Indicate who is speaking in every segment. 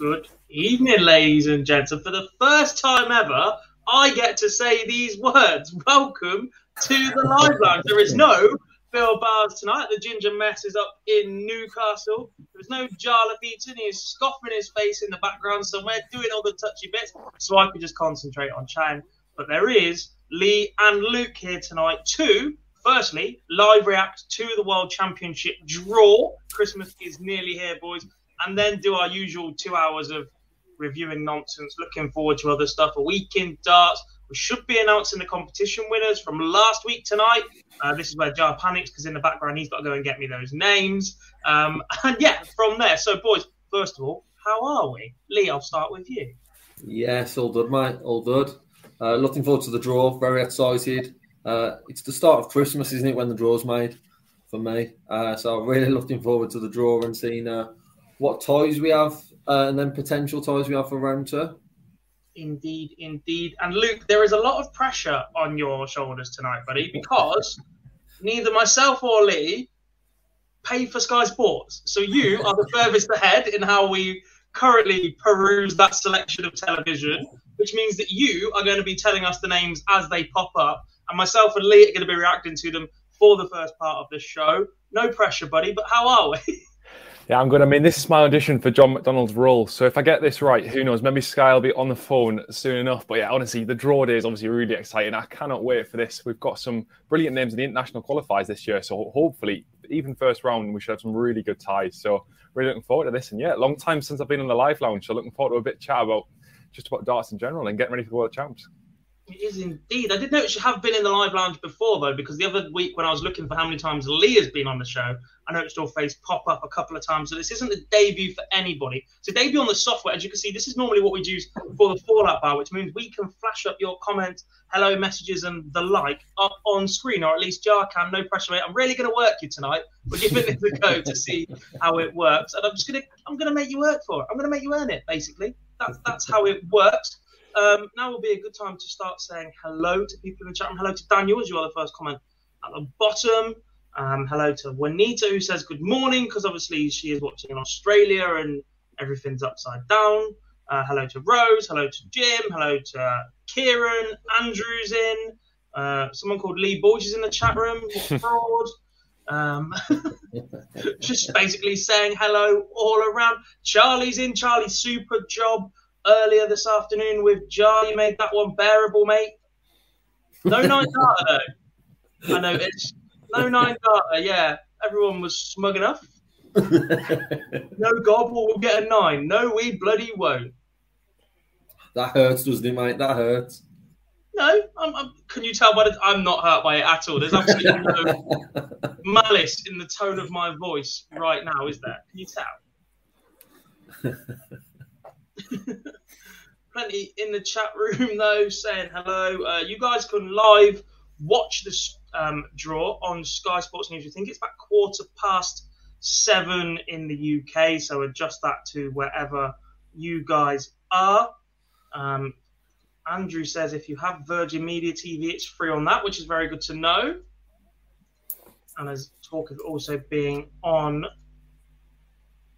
Speaker 1: Good evening, ladies and gents. And for the first time ever, I get to say these words. Welcome to the Live Lounge. There is no Bill Bars tonight. The Ginger Mess is up in Newcastle. There's no Jarlath Eaton. He is scoffing his face in the background somewhere, doing all the touchy bits, so I could just concentrate on chatting. But there is Lee and Luke here tonight to, firstly, live react to the World Championship draw. Christmas is nearly here, boys. And then do our usual two hours of reviewing nonsense, looking forward to other stuff, a week in darts. We should be announcing the competition winners from last week tonight. Uh, this is where Jar panics because in the background he's got to go and get me those names. Um, and yeah, from there. So, boys, first of all, how are we? Lee, I'll start with you.
Speaker 2: Yes, all good, mate. All good. Uh, looking forward to the draw. Very excited. Uh, it's the start of Christmas, isn't it, when the draw's made for me? Uh, so I'm really looking forward to the draw and seeing uh, what toys we have uh, and then potential toys we have for round two.
Speaker 1: Indeed, indeed. And Luke, there is a lot of pressure on your shoulders tonight, buddy, because neither myself or Lee pay for Sky Sports. So you are the furthest ahead in how we currently peruse that selection of television, which means that you are going to be telling us the names as they pop up, and myself and Lee are going to be reacting to them for the first part of this show. No pressure, buddy, but how are we?
Speaker 3: Yeah, I'm good. I mean, this is my audition for John McDonald's role. So if I get this right, who knows? Maybe Sky will be on the phone soon enough. But yeah, honestly, the draw day is obviously really exciting. I cannot wait for this. We've got some brilliant names in the international qualifiers this year. So hopefully, even first round, we should have some really good ties. So really looking forward to this. And yeah, long time since I've been on the live lounge. So looking forward to a bit chat about just about darts in general and getting ready for the World Champs.
Speaker 1: It is indeed. I did notice you have been in the live lounge before, though, because the other week when I was looking for how many times Lee has been on the show, I noticed your face pop up a couple of times. So this isn't a debut for anybody. So debut on the software, as you can see, this is normally what we use for the Fallout bar, which means we can flash up your comments, hello messages, and the like up on screen, or at least Jar can. No pressure, mate. I'm really going to work you tonight. We're giving it a go to see how it works, and I'm just going to I'm going to make you work for it. I'm going to make you earn it, basically. That's that's how it works. Um, now will be a good time to start saying hello to people in the chat room. Hello to Daniel, as you are the first comment at the bottom. Um, hello to Juanita, who says good morning, because obviously she is watching in Australia and everything's upside down. Uh, hello to Rose. Hello to Jim. Hello to Kieran. Andrew's in. Uh, someone called Lee Borges is in the chat room. Fraud. Um, just basically saying hello all around. Charlie's in. Charlie, super job earlier this afternoon with Charlie. Made that one bearable, mate. No nine darter though. I know it's no nine darter. Yeah, everyone was smug enough. no gobble will get a nine. No, we bloody won't.
Speaker 2: That hurts, doesn't it, mate? That hurts.
Speaker 1: No, I'm, I'm, can you tell by the, I'm not hurt by it at all. There's absolutely no malice in the tone of my voice right now, is there? Can you tell? Plenty in the chat room though saying hello. Uh, you guys can live watch this um, draw on Sky Sports News. I think it's about quarter past seven in the UK, so adjust that to wherever you guys are. Um, Andrew says if you have Virgin Media TV, it's free on that, which is very good to know. And there's talk of also being on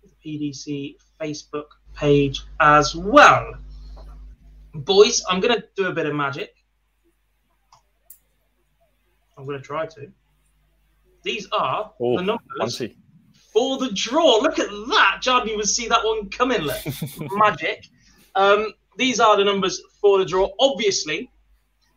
Speaker 1: the PDC Facebook page as well. Boys, I'm going to do a bit of magic. I'm going to try to. These are
Speaker 3: Oh,
Speaker 1: the numbers
Speaker 3: fancy.
Speaker 1: for the draw. Look at that. You would see that one coming. Look. Magic. Um, these are the numbers for the draw. Obviously,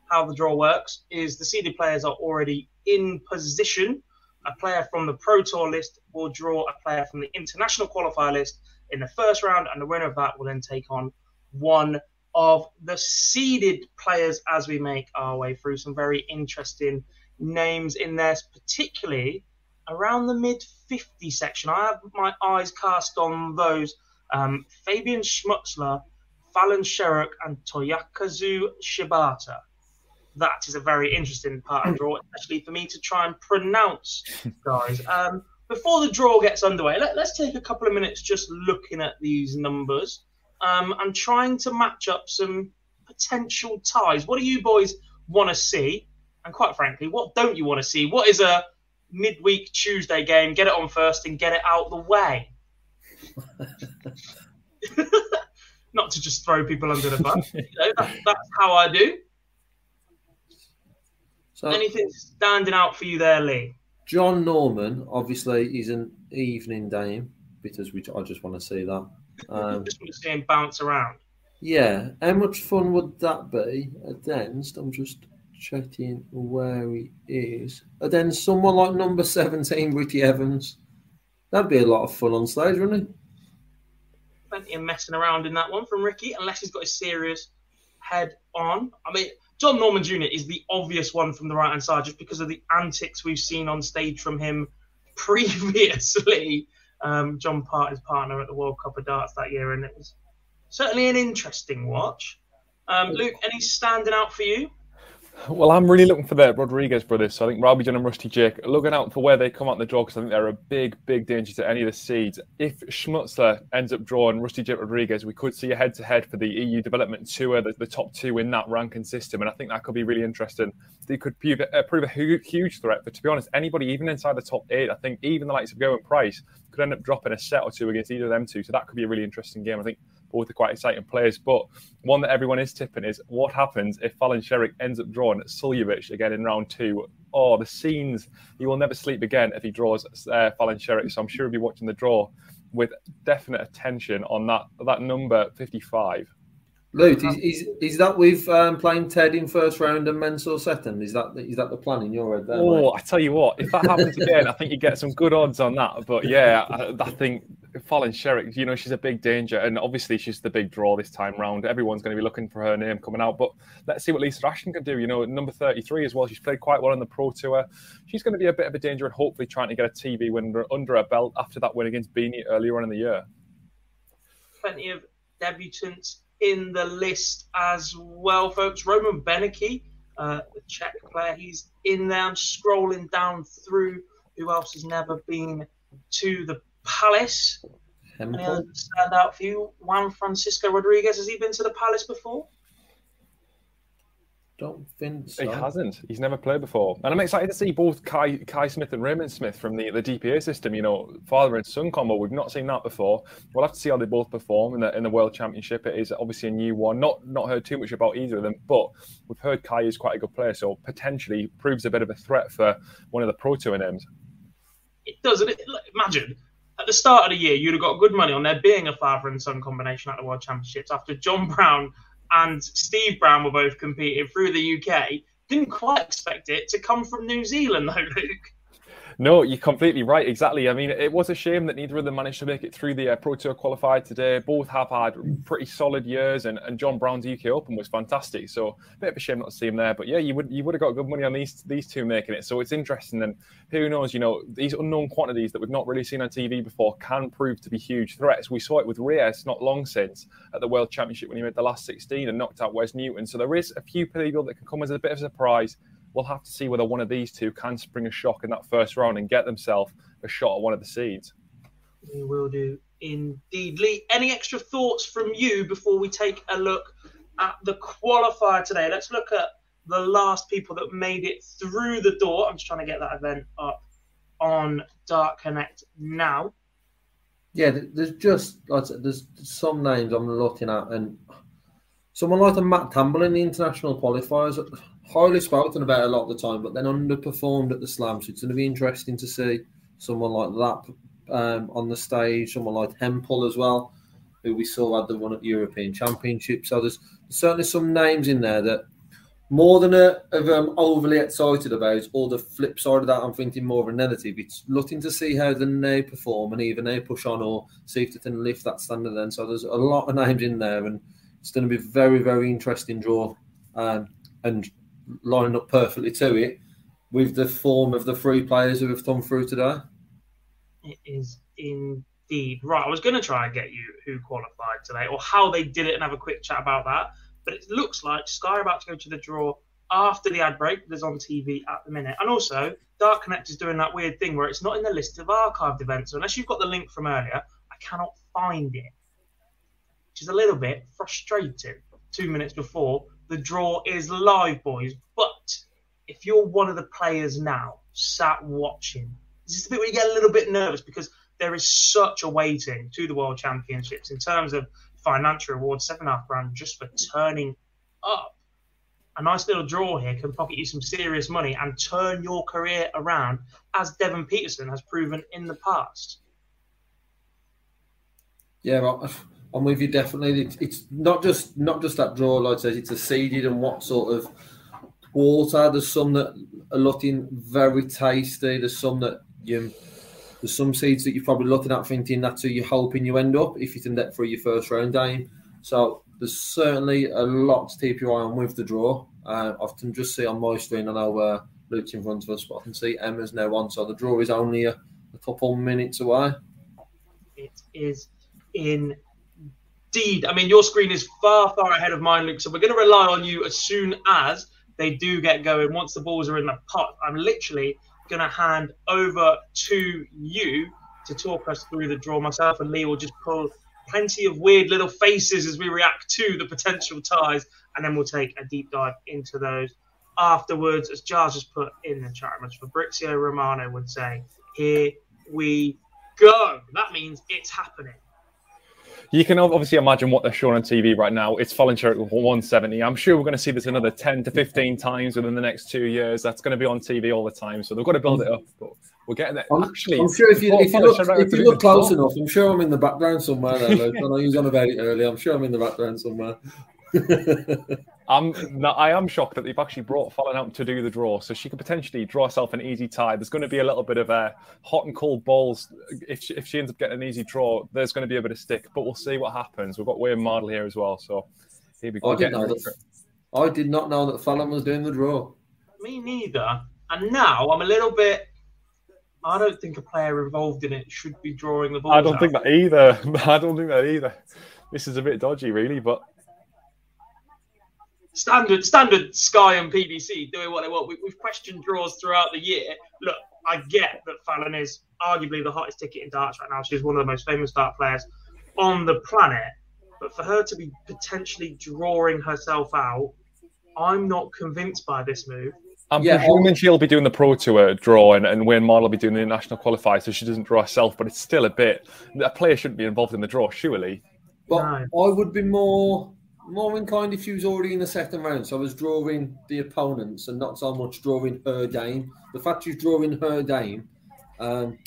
Speaker 1: how the draw works is the seeded players are already in position. A player from the Pro Tour list will draw a player from the international qualifier list in the first round, and the winner of that will then take on one of the seeded players as we make our way through. Some very interesting names in there, particularly around the mid 50 section. I have my eyes cast on those um, Fabian Schmutzler, Fallon Sherrock, and Toyokazu Shibata. That is a very interesting part of the draw, especially for me to try and pronounce, guys. Um, before the draw gets underway, let, us take a couple of minutes just looking at these numbers um, and trying to match up some potential ties. What do you boys want to see? And quite frankly, what don't you want to see? What is a midweek Tuesday game? Get it on first and get it out the way. Not to just throw people under the bus. you know, that, that's how I do.
Speaker 2: So
Speaker 1: Anything standing out for you there, Lee?
Speaker 2: John Norman, obviously, is an evening dame because we, I just want to see that. Um,
Speaker 1: just want to see him bounce around.
Speaker 2: yeah, how much fun would that be at Denst? I'm just checking where he is. And then someone like number 17, Ricky Evans. That'd be a lot of fun on stage, wouldn't it?
Speaker 1: Plenty of messing around in that one from Ricky, unless he's got his serious head on. I mean, John Norman Jr. is the obvious one from the right hand side just because of the antics we've seen on stage from him previously. Um, John Part, his partner at the World Cup of Darts that year, and it was certainly an interesting watch. Um, Luke, any standing out for you?
Speaker 3: Well, I'm really looking for the Rodriguez brothers. So I think Rowby John and Rusty Jake looking out for where they come out the draw because I think they're a big, big danger to any of the seeds. If Schmutzler ends up drawing Rusty Jake Rodriguez, we could see a head-to-head for the EU Development Tour, the, the top two in that ranking system, and I think that could be really interesting. They could prove, uh, prove a hu- huge threat. But to be honest, anybody even inside the top eight, I think even the likes of Gerwyn Price could end up dropping a set or two against either of them two. So that could be a really interesting game. I think both are quite exciting players. But one that everyone is tipping is what happens if Fallon Sherrock ends up drawing Suljovic again in round two. Oh, the scenes. He will never sleep again if he draws uh, Fallon Sherrock. So I'm sure he'll be watching the draw with definite attention on that that number 55.
Speaker 2: Luke, is, is, is that with um, playing Ted in first round and Mensur second? Is that is that the plan in your head there?
Speaker 3: Oh,
Speaker 2: mate?
Speaker 3: I tell you what, if that happens again, I think you get some good odds on that. But yeah, I, I think Fallon Sherrock, you know, she's a big danger, and obviously she's the big draw this time round. Everyone's going to be looking for her name coming out. But let's see what Lisa Ashton can do. You know, number 33 as well. She's played quite well on the Pro Tour. She's going to be a bit of a danger and hopefully trying to get a TV win under, under her belt after that win against Beanie earlier on in the year.
Speaker 1: Plenty of debutants in the list as well, folks. Roman Beneke, uh, the Czech player, he's in there. I'm scrolling down through who else has never been to the Palace. Any stand out for you? Juan Francisco Rodriguez, has he been to the Palace before?
Speaker 2: Don't think so.
Speaker 3: He hasn't. He's never played before. And I'm excited to see both Kai, Kai Smith and Raymond Smith from the, the DPA system. You know, father and son combo. We've not seen that before. We'll have to see how they both perform in the in the World Championship. It is obviously a new one. Not not heard too much about either of them, but we've heard Kai is quite a good player, so potentially proves a bit of a threat for one of the Pro Tour names.
Speaker 1: It does. And it, imagine at the start of the year, you'd have got good money on there being a father and son combination at the World Championships after John Brown and Steve Brown were both competing through the UK. Didn't quite expect it to come from New Zealand, though, Luke.
Speaker 3: No, you're completely right. Exactly. I mean, it was a shame that neither of them managed to make it through the uh, Pro Tour qualified today. Both have had pretty solid years, and, and John Brown's UK Open was fantastic. So, a bit of a shame not to see him there. But yeah, you would you would have got good money on these these two making it. So it's interesting, and who knows? You know, these unknown quantities that we've not really seen on TV before can prove to be huge threats. We saw it with Reyes not long since at the World Championship when he made the last 16 and knocked out Wes Newton. So there is a few people that can come as a bit of a surprise we'll have to see whether one of these two can spring a shock in that first round and get themselves a shot at one of the seeds.
Speaker 1: We will do indeed. Lee, any extra thoughts from you before we take a look at the qualifier today? Let's look at the last people that made it through the door. I'm just trying to get that event up on DartConnect now.
Speaker 2: Yeah, there's just like there's some names I'm looking at, and someone like a Matt Campbell in the international qualifiers, highly spoken about a lot of the time, but then underperformed at the slam. So it's going to be interesting to see someone like that um, on the stage, someone like Hempel as well, who we saw had the one at European Championship. So there's certainly some names in there that more than a, of um, overly excited about, or the flip side of that, I'm thinking more of a negative. It's looking to see how the now perform and even they push on or see if they can lift that standard. Then, so there's a lot of names in there, and it's going to be very, very interesting draw, um, and lining up perfectly to it with the form of the three players who have come through today.
Speaker 1: It is indeed right. I was going to try and get you who qualified today or how they did it and have a quick chat about that but it looks like Sky are about to go to the draw after the ad break that is on TV at the minute. And also, DartConnect is doing that weird thing where it's not in the list of archived events. So unless you've got the link from earlier, I cannot find it, which is a little bit frustrating. Two minutes before the draw is live, boys. But if you're one of the players now sat watching, this is the bit where you get a little bit nervous because there is such a waiting to the World Championships in terms of financial reward, seven and a half grand just for turning up. A nice little draw here can pocket you some serious money and turn your career around, as Devon Petersen has proven in the past.
Speaker 2: Yeah, I'm with you definitely. It's, it's not just not just that draw, like I said, it's a seeded and what sort of water. There's some that are looking very tasty. There's some that you there's some seeds that you're probably looking at thinking that's who you're hoping you end up if you can get through your first round game. So there's certainly a lot to keep your eye on with the draw. Uh, I can just see on my screen, I know uh, Luke's in front of us, but I can see Emma's now on. So the draw is only a, a couple minutes away.
Speaker 1: It is indeed. I mean, your screen is far, far ahead of mine, Luke. So we're going to rely on you as soon as they do get going. Once the balls are in the pot, I'm literally going to hand over to you to talk us through the draw. Myself and Lee will just pull plenty of weird little faces as we react to the potential ties, and then we'll take a deep dive into those afterwards. As Giles just put in the chat room, Fabrizio Romano would say, Here we go. That means it's happening.
Speaker 3: You can obviously imagine what they're showing on TV right now. It's falling short of 170. I'm sure we're going to see this another 10 to 15 times within the next two years. That's going to be on TV all the time. So they've got to build it up. But we're getting there. Actually,
Speaker 2: I'm sure if you, if you look, if you look close enough, I'm sure I'm in the background somewhere. There, Luke. I know you was on about it earlier. I'm sure I'm in the background somewhere.
Speaker 3: I'm not, I am shocked that they've actually brought Fallon out to do the draw, so she could potentially draw herself an easy tie. There's going to be a little bit of a hot and cold balls if she, if she ends up getting an easy draw. There's going to be a bit of stick, but we'll see what happens. We've got Wayne Mardle here as well, so here we go.
Speaker 2: I, did know that, I did not know that Fallon was doing the draw.
Speaker 1: Me neither. And now I'm a little bit. I don't think a player involved in it should be drawing the ball.
Speaker 3: I don't
Speaker 1: out.
Speaker 3: think that either. I don't think that either. This is a bit dodgy, really, but
Speaker 1: standard standard Sky and PDC doing what they want. We, have questioned draws throughout the year. Look, I get that Fallon is arguably the hottest ticket in darts right now. She's one of the most famous dart players on the planet. But for her to be potentially drawing herself out, I'm not convinced by this move.
Speaker 3: I'm yeah, presuming she'll be doing the Pro Tour draw and, and Wayne Mardle will be doing the national qualifier, so she doesn't draw herself, but it's still a bit. A player shouldn't be involved in the draw, surely.
Speaker 2: But no. I would be more more inclined if she was already in the second round. So I was drawing the opponents and not so much drawing her game. The fact she's drawing her game, um,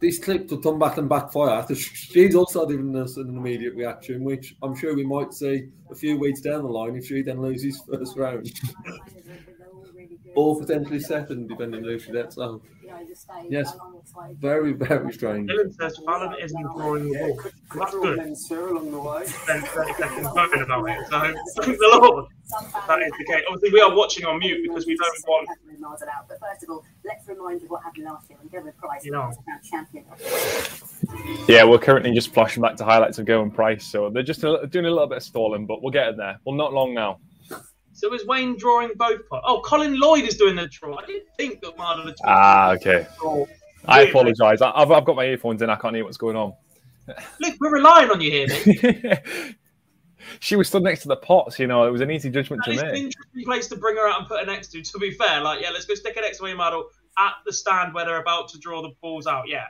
Speaker 2: this clip to come back and backfire. She's also giving us an immediate reaction, which I'm sure we might see a few weeks down the line if she then loses first round. or potentially second, depending on who she gets out. Yes, very, very strange.
Speaker 1: Dylan says Fallon isn't drawing the ball. That's good. Spend 30 seconds talking about it. So, thank the Lord. That is the case. Obviously, we are watching on mute because we don't want. But first of all, let's remind you what happened last year when Gerwyn Price you know. champion.
Speaker 3: Yeah, we're currently just flashing back to highlights of Gerwyn Price. So they're just doing a little bit of stalling, but we'll get it there. Well, not long now.
Speaker 1: So is Wayne drawing both parts? Oh, Colin Lloyd is doing the draw. I didn't think that Marlon
Speaker 3: Ah, okay. I apologise. I've, I've got my earphones in. I can't hear what's going on.
Speaker 1: Look, we're relying on you here, mate.
Speaker 3: she was stood next to the pots, you know. It was an easy judgment
Speaker 1: that
Speaker 3: to make.
Speaker 1: An interesting place to bring her out and put her next to. To be fair, like, yeah, let's go stick her next to Wayne Mardle at the stand where they're about to draw the balls out. Yeah.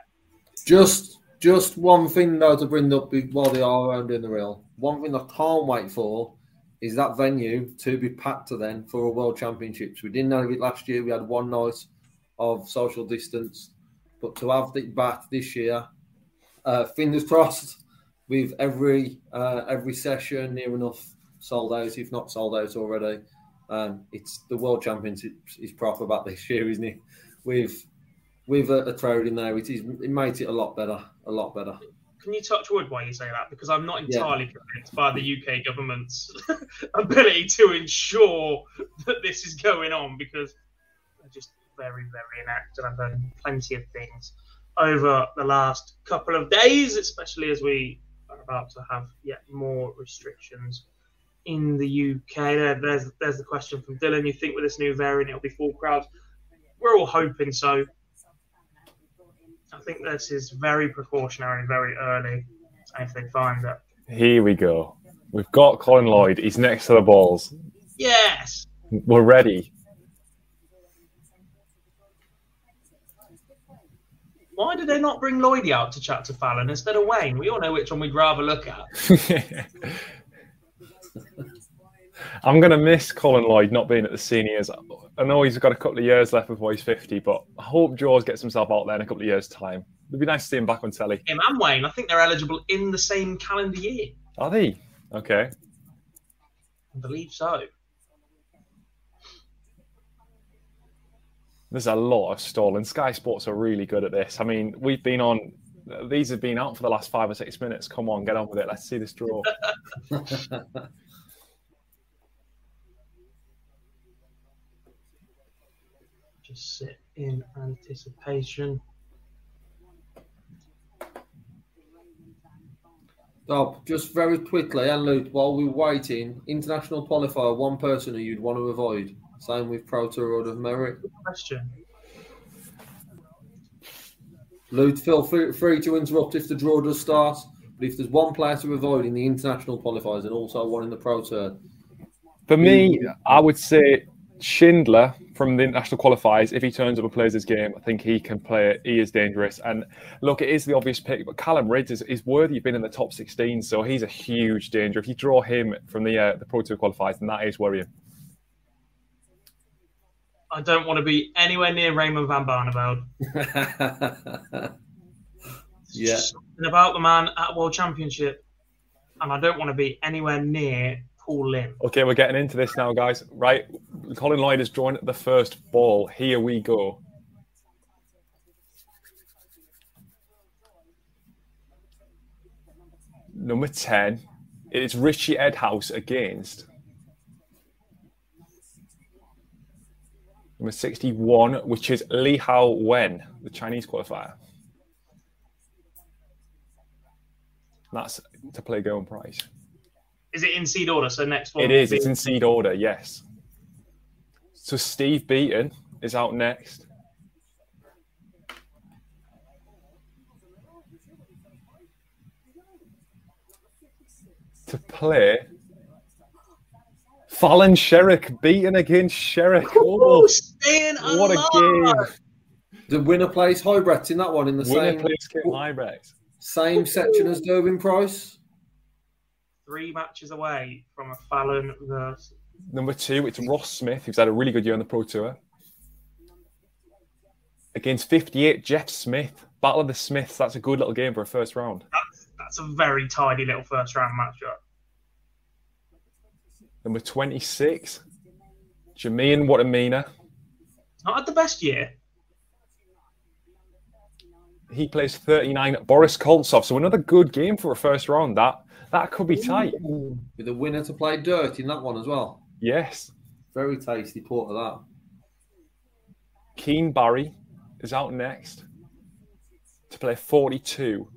Speaker 2: Just Just one thing though to bring up while they are around in the reel. One thing I can't wait for is that venue to be packed to then for a World Championships. We didn't have it last year. We had one night of social distance, but to have it back this year, uh, fingers crossed, with every uh, every session near enough sold out, if not sold out already. Um, it's the World Championships is proper about this year, isn't it? With with a, a crowd in there, it is it makes it a lot better, a lot better.
Speaker 1: Can you touch wood while you say that? Because I'm not entirely yeah. convinced by the UK government's ability to ensure that this is going on because they're just very, very inept, and I've done plenty of things over the last couple of days, especially as we are about to have yet more restrictions in the UK. There, there's there's the question from Dylan. You think with this new variant it'll be full crowds? We're all hoping so. I think this is very precautionary, very early. If they find that.
Speaker 3: Here we go. We've got Colin Lloyd. He's next to the balls.
Speaker 1: Yes.
Speaker 3: We're ready.
Speaker 1: Why did they not bring Lloydie out to chat to Fallon instead of Wayne? We all know which one we'd rather look at.
Speaker 3: I'm going to miss Colin Lloyd not being at the seniors. I know he's got a couple of years left before he's 50, but I hope Jaws gets himself out there in a couple of years' time. It'd be nice to see him back on telly.
Speaker 1: Him and Wayne, I think they're eligible in the same calendar year.
Speaker 3: Are they? Okay.
Speaker 1: I believe so.
Speaker 3: There's a lot of stalling. Sky Sports are really good at this. I mean, we've been on these have been out for the last five or six minutes. Come on, get on with it. Let's see this draw.
Speaker 1: Just sit in anticipation.
Speaker 2: Oh, just very quickly, and Luke, while we're waiting, international qualifier, one person who you'd want to avoid. Same with Pro Tour of Merit.
Speaker 1: Good question.
Speaker 2: Luke, feel free to interrupt if the draw does start. But if there's one player to avoid in the international qualifiers and also one in the Pro Tour,
Speaker 3: for me, I would say Schindler from the international qualifiers. If he turns up and plays his game, I think he can play it. He is dangerous. And look, it is the obvious pick, but Callum Rydz is, is worthy of being in the top 16, so he's a huge danger. If you draw him from the uh, the Pro Tour qualifiers, then that is worrying.
Speaker 1: I don't want to be anywhere near Raymond van Barneveld.
Speaker 2: yeah.
Speaker 1: Something about the man at World Championship. And I don't want to be anywhere near
Speaker 3: Okay, we're getting into this now, guys. Right. Colin Lloyd has drawn the first ball. Here we go. Number 10. It's Richie Edhouse against Number 61, which is Li Hao Wen, the Chinese qualifier. That's to play Gerwyn Price.
Speaker 1: Is it in seed order? So next one.
Speaker 3: It is. It's in seed order. Yes. So Steve Beaton is out next. To play Fallon Sherrock Beaton against Sherrock.
Speaker 1: Oh, staying what a game!
Speaker 2: The winner plays Huybrechts in that one in the
Speaker 3: winner
Speaker 2: same
Speaker 3: plays Huybrechts.
Speaker 2: Same section as Gerwyn Price.
Speaker 1: Three matches away from a Fallon versus.
Speaker 3: Number two, it's Ross Smith, who's had a really good year on the Pro Tour. Against 58, Jeff Smith. Battle of the Smiths. That's a good little game for a first round.
Speaker 1: That's, that's a very tidy little first round matchup.
Speaker 3: Number 26, Jermaine Wattimena.
Speaker 1: Not had the best year.
Speaker 3: He plays 39. Boris Koltsov. So another good game for a first round. That that could be tight.
Speaker 2: With the winner to play dirt in that one as well.
Speaker 3: Yes.
Speaker 2: Very tasty port of that.
Speaker 3: Keane Barry is out next to play 42.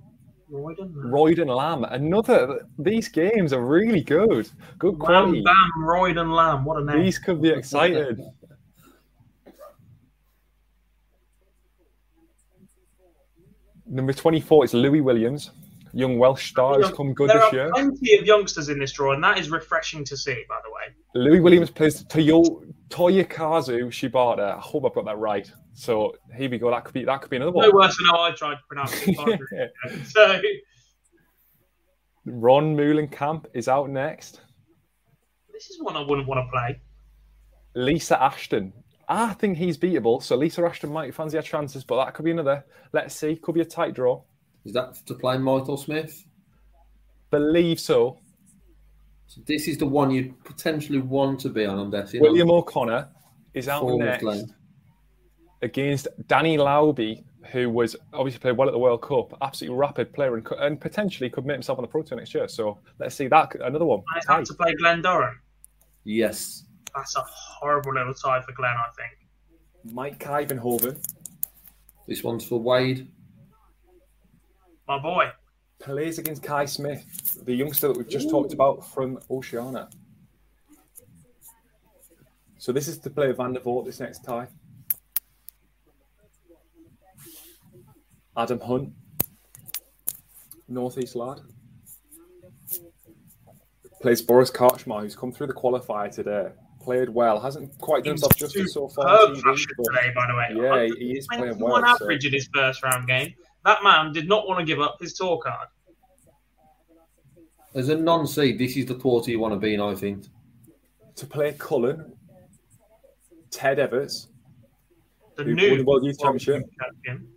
Speaker 1: Royden
Speaker 3: Lamb. Another. These games are really good. Good quality.
Speaker 1: Bam, bam, Royden Lamb. What a name.
Speaker 3: These could be excited. Number 24 is Louis Williams. Young Welsh star has come good this year.
Speaker 1: There are plenty of youngsters in this draw, and that is refreshing to see, by the way.
Speaker 3: Louis Williams plays Toyo, Toyokazu Shibata. I hope I've got that right. So here we go. That could be that could be another one.
Speaker 1: No worse than how I tried to pronounce it. so
Speaker 3: Ron Meulenkamp is out next.
Speaker 1: this is one I wouldn't want to play.
Speaker 3: Lisa Ashton. I think he's beatable. So Lisa Ashton might fancy her chances, but that could be another. Let's see. Could be a tight draw.
Speaker 2: Is that to play Michael Smith?
Speaker 3: Believe so.
Speaker 2: So this is the one you potentially want to be on. I'm guessing.
Speaker 3: William O'Connor is out
Speaker 2: Forward
Speaker 3: next
Speaker 2: lane.
Speaker 3: against Danny Lauby, who was obviously played well at the World Cup. Absolutely rapid player and, and potentially could make himself on the Pro Tour next year. So let's see that another one.
Speaker 1: I had to play Glenn Doran.
Speaker 2: Yes.
Speaker 1: That's a horrible little tie for Glenn, I think.
Speaker 3: Mike Ivanhoven
Speaker 2: This one's for Wade.
Speaker 1: My boy.
Speaker 3: plays against Kai Smith, the youngster that we've just talked about from Oceania. So this is to play Van der Voort this next tie. Adam Hunt, Northeast lad. Plays Boris Karchmar, who's come through the qualifier today. Played well, hasn't quite done himself justice so far. TV, but-
Speaker 1: today, by the way.
Speaker 3: Yeah, he- he is playing well, so-
Speaker 1: average in his first round game. That man did not want to give up his tour card.
Speaker 2: As a non-seed, this is the quarter you want to be in. I think.
Speaker 3: to play Cullen, Ted Evetts
Speaker 1: The
Speaker 3: Who won
Speaker 1: new
Speaker 3: the World Youth Championship?
Speaker 1: champion.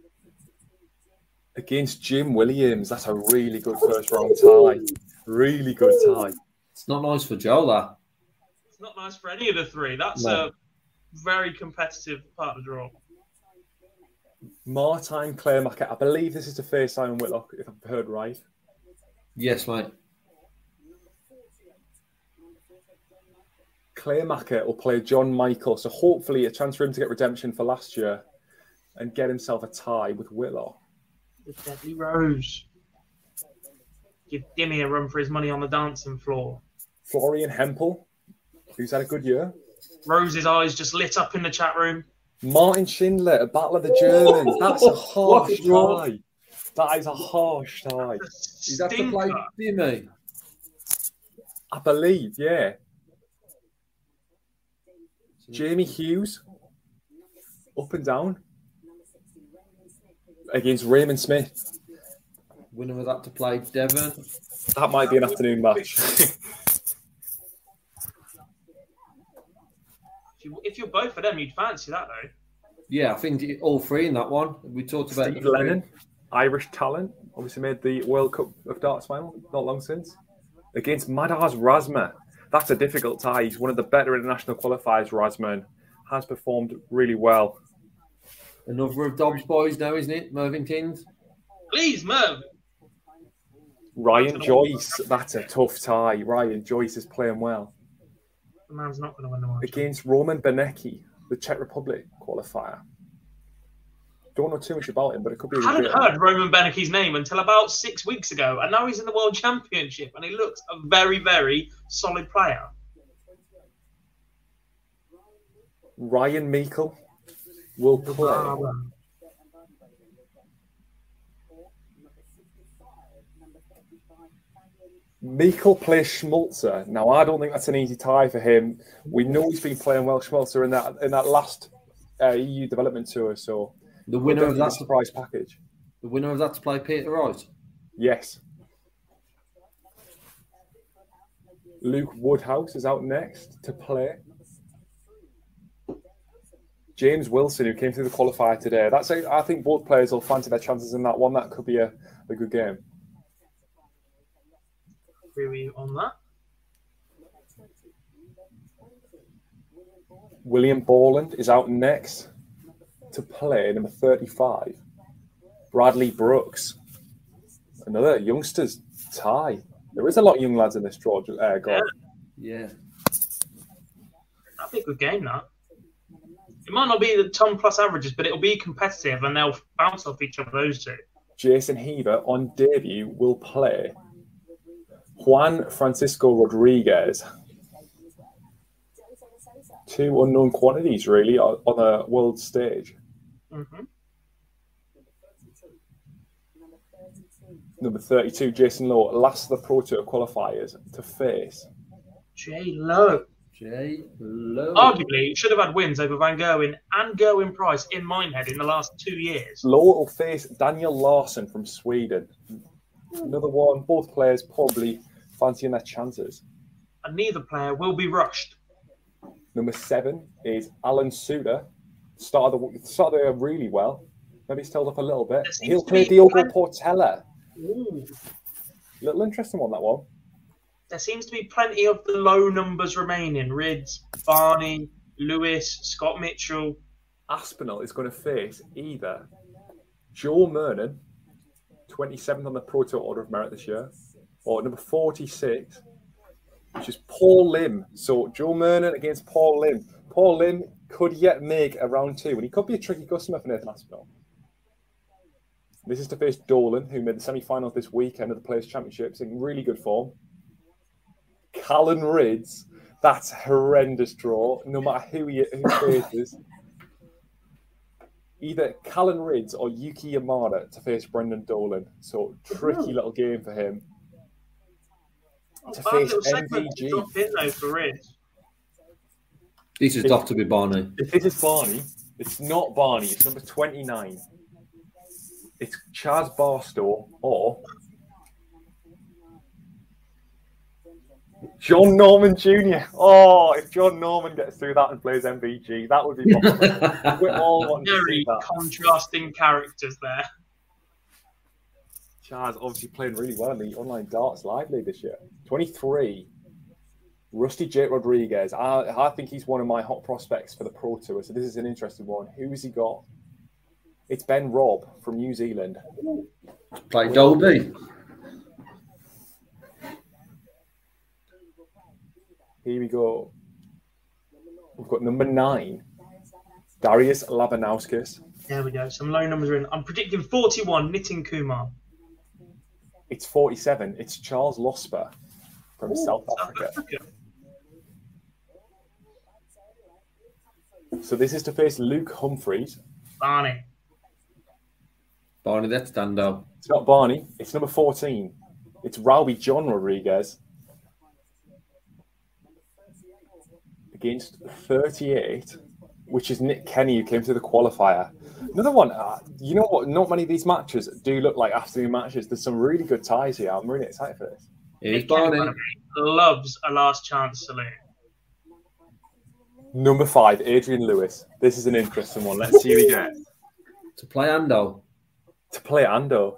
Speaker 3: against Jim Williams. That's a really good first round tie. Really good tie.
Speaker 2: It's not nice for Joe. That.
Speaker 1: It's not nice for any of the three. That's
Speaker 2: No.
Speaker 1: a very competitive part of the draw.
Speaker 3: Martijn Kleermaker. I believe this is to face Simon Whitlock, if I've heard right.
Speaker 2: Yes, mate.
Speaker 3: Clairmacher will play John Michael. So hopefully a chance for him to get redemption for last year and get himself a tie with Whitlock.
Speaker 1: The Deadly Rose. Give Dimmy a run for his money on the dancing floor.
Speaker 3: Florian Hempel, who's had a good year.
Speaker 1: Rose's eyes just lit up in the chat room.
Speaker 3: Martin Schindler, a battle of the Germans. That's a harsh
Speaker 2: What a
Speaker 3: tie. That is a harsh tie.
Speaker 2: Is that to play
Speaker 1: Stinker.
Speaker 2: Jimmy?
Speaker 3: I believe, yeah. Jamie Hughes, up and down against Raymond Smith.
Speaker 2: Winner of that to play Devon.
Speaker 3: That might be an afternoon match.
Speaker 1: you, if you're both of them, you'd fancy that though.
Speaker 2: Yeah, I think all three in that one. We talked about
Speaker 3: Steve. Lennon, Irish talent, obviously made the World Cup of Darts final not long since against Madars Razma. That's a difficult tie. He's one of the better international qualifiers. Razman has performed really well.
Speaker 2: Another of Dobbs' boys now, isn't it? Mervyn Kins.
Speaker 1: Please, Merv.
Speaker 3: Ryan Joyce, that's a tough tie. Ryan Joyce is playing well.
Speaker 1: The man's not going to win the match.
Speaker 3: against Roman Benecki, the Czech Republic qualifier. Don't know too much about him, but it could be. a
Speaker 1: I hadn't
Speaker 3: good-
Speaker 1: heard Roman Benecke's name until about six weeks ago, and now he's in the World Championship, and he looks a very, very solid player.
Speaker 3: Ryan Meikle will play. Meikle plays Schmutzler. Now, I don't think that's an easy tie for him. We know he's been playing well, Schmutzler, in that in that last uh, EU development tour. So,
Speaker 2: The winner of that.
Speaker 3: surprise package.
Speaker 2: The winner of that to play Peter Wright.
Speaker 3: Yes. Luke Woodhouse is out next to play. James Wilson, who came through the qualifier today. That's a, I think both players will fancy their chances in that one. That could be a, a good game.
Speaker 1: Agree with you on that.
Speaker 3: William Borland is out next to play number 35. Bradley Brooks. Another youngsters tie. There is a lot of young lads in this draw, uh, Gordon.
Speaker 2: Yeah.
Speaker 1: That'd be a good game, that. It might not be the ton plus averages, but it'll be competitive, and they'll bounce off each other, those two.
Speaker 3: Jason Heaver on debut will play Juan Francisco Rodriguez. Two unknown quantities, really, on the world stage.
Speaker 1: hmm
Speaker 3: Number 32, Jason Lowe, last of the Pro Tour qualifiers to face
Speaker 1: J Lo.
Speaker 2: J Lo.
Speaker 1: Arguably, should have had wins over Van Gerwen and Gerwyn Price in Minehead in the last two years.
Speaker 3: Lower will face Daniel Larsson from Sweden. Another one. Both players probably fancying their chances.
Speaker 1: And neither player will be rushed.
Speaker 3: Number seven is Alan Soutar. Started the started the really well. Maybe he's held up a little bit. He'll play
Speaker 1: be
Speaker 3: Diogo
Speaker 1: plenty-
Speaker 3: Portela.
Speaker 1: Ooh.
Speaker 3: Little interesting one that one.
Speaker 1: There seems to be plenty of the low numbers remaining. Rydz, Barney, Lewis, Scott Mitchell.
Speaker 3: Aspinall is going to face either Joe Murnan, 27th on the Pro Tour Order of Merit this year, or number 46, which is Paul Lim. So Joe Murnan against Paul Lim. Paul Lim could yet make a round two, and he could be a tricky customer for Nathan Aspinall. This is to face Dolan, who made the semi-finals this weekend of the Players' Championships in really good form. Callan Rydz, that's a horrendous draw, no matter who he who faces. Either Callan Rydz or Yuki Yamada to face Brendan Dolan. So tricky little game for him. To face
Speaker 1: little segment to
Speaker 3: MVG.
Speaker 1: drop in though for Rydz.
Speaker 2: This is got to be Barney.
Speaker 3: If this is Barney, it's not Barney, it's number 29. It's Chaz Barstow or John Norman Jr. Oh, if John Norman gets through that and plays MVG, that would be awesome. We're all wanting to see
Speaker 1: Very
Speaker 3: that.
Speaker 1: contrasting characters there.
Speaker 3: Chaz obviously playing really well in the online darts live league this year. 23. Rusty Jake Rodriguez. I, I think he's one of my hot prospects for the Pro Tour. So this is an interesting one. Who has he got? It's Ben Robb from New Zealand.
Speaker 2: Play Dobey.
Speaker 3: Here we go. We've got number nine, Darius Labanauskas.
Speaker 1: There we go. Some low numbers are in. I'm predicting 41, Nitin Kumar.
Speaker 3: It's 47. It's Charles Losper from
Speaker 1: Ooh,
Speaker 3: South
Speaker 1: South
Speaker 3: Africa.
Speaker 1: Africa.
Speaker 3: So this is to face Luke Humphreys.
Speaker 1: Barney.
Speaker 2: Barney, that's stand up.
Speaker 3: It's not Barney. It's number 14. It's Rowby John Rodriguez against 38, which is Nick Kenny, who came through the qualifier. Another one, uh, you know what? Not many of these matches do look like afternoon matches. There's some really good ties here. I'm really excited for this.
Speaker 1: Nick Kenny loves a last chance saloon.
Speaker 3: Number five, Adrian Lewis. This is an interesting one. Let's see who we get
Speaker 2: To play Ando.
Speaker 3: to play Ando.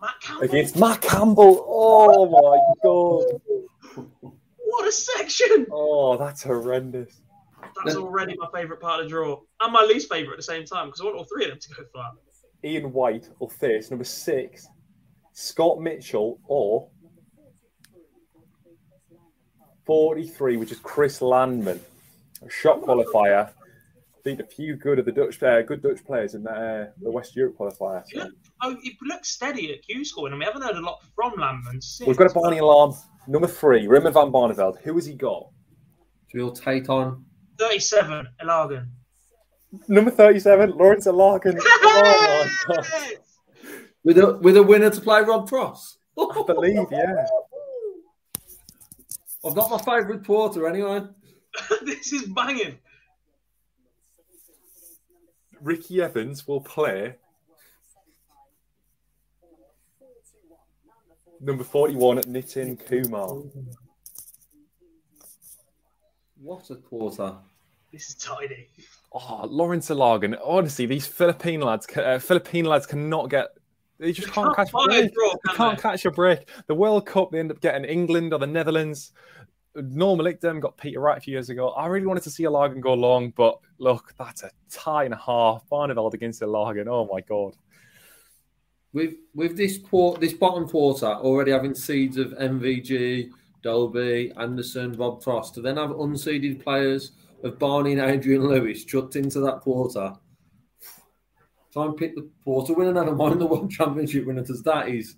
Speaker 1: Matt Campbell.
Speaker 3: Against Matt Campbell. Oh my god.
Speaker 1: What a section!
Speaker 3: Oh, that's horrendous.
Speaker 1: That's already my favourite part of the draw. And my least favourite at the same time because I want all three of them to go far.
Speaker 3: Ian White or face number six, Scott Mitchell, or 43, which is Chris Landman, a shot qualifier. Beat a few good of the Dutch, uh, good Dutch players in the, uh, the West Europe qualifier.
Speaker 1: Yeah.
Speaker 3: So.
Speaker 1: Oh, it looks steady at Q scoring, and we haven't heard a lot from Landman since.
Speaker 3: We've got a Barney alarm. Number three, Raymond van Barneveld. Who has he got?
Speaker 2: So we'll on.
Speaker 1: 37, Ilagan.
Speaker 3: Number 37, Lawrence Alarkin. oh my god.
Speaker 2: With a with a winner to play Rob Cross.
Speaker 3: I believe, yeah.
Speaker 2: I've got my favourite porter anyway.
Speaker 1: this is banging.
Speaker 3: Ricky Evans will play number 41 at Nitin Kumar.
Speaker 2: What a quarter.
Speaker 1: This is tidy.
Speaker 3: Oh, Lawrence Alargan. Honestly, these Philippine lads, uh, Philippine lads cannot get. They just
Speaker 1: They
Speaker 3: can't,
Speaker 1: can't
Speaker 3: catch a break.
Speaker 1: draw,
Speaker 3: They
Speaker 1: can
Speaker 3: can't
Speaker 1: they?
Speaker 3: catch a break. The World Cup, they end up getting England or the Netherlands. Noel Malicdem got Peter Wright a few years ago. I really wanted to see Alargan go long, but look, that's a tie and a half. Barneveld against Alargan. Oh my god.
Speaker 2: With with this this bottom quarter already having seeds of MVG, Dobey, Anderson, Rob Cross, to then have unseeded players of Barney and Adrian Lewis chucked into that quarter. Try and pick the quarter winner, never mind the World Championship winner, because that is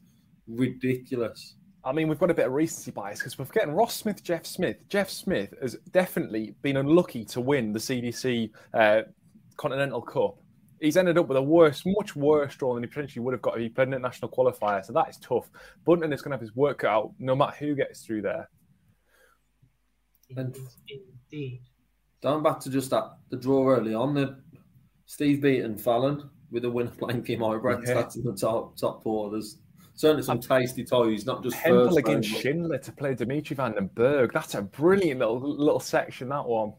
Speaker 2: ridiculous.
Speaker 3: I mean, we've got a bit of recency bias because we're forgetting Ross Smith, Jeff Smith. Jeff Smith has definitely been unlucky to win the CDC uh, Continental Cup. He's ended up with a worse, much worse draw than he potentially would have got if he played in a national qualifier. So that is tough. Bunting is going to have his work out no matter who gets through there.
Speaker 2: And-
Speaker 1: Indeed.
Speaker 2: down back to just that the draw early on, the Steve beaten Fallon with a winner playing Kim Huybrechts.
Speaker 3: Yeah.
Speaker 2: That's in the top top four. There's certainly some tasty toys, not just
Speaker 3: Hempel
Speaker 2: first
Speaker 3: against
Speaker 2: round, but-
Speaker 3: Schindler to play Dimitri Van den Bergh. That's a brilliant little little section, that one.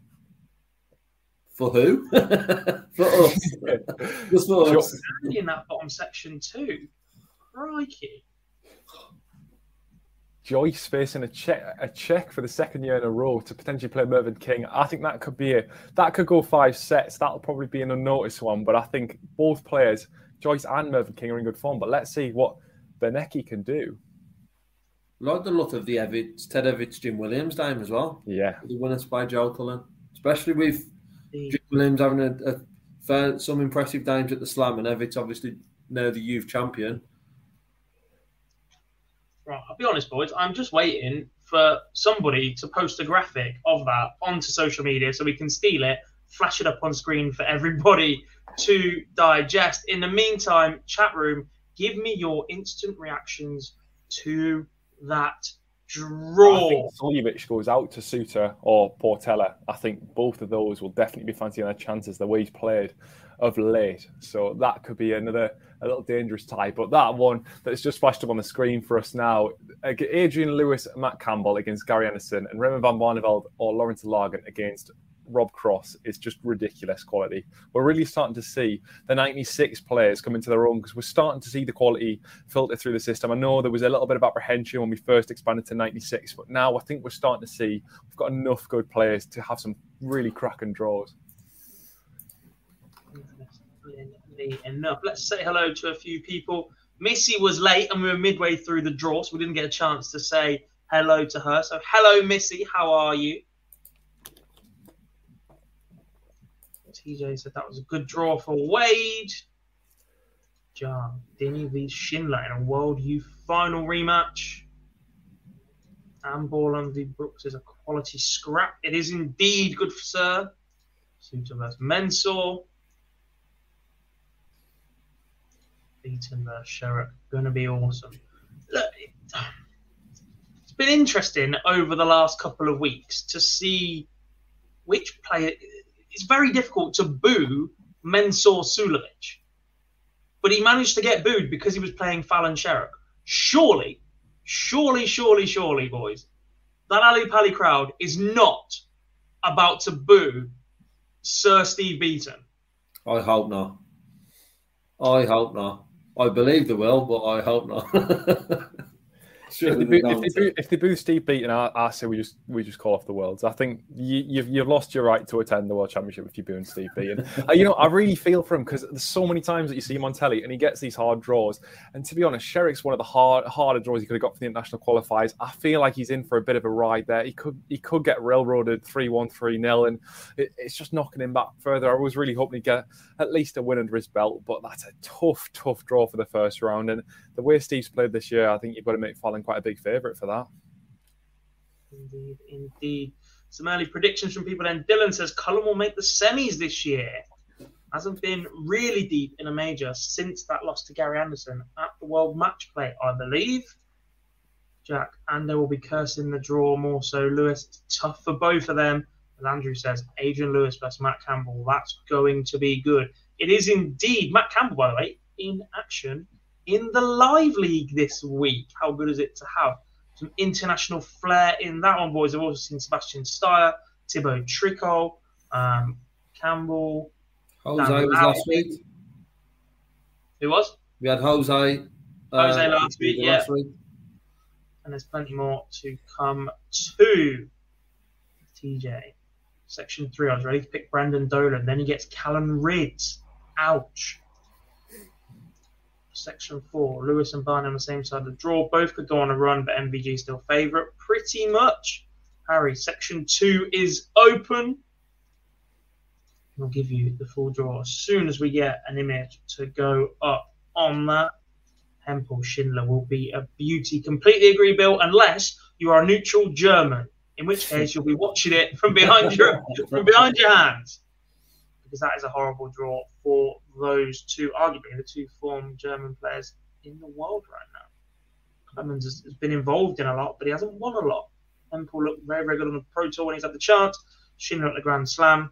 Speaker 2: For who? for us. Just for
Speaker 3: Sure.
Speaker 2: us.
Speaker 1: Andy in that bottom section too. Crikey.
Speaker 3: Joyce facing a check a check for the second year in a row to potentially play Mervyn King. I think that could be a that could go five sets. That'll probably be an unnoticed one, but I think both players, Joyce and Mervyn King, are in good form. But let's see what Benecki can do.
Speaker 2: Like the look of the Evetts, Ted Evetts, Jim Williams time as well.
Speaker 3: Yeah,
Speaker 2: The winners by Joe Cullen. Especially with
Speaker 1: The-
Speaker 2: Jim Williams having a, a fair, some impressive times at the Slam and Evetts obviously now the youth champion.
Speaker 1: Right, I'll be honest, boys. I'm just waiting for somebody to post a graphic of that onto social media so we can steal it, flash it up on screen for everybody to digest. In the meantime, chat room, give me your instant reactions to that
Speaker 3: I think Suljovic goes out to Soutar or Portela. I think both of those will definitely be fancying their chances the way he's played of late. So that could be another a little dangerous tie. But that one that's just flashed up on the screen for us now, Adrian Lewis, Matt Campbell against Gary Anderson, and Raymond van Barneveld or Lourence Ilagan against Rob Cross is just ridiculous quality. We're really starting to see the 96 players come into their own because we're starting to see the quality filter through the system. I know there was a little bit of apprehension when we first expanded to 96, but now I think we're starting to see we've got enough good players to have some really cracking draws.
Speaker 1: Enough. Let's say hello to a few people. Missy was late and we were midway through the draw, so we didn't get a chance to say hello to her. So, hello, Missy. How are you? TJ said that was a good draw for Wade. John Denny v Schindler in a World Youth Final rematch. And Borland v Brooks is a quality scrap. It is indeed good for Sir. Soutar versus Mensur. Beaton versus Sherrock. Going to be awesome. Look, it's been interesting over the last couple of weeks to see which player. It's very difficult to boo Mensur Suljovic, but he managed to get booed because he was playing Fallon Sherrock. Surely, surely, surely, surely, boys, that Ali Pally crowd is not about to boo Sir Steve Beaton.
Speaker 2: I hope not. I hope not. I believe they will, but I hope not.
Speaker 3: If
Speaker 2: Surely
Speaker 3: they, boo, if, they boo, if they boo Steve Beaton, I, I say we just we just call off the worlds. I think you, you've you've lost your right to attend the World Championship if you're booing Steve Beaton. uh, you know, I really feel for him because there's so many times that you see him on telly and he gets these hard draws. And to be honest, Sherrock's one of the hard harder draws he could have got for the international qualifiers. I feel like he's in for a bit of a ride there. He could he could get railroaded 3-1, 3-0, and it, it's just knocking him back further. I was really hoping he'd get at least a win under his belt, but that's a tough, tough draw for the first round. And the way Steve's played this year, I think you've got to make Fallon quite a big favourite for that.
Speaker 1: Indeed, indeed. Some early predictions from people. Then Dylan says Cullen will make the semis this year. Hasn't been really deep in a major since that loss to Gary Anderson at the World Match Play, I believe. Jack Ando will be cursing the draw more so. Lewis, tough for both of them. As Andrew says, Adrian Lewis versus Matt Campbell. That's going to be good. It is indeed Matt Campbell, by the way, in action in the live league this week. How good is it to have some international flair in that one, boys? I've also seen Sebastian Steyer, Thibaut Tricot, um, Campbell.
Speaker 2: Jose was last week.
Speaker 1: Who was?
Speaker 2: We had Jose.
Speaker 1: Jose last week,
Speaker 2: last week.
Speaker 1: And there's plenty more to come to TJ. Section three, I was ready to pick Brandon Dolan. Then he gets Callan Rydz. Ouch. Section four, Lewis and Barney on the same side of the draw. Both could go on a run, but MVG still favourite. Pretty much. Harry, section two is open. We'll give you the full draw as soon as we get an image to go up on that. Hempel Schindler will be a beauty. Completely agree, Bill, unless you are a neutral German, in which case you'll be watching it from behind your from behind your hands, because that is a horrible draw for those two, arguably the two form German players in the world right now. Clemens has, has been involved in a lot, but he hasn't won a lot. Hempel looked very, very good on the Pro Tour when he's had the chance. Schindler at the Grand Slam.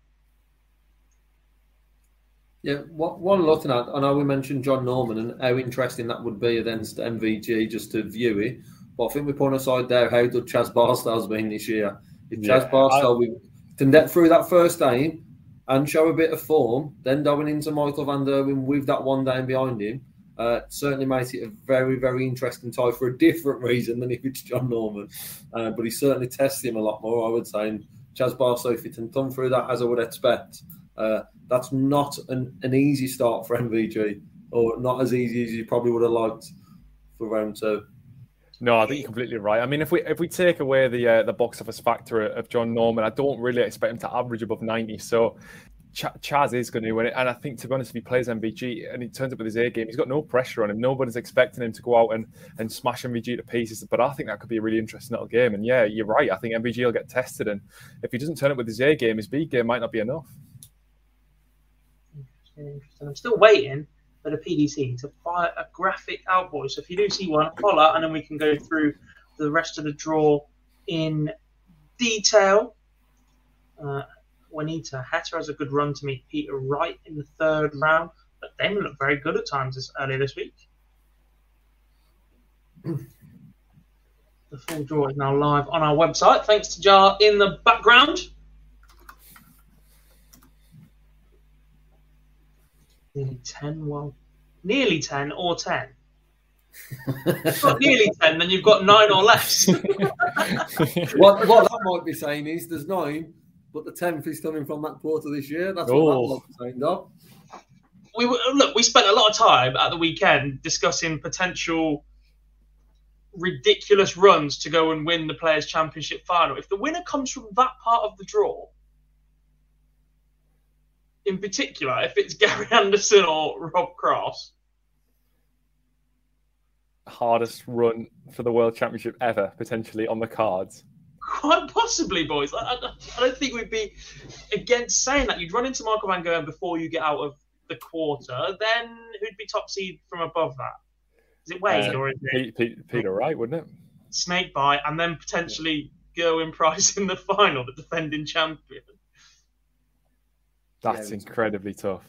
Speaker 2: Yeah, what, one looking at, I know we mentioned John Norman and how interesting that would be against MVG just to view it. But I think we put aside there how good Chaz Barstow's been this year. If Chaz yeah, Barstow I... can get through that first game and show a bit of form, then going into Michael Van der Gerwen with that one down behind him, uh, certainly makes it a very, very interesting tie for a different reason than if it's John Norman. Uh, but he certainly tests him a lot more, I would say. And Chaz Barstow, if he can come through that as I would expect, uh, that's not an, an easy start for MVG, or not as easy as you probably would have liked for round two.
Speaker 3: No, I think you're completely right. I mean, if we if we take away the uh, the box office factor of John Norman, I don't really expect him to average above ninety. So Ch- Chaz is going to win it, and I think to be honest, if he plays MVG and he turns up with his A game, he's got no pressure on him. Nobody's expecting him to go out and and smash MVG to pieces. But I think that could be a really interesting little game. And yeah, you're right. I think MVG will get tested, and if he doesn't turn up with his A game, his B game might not be enough
Speaker 1: interesting. I'm still waiting for the PDC to fire a graphic out, boys. So if you do see one, holler, and then we can go through the rest of the draw in detail. Uh, Juanita Hatter has a good run to meet Peter Wright in the third round, but Damon looked very good at times this, earlier this week. the full draw is now live on our website. Thanks to Jar in the background. Nearly 10. Well, nearly 10 or 10. not nearly 10, then you've got nine or less.
Speaker 2: what, what that might be saying is there's nine, but the 10th is coming from that quarter this year. That's what that oh. might be saying, Doc.
Speaker 1: We look. We spent a lot of time at the weekend discussing potential ridiculous runs to go and win the Players Championship final. If the winner comes from that part of the draw, in particular, if it's Gary Anderson or Rob Cross.
Speaker 3: Hardest run for the World Championship ever, potentially on the cards.
Speaker 1: Quite possibly, boys. I, I, I don't think we'd be against saying that. You'd run into Michael Van Gerwen before you get out of the quarter. Then who'd be top seed from above that? Is it Wade uh, or is
Speaker 3: it Pete, Peter Wright, wouldn't it?
Speaker 1: Snakebite, and then potentially Gerwyn Price in the final, the defending champion.
Speaker 3: That's yeah, incredibly tough.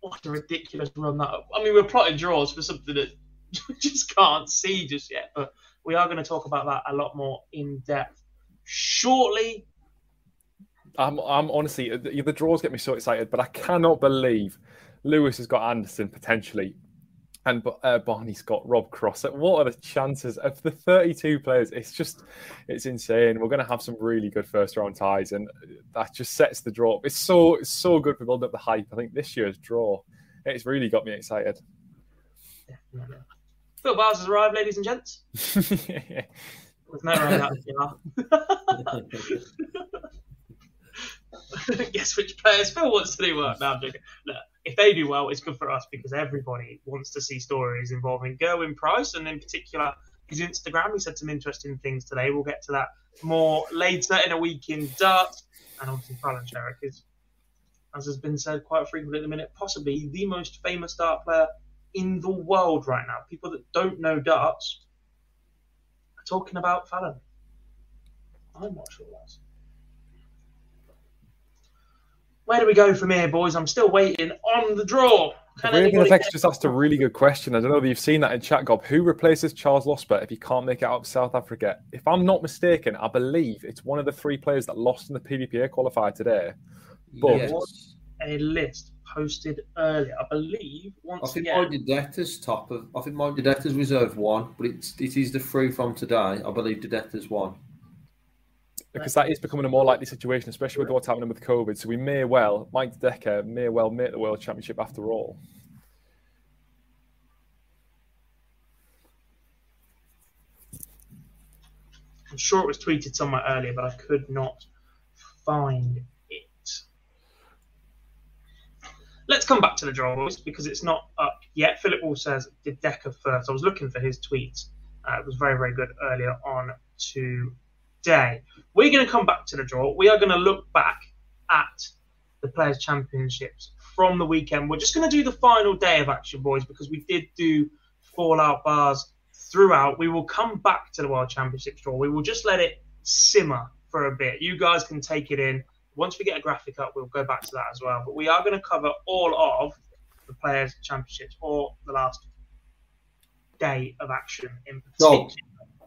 Speaker 1: What a ridiculous run that! I mean, we're plotting draws for something that we just can't see just yet, but we are going to talk about that a lot more in depth shortly.
Speaker 3: I'm, I'm honestly the, the draws get me so excited, but I cannot believe Lewis has got Anderson potentially and uh, Barney's got Rob Cross. What are the chances of the 32 players? It's just, it's insane. We're going to have some really good first round ties, and that just sets the draw. It's so, it's so good for building up the hype. I think this year's draw, it's really got me excited.
Speaker 1: Phil Bowers has arrived, ladies and gents. With no that, Guess which players Phil wants to do work. No, I'm joking. Look, if they do well, it's good for us because everybody wants to see stories involving Gerwyn Price and in particular his Instagram. He said some interesting things today. We'll get to that more later in a week in Dart. And obviously, Fallon Sherrock is, as has been said quite frequently at the minute, possibly the most famous dart player in the world right now. People that don't know darts are talking about Fallon. I'm not sure that's. Where do we go from here, boys? I'm still waiting on the draw.
Speaker 3: Can Raven Effects just asked a really good question. I don't know if you've seen that in chat, Gob. Who replaces Charles Losper if he can't make it out of South Africa? If I'm not mistaken, I believe it's one of the three players that lost in the PDPA qualifier today.
Speaker 1: But yes. a list posted earlier, I believe. Once
Speaker 2: I think
Speaker 1: again,
Speaker 2: Mike Deta's top of. I think Mike Deta's reserve one, but it's it is the three from today. I believe Deta's one
Speaker 3: because that is becoming a more likely situation, especially with what's happening with COVID. So we may well, Mike Decker may well make the World Championship after all.
Speaker 1: I'm sure it was tweeted somewhere earlier, but I could not find it. Let's come back to the draw, boys, because it's not up yet. Philip Wall says, did Decker first? I was looking for his tweet. Uh, it was very, very good earlier on to day. We're going to come back to the draw. We are going to look back at the Players' Championships from the weekend. We're just going to do the final day of action, boys, because we did do fallout bars throughout. We will come back to the World Championships draw. We will just let it simmer for a bit. You guys can take it in. Once we get a graphic up, we'll go back to that as well. But we are going to cover all of the Players' Championships or the last day of action in particular.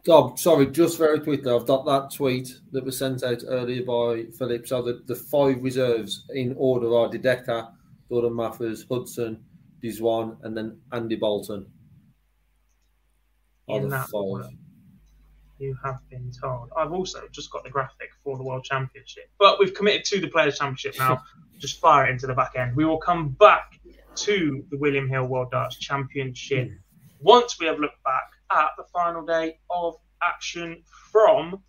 Speaker 2: Dob, sorry, just very quickly, I've got that tweet that was sent out earlier by Philip. So the, the five reserves in order are De Decker, Gordon Mathers, Hudson, Dizwan, and then Andy Bolton.
Speaker 1: In that order, you have been told. I've also just got the graphic for the World Championship, but we've committed to the Players' Championship now. just fire it into the back end. We will come back to the William Hill World Darts Championship hmm. once we have looked back at the final day of action from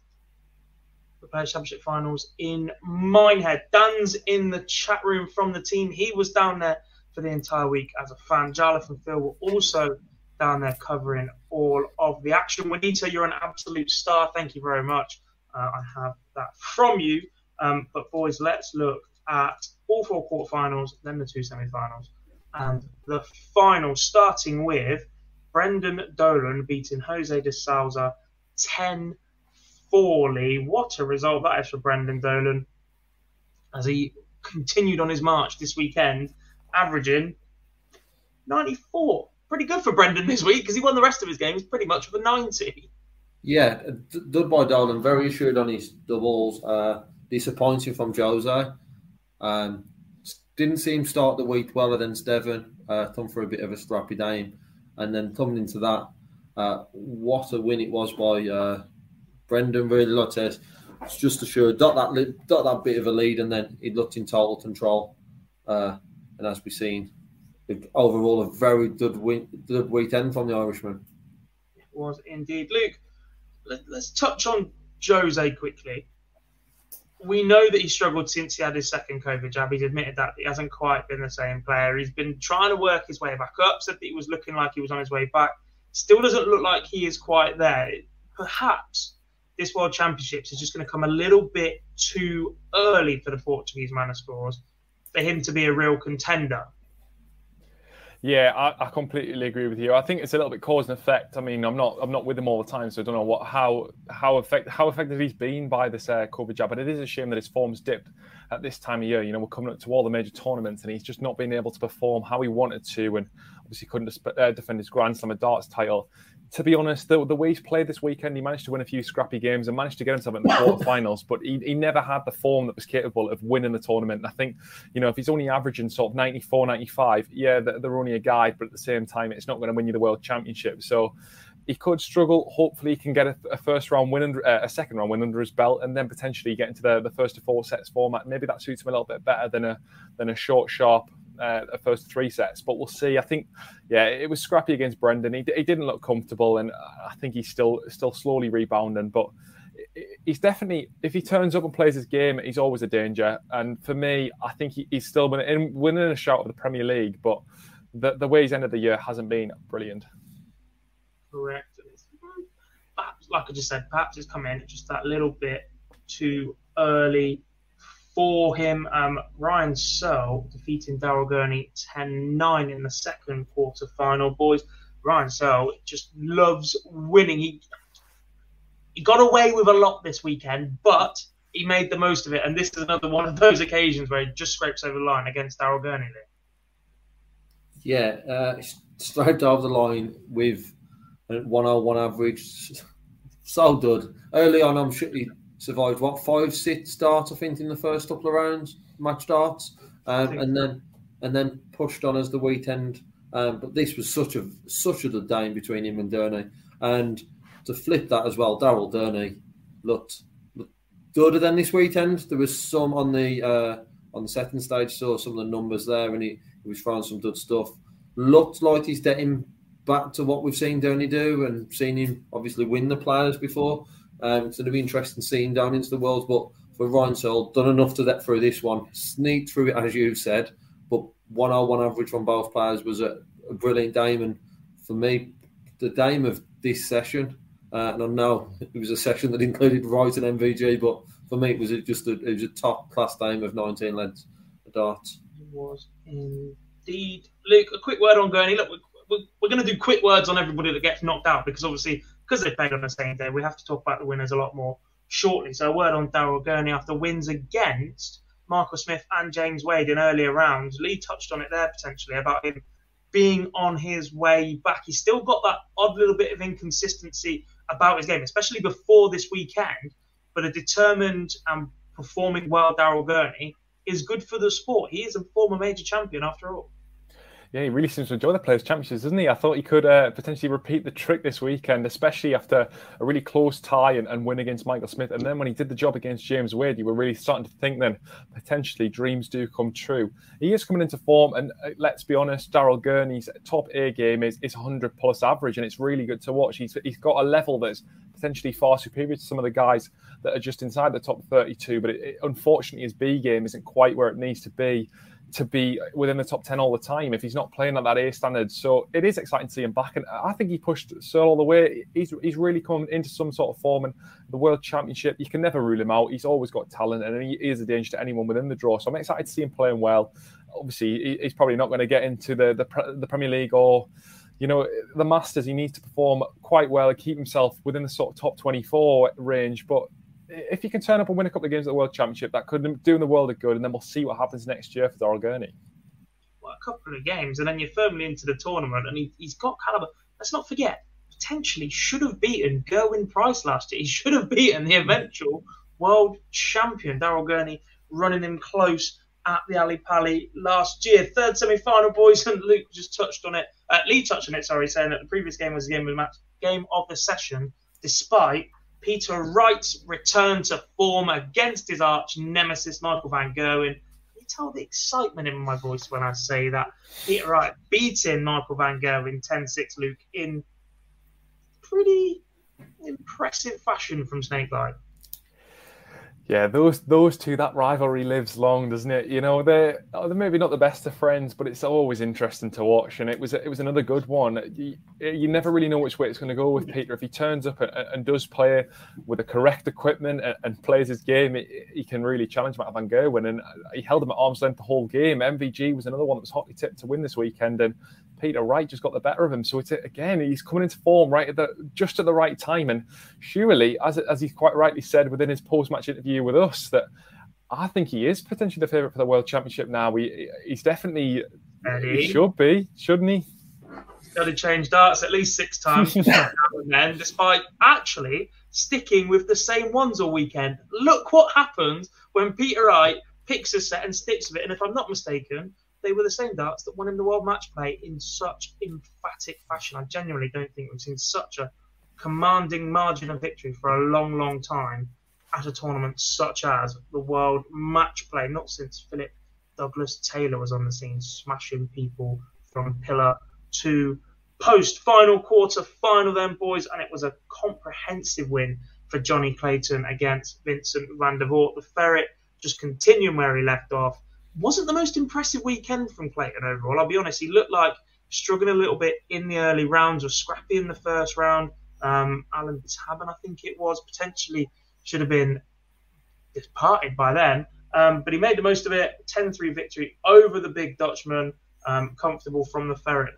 Speaker 1: the Players Championship Finals in Minehead. Dan's in the chat room from the team. He was down there for the entire week as a fan. Jarlath and Phil were also down there covering all of the action. Juanita, you're an absolute star. Thank you very much. Uh, I have that from you. Um, but boys, let's look at all four quarterfinals, then the two semi-finals, and the final, starting with Brendan Dolan beating Jose de Sousa 10 4 What a result that is for Brendan Dolan as he continued on his march this weekend, averaging 94. Pretty good for Brendan this week because he won the rest of his games pretty much with a 90.
Speaker 2: Yeah, good by Dolan. Very assured on his doubles. Uh, disappointing from Jose. Um, didn't see him start the week well against Devon. Uh, come for a bit of a scrappy game. And then coming into that, uh, what a win it was by uh, Brendan. Really, like it's just assured got that that bit of a lead, and then he looked in total control. Uh, and as we've seen, overall a very good win, good weekend from the Irishman.
Speaker 1: It was indeed, Luke. Let, let's touch on Jose quickly. We know that he struggled since he had his second COVID jab. He's admitted that he hasn't quite been the same player. He's been trying to work his way back up. Said that he was looking like he was on his way back. Still doesn't look like he is quite there. Perhaps this World Championships is just going to come a little bit too early for the Portuguese man of scores for him to be a real contender.
Speaker 3: Yeah, I, I, completely agree with you. I think it's a little bit cause and effect. I mean, I'm not I'm not with him all the time, so I don't know what how how effect how effective he's been by this uh, COVID jab. But it is a shame that his form's dipped at this time of year. You know, we're coming up to all the major tournaments, and he's just not been able to perform how he wanted to, and obviously couldn't uh, defend his Grand Slam of darts title to be honest, the, the way he's played this weekend, he managed to win a few scrappy games and managed to get himself in the quarterfinals, but he, he never had the form that was capable of winning the tournament. And I think, you know, if he's only averaging sort of 94, 95, yeah, they're, they're only a guide, but at the same time, it's not going to win you the world championship. So he could struggle. Hopefully, he can get a, a first round win, under, uh, a second round win under his belt, and then potentially get into the, the first to four sets format. Maybe that suits him a little bit better than a than a short, sharp uh, first three sets. But we'll see. I think, yeah, it was scrappy against Brendan. He, he didn't look comfortable, and I think he's still still slowly rebounding. But he's definitely, if he turns up and plays his game, he's always a danger. And for me, I think he, he's still winning, winning a shout of the Premier League, but the, the way he's ended the year hasn't been brilliant.
Speaker 1: Correct. Perhaps, like I just said, perhaps it's come in just that little bit too early for him. Um, Ryan Searle defeating Daryl Gurney 10 9 in the second quarter final. Boys, Ryan Searle just loves winning. He, he got away with a lot this weekend, but he made the most of it. And this is another one of those occasions where he just scrapes over the line against Daryl Gurney.
Speaker 2: Yeah, uh, straight over the line with a 101 average. So good. Early on, I'm sure he survived what five sit starts I think in the first couple of rounds match starts um, and then and then pushed on as the weekend. Um, but this was such a such a good game between him and Gurney and to flip that as well Daryl Gurney looked, looked gooder than this weekend. There was some on the uh, on the second stage saw some of the numbers there and he, he was throwing some good stuff. Looked like he's getting back to what we've seen Gurney do and seen him obviously win the players before um, it's going to be interesting seeing down into the world. But for Ryan Searle, done enough to get through this one, sneaked through it as you've said. But one on one average from both players was a, a brilliant game, and for me, the game of this session. Uh, and I know it was a session that included Wright and MVG, but for me, it was just a, it was a top class game of 19 legs a dart.
Speaker 1: It was Indeed. Luke, a quick word on Gurney. Look, we're, we're going to do quick words on everybody that gets knocked out because obviously, because they played on the same day, we have to talk about the winners a lot more shortly. So, a word on Daryl Gurney after wins against Michael Smith and James Wade in earlier rounds. Lee touched on it there potentially about him being on his way back. He's still got that odd little bit of inconsistency about his game, especially before this weekend. But a determined and performing well Daryl Gurney is good for the sport. He is a former major champion after all.
Speaker 3: Yeah, he really seems to enjoy the Players' Championships, doesn't he? I thought he could uh, potentially repeat the trick this weekend, especially after a really close tie and, and, win against Michael Smith. And then when he did the job against James Wade, you were really starting to think then potentially dreams do come true. He is coming into form, and uh, let's be honest, Daryl Gurney's top A game is, is 100 plus average, and it's really good to watch. He's, he's got a level that's potentially far superior to some of the guys that are just inside the top 32, but it, it, unfortunately, his B game isn't quite where it needs to be to be within the top 10 all the time if he's not playing at that A standard. So it is exciting to see him back. And I think he pushed Searle all the way. He's, he's really come into some sort of form. And the World Championship, you can never rule him out. He's always got talent and he is a danger to anyone within the draw. So I'm excited to see him playing well. Obviously, he's probably not going to get into the, the, the Premier League or you know, the Masters, he needs to perform quite well and keep himself within the sort of top 24 range. But if he can turn up and win a couple of games at the World Championship, that could do in the world of good. And then we'll see what happens next year for Daryl Gurney.
Speaker 1: Well, a couple of games, and then you're firmly into the tournament. And he, has got kind of a, let's not forget, potentially should have beaten Gerwyn Price last year. He should have beaten the eventual world champion, Daryl Gurney, running him close at the Ali Pali last year. Third semi final, boys, and Luke just touched on it. Uh, Lee touched on it, sorry, saying that the previous game was the game of the match, game of the session, despite Peter Wright's return to form against his arch nemesis Michael Van Gerwen. You tell the excitement in my voice when I say that? Peter Wright beating Michael Van Gerwen 10 6 Luke in pretty impressive fashion from Snakebite.
Speaker 3: Yeah, those those two, that rivalry lives long, doesn't it? You know, they're oh, they're maybe not the best of friends, but it's always interesting to watch. And it was it was another good one. You, you never really know which way it's going to go with Peter. If he turns up and, and does play with the correct equipment and, and plays his game, he can really challenge Matt Van Gerwen. And he held him at arm's length the whole game. MVG was another one that was hotly tipped to win this weekend, and Peter Wright just got the better of him. So it's again, he's coming into form right at the just at the right time. And surely, as as he quite rightly said within his post match interview with us, that I think he is potentially the favourite for the World Championship now. We, he's definitely he should be, shouldn't he?
Speaker 1: Got to change darts at least six times now and then, despite actually sticking with the same ones all weekend. Look what happens when Peter Wright picks a set and sticks with it. And if I'm not mistaken, they were the same darts that won him the world match play in such emphatic fashion. I genuinely don't think we've seen such a commanding margin of victory for a long, long time at a tournament such as the world match play, not since Philip Douglas Taylor was on the scene, smashing people from pillar to post. Final quarter final, then, boys, and it was a comprehensive win for Johnny Clayton against Vincent van der Voort. The Ferret just continuing where he left off wasn't the most impressive weekend from Clayton overall. I'll be honest, he looked like struggling a little bit in the early rounds, was scrappy in the first round. Um, Alan Tabern, I think it was, potentially should have been departed by then. Um, but he made the most of it. 10 3 victory over the big Dutchman, um, comfortable from the Ferret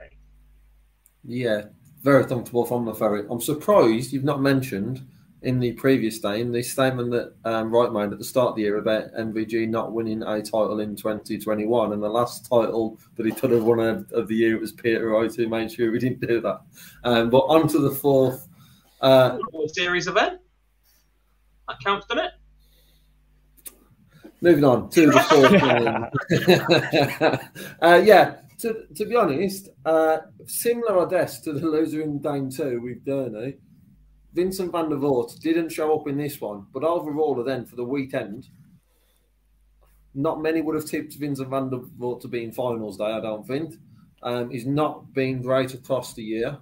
Speaker 2: Yeah, very comfortable from the Ferret. I'm surprised you've not mentioned in the previous day, in the statement that um, Wright made at the start of the year about MVG not winning a title in 2021, and the last title that he could have won of, of the year was Peter Wright, who made sure we didn't do that. Um, but on to the fourth uh,
Speaker 1: series event. That counts, doesn't it?
Speaker 2: Moving on to the fourth. uh, yeah, to, to be honest, uh, similar, I guess, to the loser in Dame 2 with Gurney Vincent van der Voort didn't show up in this one, but overall, then for the weekend, not many would have tipped Vincent van der Voort to be in finals day. I don't think. Um, he's not been great across the year.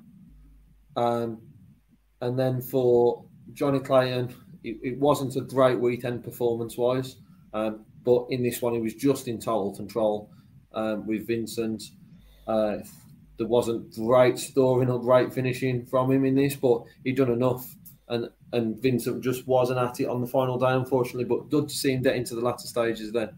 Speaker 2: Um, and then for Johnny Clayton, it, it, wasn't a great weekend performance wise, um, but in this one, he was just in total control um, with Vincent. Uh, there wasn't great scoring or great finishing from him in this, but he'd done enough. And and Vincent just wasn't at it on the final day, unfortunately. But good to see him get into the latter stages then.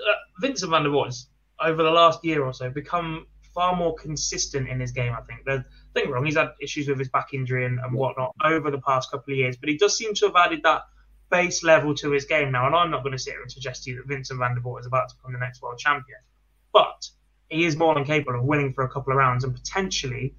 Speaker 1: uh, Vincent van der Voort over the last year or so become far more consistent in his game. I think. Don't think wrong. He's had issues with his back injury and, and whatnot over the past couple of years, but he does seem to have added that base level to his game now. And I'm not going to sit here and suggest to you that Vincent van der Voort is about to become the next world champion, but he is more than capable of winning for a couple of rounds and potentially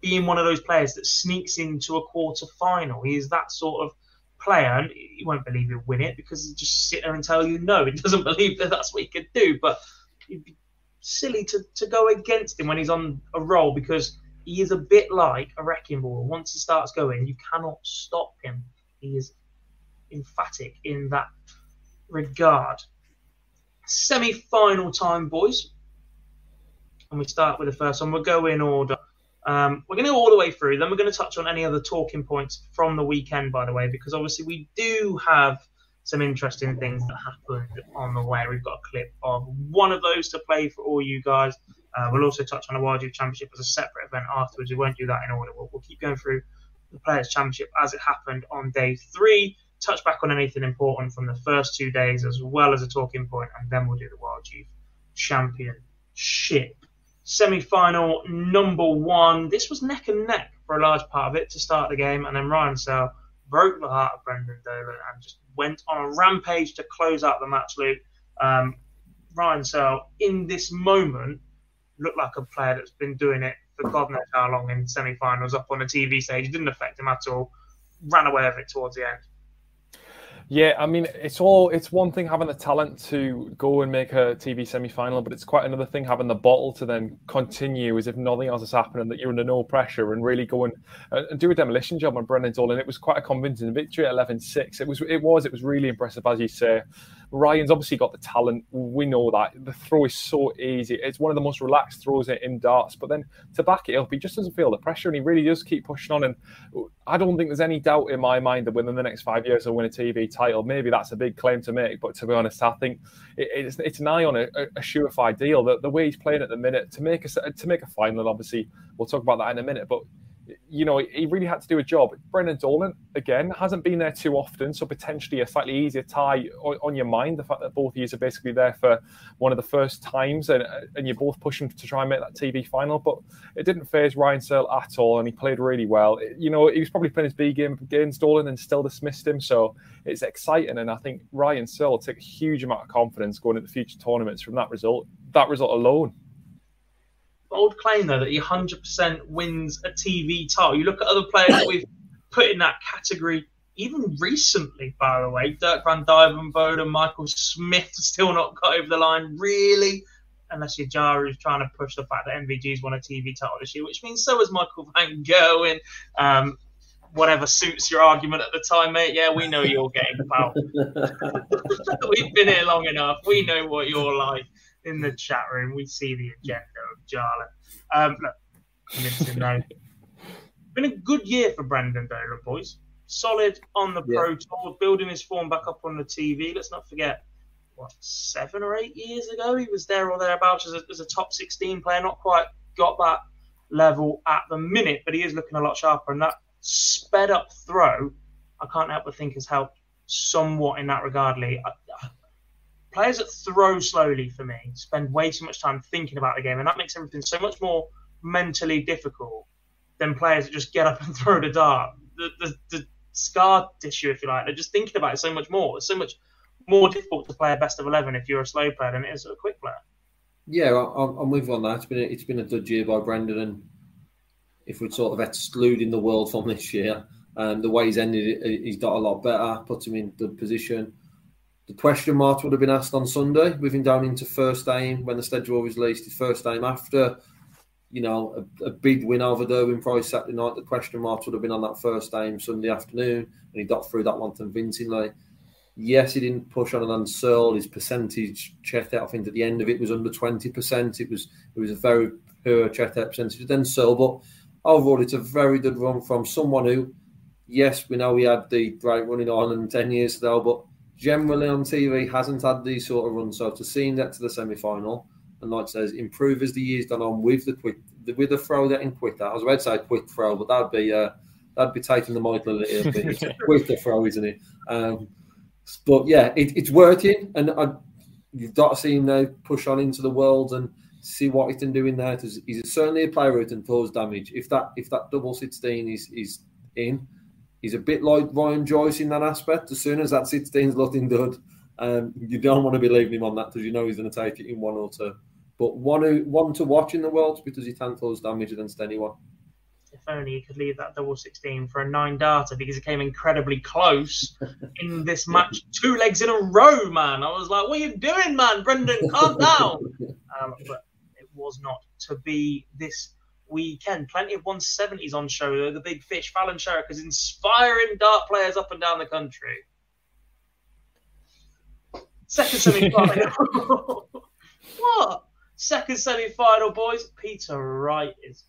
Speaker 1: being one of those players that sneaks into a quarter final. He is that sort of player, and you won't believe he'll win it because he just sit there and tell you no. He doesn't believe that that's what he could do, but it'd be silly to, to go against him when he's on a roll because he is a bit like a wrecking ball. Once he starts going, you cannot stop him. He is emphatic in that regard. Semi final time, boys. And we start with the first one. We'll go in order. Um, we're going to go all the way through. Then we're going to touch on any other talking points from the weekend, by the way, because obviously we do have some interesting things that happened on the way. We've got a clip of one of those to play for all you guys. Uh, we'll also touch on the Wild Youth Championship as a separate event afterwards. We won't do that in order. We'll, we'll keep going through the Players' Championship as it happened on day three, touch back on anything important from the first two days as well as a talking point, and then we'll do the Wild Youth Championship semi final number one. This was neck and neck for a large part of it to start the game, and then Ryan Searle broke the heart of Brendan Dolan and just went on a rampage to close out the match, Luke. Um, Ryan Searle, in this moment, looked like a player that's been doing it for God knows how long in semi finals up on the TV stage. It didn't affect him at all. Ran away with it towards the end.
Speaker 3: Yeah, I mean, it's all it's one thing having the talent to go and make a TV semi-final, but it's quite another thing having the bottle to then continue as if nothing else is happening, that you're under no pressure and really go and, uh, and do a demolition job on Brendan Dolan. It was quite a convincing victory at 11-6. It was, it was, it was really impressive, as you say. Ryan's obviously got the talent. We know that. The throw is so easy. It's one of the most relaxed throws in darts. But then to back it up, he just doesn't feel the pressure and he really does keep pushing on. And I don't think there's any doubt in my mind that within the next five years he'll win a TV title. Maybe that's a big claim to make. But to be honest, I think it's, it's an eye on a, a surefire deal. The, the way he's playing at the minute to make a, to make a final, obviously, we'll talk about that in a minute. But you know, he really had to do a job. Brendan Dolan, again, hasn't been there too often, so potentially a slightly easier tie on your mind. The fact that both of you are basically there for one of the first times and, uh, and you're both pushing to try and make that TV final. But it didn't phase Ryan Searle at all, and he played really well. You know, he was probably playing his B game against Dolan and still dismissed him, so it's exciting. And I think Ryan Searle take a huge amount of confidence going into the future tournaments from that result, that result alone
Speaker 1: bold claim though that he 100% wins a TV title. You look at other players that we've put in that category, even recently, by the way, Dirk van Duijvenbode and Michael Smith still not got over the line, really. Unless Jari who's trying to push the fact that MVG's won a TV title this year, which means so has Michael Van Gerwen. Um, whatever suits your argument at the time, mate. Yeah, we know you're getting fouled. We've been here long enough. We know what you're like in the chat room. We see the agenda of Jarlin. Um, look, convincing though. Been a good year for Brendan Dolan, boys. Solid on the yeah. Pro Tour, building his form back up on the TV. Let's not forget, what, seven or eight years ago, he was there or thereabouts as a, as a top 16 player. Not quite got that level at the minute, but he is looking a lot sharper. And that sped up throw, I can't help but think has helped somewhat in that regard, Lee players that throw slowly for me spend way too much time thinking about the game, and that makes everything so much more mentally difficult than players that just get up and throw the dart. The, the, the scar tissue, if you like, they're just thinking about it so much more. It's so much more difficult to play a best of 11 if you're a slow player than it is a quick player.
Speaker 2: Yeah, I'm, with you on that. It's been a, it's been a good year by Brendan, and if we're sort of excluding the world from this year, um, the way he's ended it, he's got a lot better, put him in the position the question marks would have been asked on Sunday him down into first aim when the schedule was released. His first aim after, you know, a, a big win over Gerwyn Price Saturday night. The question marks would have been on that first aim Sunday afternoon, and he got through that one convincingly. Yes, he didn't push on an unsearled. His percentage checked out. I think at the end of it was under twenty percent. It was it was a very poor checked out percentage. Then Searle, but overall, it's a very good run from someone who, yes, we know he had the great running on and ten years ago, but generally on TV hasn't had these sort of runs. So to see him get to the semi final and like says, improve as the years gone on with the quick with the throw that getting quicker. I was about to say quick throw, but that'd be uh, that'd be taking the mic a little bit. It's a quicker throw, isn't it? Um, but yeah, it, it's working, and I, you've got to see him now push on into the world and see what he can do in there. He's certainly a player who can cause damage. If that if that double sixteen is is in, he's a bit like Ryan Joyce in that aspect. As soon as that sixteen's looking good, um, you don't want to be leaving him on that because you know he's going to take it in one or two. But one who, one to watch in the world because he can cause damage against anyone.
Speaker 1: If only he could leave that double 16 for a nine darter because it came incredibly close in this match. Two legs in a row, man. I was like, what are you doing, man? Brendan, calm down. Um, but it was not to be this weekend. Plenty of 170s on show. The big fish, Fallon Sherrock, is inspiring dart players up and down the country. Second semi final. what? Second semi final, boys. Peter Wright is.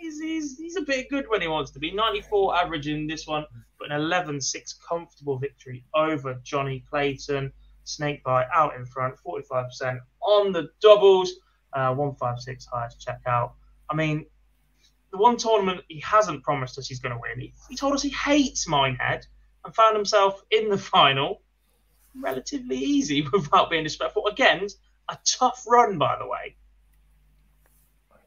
Speaker 1: He's, he's, he's a bit good when he wants to be. 94 average in this one, but an 11 6 comfortable victory over Johnny Clayton. Snake Snakebite out in front, 45% on the doubles, uh, 156 highest checkout. I mean, the one tournament he hasn't promised us he's going to win. He, he told us he hates Minehead and found himself in the final relatively easy without being disrespectful. Again, a tough run, by the way.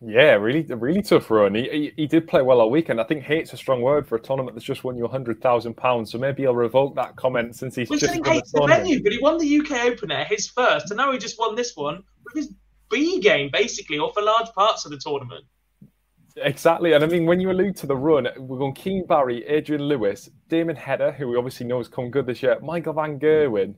Speaker 3: Yeah, really, really tough run. He, he, he did play well all weekend. I think hate's a strong word for a tournament that's just won you hundred thousand pounds. So maybe he'll revoke that comment since he's
Speaker 1: We're
Speaker 3: just won
Speaker 1: hates
Speaker 3: the
Speaker 1: the venue, but he won the UK Opener, his first, and now he just won this one with his B game, basically, or for large parts of the tournament.
Speaker 3: Exactly, and I mean when you allude to the run, we're going Keane Barry, Adrian Lewis, Damon Heta, who we obviously know has come good this year, Michael Van Gerwen,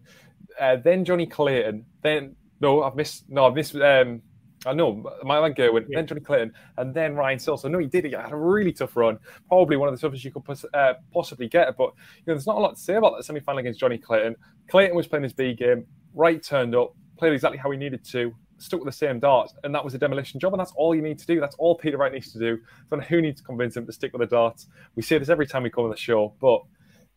Speaker 3: uh, then Johnny Clayton, then no, I've missed no, I've missed. Um, I know Michael Van Gerwen, then Johnny Clayton, and then Ryan Sills. So no, he did. He had a really tough run, probably one of the toughest you could pos- uh, possibly get. But you know, there's not a lot to say about that semi-final against Johnny Clayton. Clayton was playing his B game. right turned up, played exactly how he needed to, stuck with the same dart, and that was a demolition job. And that's all you need to do. That's all Peter Wright needs to do. I who needs to convince him to stick with the dart? We say this every time we come on the show, but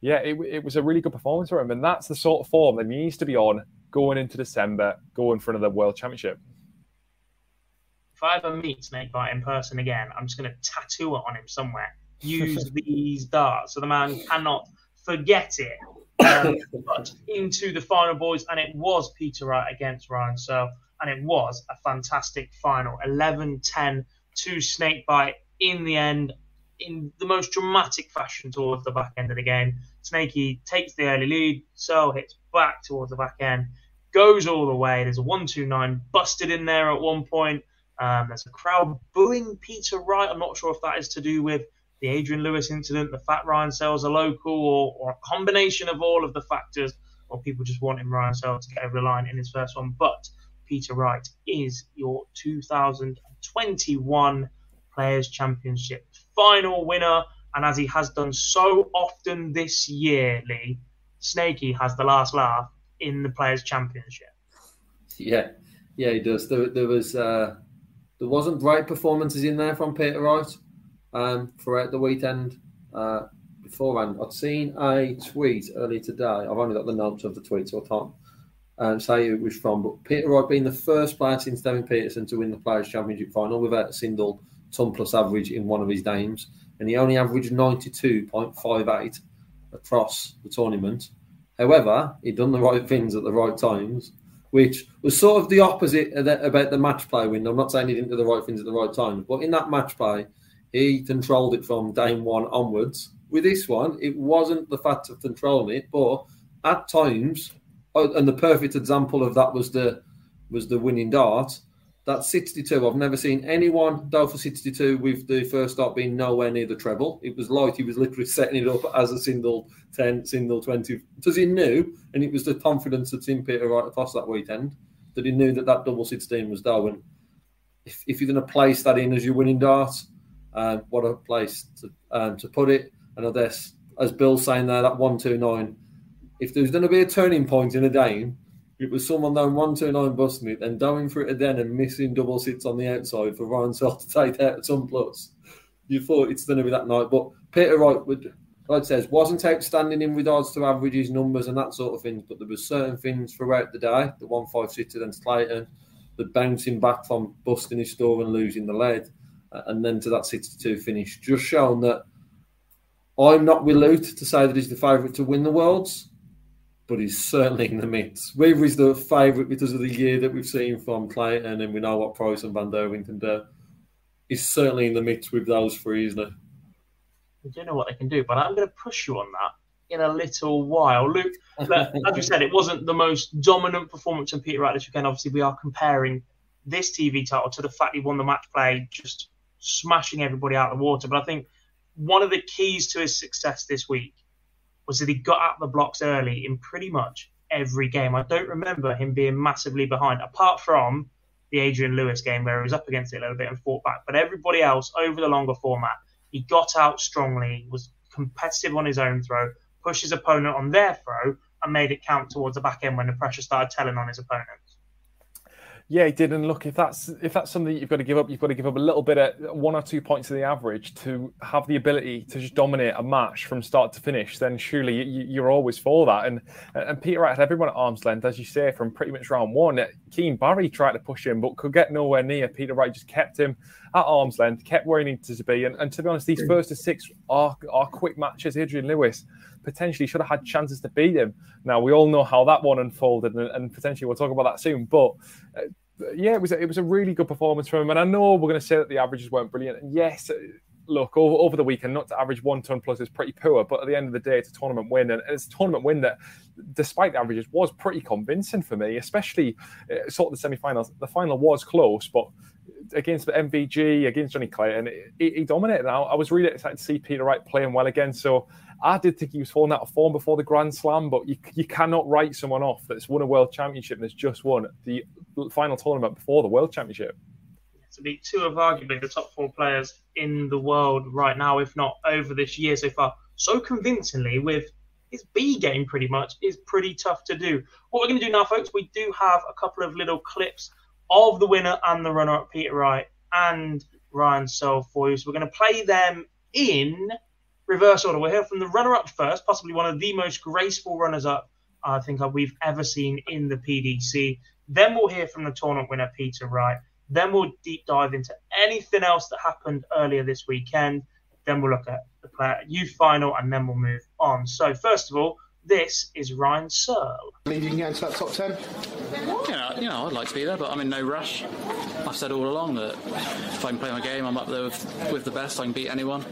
Speaker 3: yeah, it, it was a really good performance for him, and that's the sort of form that he needs to be on going into December, going for another World Championship.
Speaker 1: If I ever meet Snakebite in person again, I'm just going to tattoo it on him somewhere. Use these darts so the man cannot forget it. Um, but into the final, boys, and it was Peter Wright against Ryan Searle, and it was a fantastic final 11 10 to Snakebite in the end, in the most dramatic fashion towards the back end of the game. Snakey takes the early lead, Searle hits back towards the back end, goes all the way. There's a 1 2 9 busted in there at one point. Um, there's a crowd booing Peter Wright. I'm not sure if that is to do with the Adrian Lewis incident, the fact Ryan Sells are local, or, or a combination of all of the factors, or people just wanting Ryan Sells to get over the line in his first one. But Peter Wright is your 2021 Players Championship final winner. And as he has done so often this year, Lee, Snakey has the last laugh in the Players Championship.
Speaker 2: Yeah, yeah, he does. There, there was uh, there wasn't great performances in there from Peter Wright um, throughout the weekend. Uh, beforehand, I'd seen a tweet earlier today. I've only got the notes of the tweet, so I can't um, say it was from. But Peter Wright being the first player since Devon Petersen to win the Players Championship final without a single ton plus average in one of his games, and he only averaged ninety two point five eight across the tournament. However, he'd done the right things at the right times which was sort of the opposite about the match play window. I'm not saying he didn't do the right things at the right time, but in that match play, he controlled it from game one onwards. With this one, it wasn't the fact of controlling it, but at times, and the perfect example of that was the was the winning dart. That 62, I've never seen anyone go for 62 with the first dart being nowhere near the treble. It was like he was literally setting it up as a single 10, single 20. Because he knew, and it was the confidence that's in Peter right across that weekend, that he knew that that double 16 was Darwin. If, if you're going to place that in as your winning dart, um, what a place to, um, to put it. And I guess, as Bill's saying there, that 129, if there's going to be a turning point in a game, it was someone down 129 busting it, then going for it again and missing double sits on the outside for Ryan Searle to take out at some plus. You thought it's going to be that night. But Peter Wright would, like says, wasn't outstanding in regards to averages, numbers, and that sort of thing. But there were certain things throughout the day. The one five six against Clayton, the bouncing back from busting his store and losing the lead, uh, and then to that 62 finish, just showing that I'm not willoot to say that he's the favourite to win the Worlds. But he's certainly in the mix. Whether he's the favourite because of the year that we've seen from Clayton and we know what Price and Van Derwent can do, he's certainly in the mix with those three, isn't he?
Speaker 1: I don't know what they can do, but I'm going to push you on that in a little while. Luke, as you said, it wasn't the most dominant performance from Peter Wright this weekend. Obviously, we are comparing this TV title to the fact he won the match play, just smashing everybody out of the water. But I think one of the keys to his success this week was that he got out the blocks early in pretty much every game. I don't remember him being massively behind, apart from the Adrian Lewis game where he was up against it a little bit and fought back. But everybody else over the longer format, he got out strongly, was competitive on his own throw, pushed his opponent on their throw, and made it count towards the back end when the pressure started telling on his opponent.
Speaker 3: Yeah, he did. And look, if that's if that's something you've got to give up, you've got to give up a little bit of one or two points of the average to have the ability to just dominate a match from start to finish. Then surely you, are always for that. And and Peter Wright had everyone at arm's length, as you say, from pretty much round one. Keane Barry tried to push him, but could get nowhere near. Peter Wright just kept him at arm's length, kept where he needed to be. And, and to be honest, these first to six are are quick matches. Adrian Lewis potentially should have had chances to beat him. Now we all know how that one unfolded, and, and potentially we'll talk about that soon. But uh, yeah, it was a, it was a really good performance from him. And I know we're going to say that the averages weren't brilliant. And yes, uh, look over, over the weekend, not to average one ton plus is pretty poor, but at the end of the day, it's a tournament win, and it's a tournament win that, despite the averages, was pretty convincing for me. Especially uh, sort of the semi-finals. The final was close, but against the MVG, against Johnny Clayton, he, he dominated. I, I was really excited to see Peter Wright playing well again. So I did think he was falling out of form before the Grand Slam, but you, you cannot write someone off that's won a World Championship and has just won the final tournament before the World Championship.
Speaker 1: To be two of arguably the top four players in the world right now, if not over this year so far, so convincingly with his B game pretty much is pretty tough to do. What we're going to do now, folks, we do have a couple of little clips of the winner and the runner up, Peter Wright and Ryan Searle for you. So we're going to play them in reverse order. We'll hear from the runner up first, possibly one of the most graceful runners up I think we've ever seen in the PDC. Then we'll hear from the tournament winner, Peter Wright. Then we'll deep dive into anything else that happened earlier this weekend. Then we'll look at the player youth final and then we'll move on. So, first of all, this is Ryan Searle.
Speaker 4: I believe you can get into that top 10?
Speaker 5: Yeah, you know, I'd like to be there, but I'm in no rush. I've said all along that if I can play my game, I'm up there with, with the best. I can beat anyone.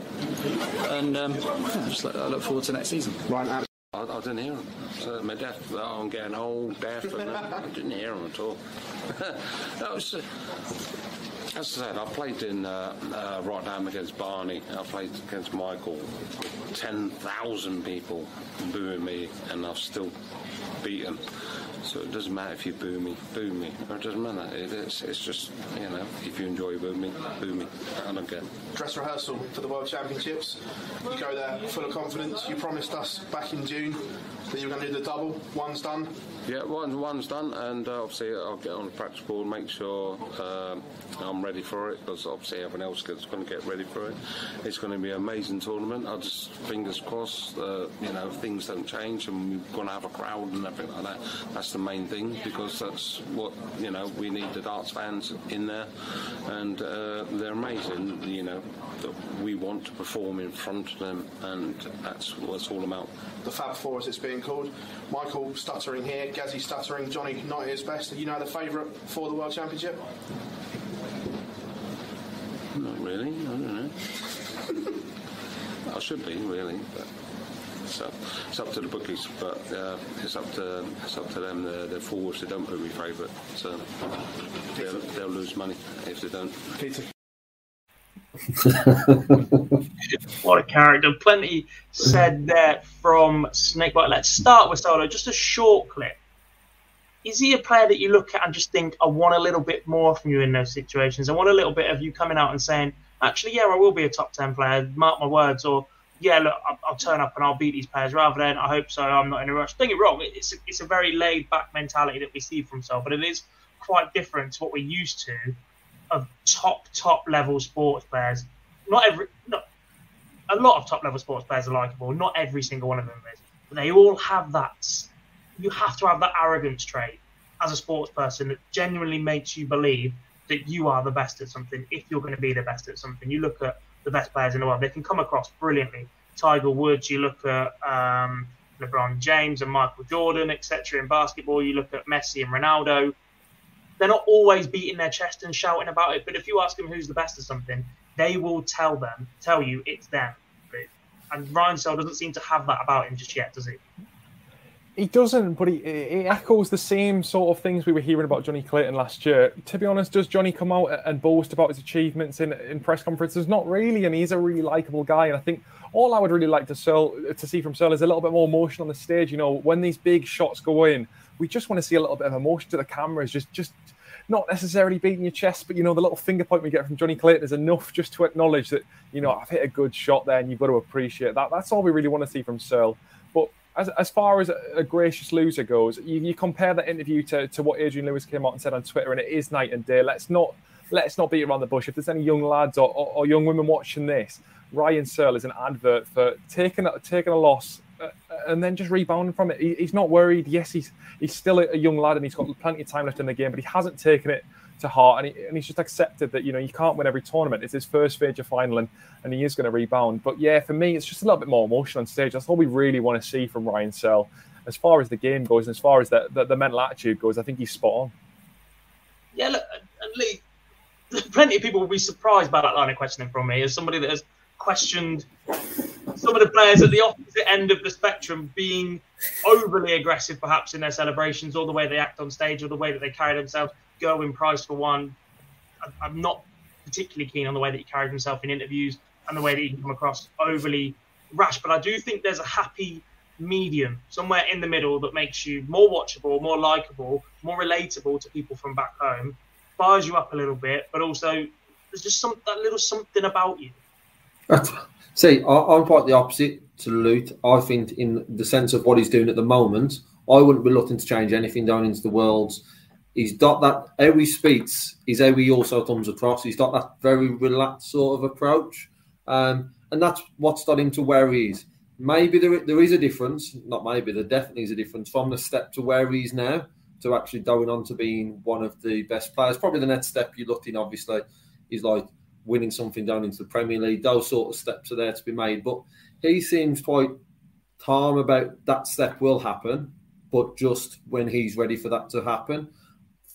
Speaker 5: And um, yeah, just look, I look forward to next season.
Speaker 4: Ryan,
Speaker 6: I, I, didn't hear him. So my deaf, oh, I'm getting old, deaf, and I didn't hear him at all. that was, uh, as I said, I played in uh, uh, Rotterdam against Barney. I played against Michael. 10,000 people booing me, and I've still beaten. So it doesn't matter if you boo me, boo me. It doesn't matter. It, it's, it's just, you know, if you enjoy boo me, boo me. I don't care.
Speaker 4: Dress rehearsal for the World Championships. You go there full of confidence. You promised us back in June that you were going to do the double. One's done.
Speaker 6: Yeah, one, one's done, and uh, obviously I'll get on the practice board, make sure um, I'm ready for it, because obviously everyone else is going to get ready for it. It's going to be an amazing tournament. I just fingers crossed, uh, you know, things don't change, and we're going to have a crowd and everything like that. That's the main thing because that's what you know we need the darts fans in there, and uh, they're amazing. You know that we want to perform in front of them, and that's what it's all about.
Speaker 4: The Fab Four, as it's being called. Michael stuttering here, Gazzy stuttering, Johnny not at his best. Are you now the favourite for the World Championship?
Speaker 6: Not really. I don't know. I should be really, but. So it's up to the bookies, but uh, it's up to it's up to them. They're, they're forwards. They don't put me favourite, so they'll, they'll, lose money if they don't.
Speaker 4: Peter.
Speaker 1: what a character! Plenty said there from Snakebite. Let's start with Solo. Just a short clip. Is he a player that you look at and just think, I want a little bit more from you in those situations? I want a little bit of you coming out and saying, actually, yeah, I will be a top 10 player, mark my words, or yeah, look, I'll, I'll, turn up and I'll beat these players rather than I hope so. I'm not in a rush. Don't get wrong, it's a, it's a very laid back mentality that we see from himself, but it is quite different to what we're used to of top top level sports players. Not every, not, a lot of top level sports players are likable. Not every single one of them is, but they all have that. You have to have that arrogance trait as a sports person that genuinely makes you believe that you are the best at something. If you're going to be the best at something, you look at the best players in the world. They can come across brilliantly. Tiger Woods, you look at um, LeBron James and Michael Jordan, etc. In basketball, you look at Messi and Ronaldo. They're not always beating their chest and shouting about it, but if you ask them who's the best at something, they will tell them, tell you it's them. And Ryan Searle doesn't seem to have that about him just yet, does he?
Speaker 3: He doesn't, but he, he echoes the same sort of things we were hearing about Johnny Clayton last year. To be honest, does Johnny come out and boast about his achievements in, in press conferences? Not really, and he's a really likable guy. And I think all I would really like to Searle, to see from Searle is a little bit more emotion on the stage. You know, when these big shots go in, we just want to see a little bit of emotion to the cameras. Just, just not necessarily beating your chest, but you know, the little finger point we get from Johnny Clayton is enough just to acknowledge that you know I've hit a good shot there, and you've got to appreciate that. That's all we really want to see from Searle. As, as far as a, gracious loser goes, you, you, compare that interview to, to what Adrian Lewis came out and said on Twitter, and it is night and day. Let's not let's not beat around the bush. If there's any young lads or, or, or young women watching this, Ryan Searle is an advert for taking taking a loss uh, and then just rebounding from it. He, he's not worried. Yes, he's he's still a, young lad and he's got plenty of time left in the game, but he hasn't taken it to heart and, he, and he's just accepted that you know you can't win every tournament. It's his first major final and, and he is going to rebound. But yeah, for me, it's just a little bit more emotional on stage. That's all we really want to see from Ryan Searle. As far as the game goes and as far as the, the, the mental attitude goes, I think he's spot on.
Speaker 1: Yeah, look, Lee, plenty of people will be surprised by that line of questioning from me as somebody that has questioned some of the players at the opposite end of the spectrum being overly aggressive, perhaps in their celebrations, or the way they act on stage, or the way that they carry themselves. Gerwyn Price, for one, I'm not particularly keen on the way that he carried himself in interviews and the way that he can come across overly rash. But I do think there's a happy medium somewhere in the middle that makes you more watchable, more likable, more relatable to people from back home, fires you up a little bit, but also there's just some that little something about you.
Speaker 2: See, I'm quite the opposite to Luke. I think, in the sense of what he's doing at the moment, I wouldn't be looking to change anything down into the worlds he's got that how he speaks is how he also comes across. He's got that very relaxed sort of approach, um, and that's what's got him to where he is. Maybe there, there is a difference, not maybe, there definitely is a difference from the step to where he is now to actually going on to being one of the best players. Probably the next step you're looking, obviously, is like winning something down into the Premier League. Those sort of steps are there to be made. But he seems quite calm about that step will happen, but just when he's ready for that to happen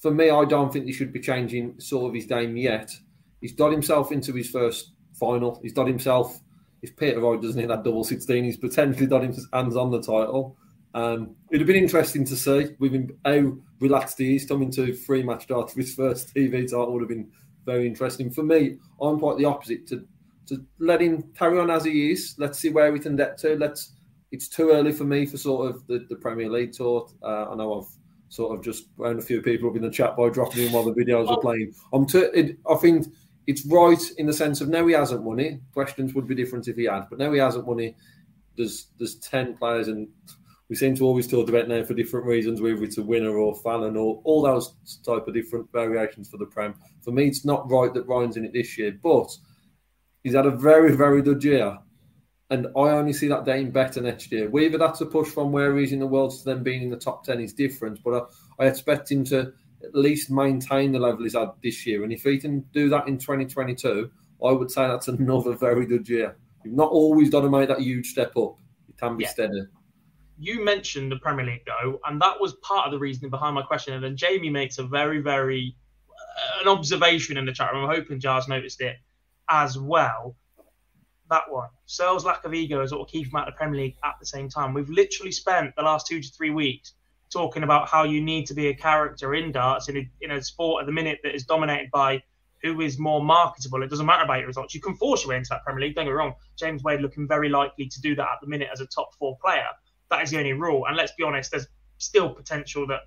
Speaker 2: for me, I don't think he should be changing sort of his game yet. He's got himself into his first final. He's got himself. If Peter Wright doesn't hit that double sixteen, he's potentially got his hands on the title. Um, it'd have been interesting to see with him how relaxed he is coming to three match darts for his first TV title. Would have been very interesting for me. I'm quite the opposite to to let him carry on as he is. Let's see where we can get to. Let's. It's too early for me for sort of the, the Premier League tour. Uh, I know I've sort of just round a few people up in the chat by dropping in while the videos are oh. playing. I'm t- it, I think it's right in the sense of now he hasn't won it. Questions would be different if he had, but now he hasn't won it. There's there's ten players, and we seem to always talk about now for different reasons, whether it's a winner or Fallon or all those type of different variations for the Prem. For me, it's not right that Ryan's in it this year, but he's had a very very good year and I only see that getting better next year. Whether that's a push from where he's in the world to then being in the top 10 is different, but I, I, expect him to at least maintain the level he's had this year. And if he can do that in 2022, I would say that's another very good year. You've not always got to make that huge step up, it can be yeah. steady.
Speaker 1: You mentioned the Premier League, though, and that was part of the reasoning behind my question. And then Jamie makes a very, very uh, an observation in the chat room. I'm hoping Jars noticed it as well that one. Searle's lack of ego is what will keep him out of the Premier League at the same time. We've literally spent the last two to three weeks talking about how you need to be a character in darts in a, in a sport at the minute that is dominated by who is more marketable. It doesn't matter about your results. You can force your way into that Premier League. Don't get me wrong. James Wade looking very likely to do that at the minute as a top four player. That is the only rule. And let's be honest, there's still potential that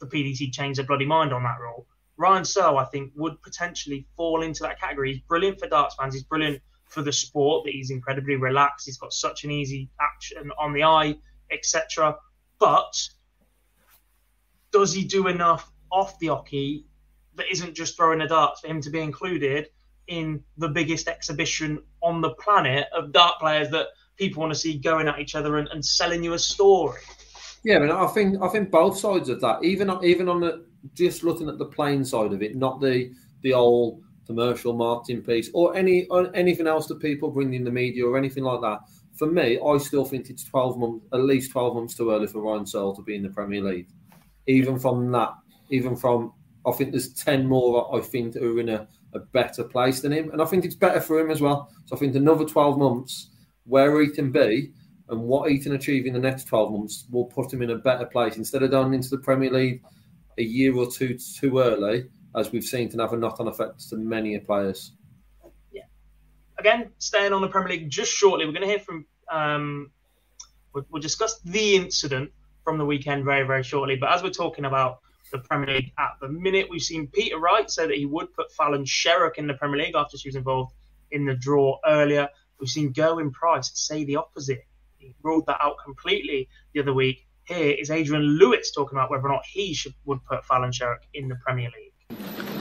Speaker 1: the PDC change their bloody mind on that rule. Ryan Searle, I think, would potentially fall into that category. He's brilliant for darts fans. He's brilliant for the sport that he's incredibly relaxed. He's got such an easy action on the eye, etc. But does he do enough off the oche that isn't just throwing a darts for him to be included in the biggest exhibition on the planet of dart players that people want to see going at each other and, and selling you a story?
Speaker 2: Yeah, I mean, I think I think both sides of that, even even on the just looking at the playing side of it, not the the old commercial marketing piece or any or anything else that people bring in the media or anything like that. for me, I still think it's 12 months, at least 12 months too early for Ryan Searle to be in the Premier League. Even from that, even from, I think there's 10 more I think who are in a, a better place than him. And I think it's better for him as well. So I think another 12 months where he can be and what he can achieve in the next 12 months will put him in a better place. Instead of going into the Premier League a year or two too early, as we've seen, can have a knock on effect to many players.
Speaker 1: Yeah. Again, staying on the Premier League just shortly, we're going to hear from, um, we'll, we'll discuss the incident from the weekend very, very shortly. But as we're talking about the Premier League at the minute, we've seen Peter Wright say that he would put Fallon Sherrock in the Premier League after she was involved in the draw earlier. We've seen Gerwyn Price say the opposite. He ruled that out completely the other week. Here is Adrian Lewis talking about whether or not he should would put Fallon Sherrock in the Premier League.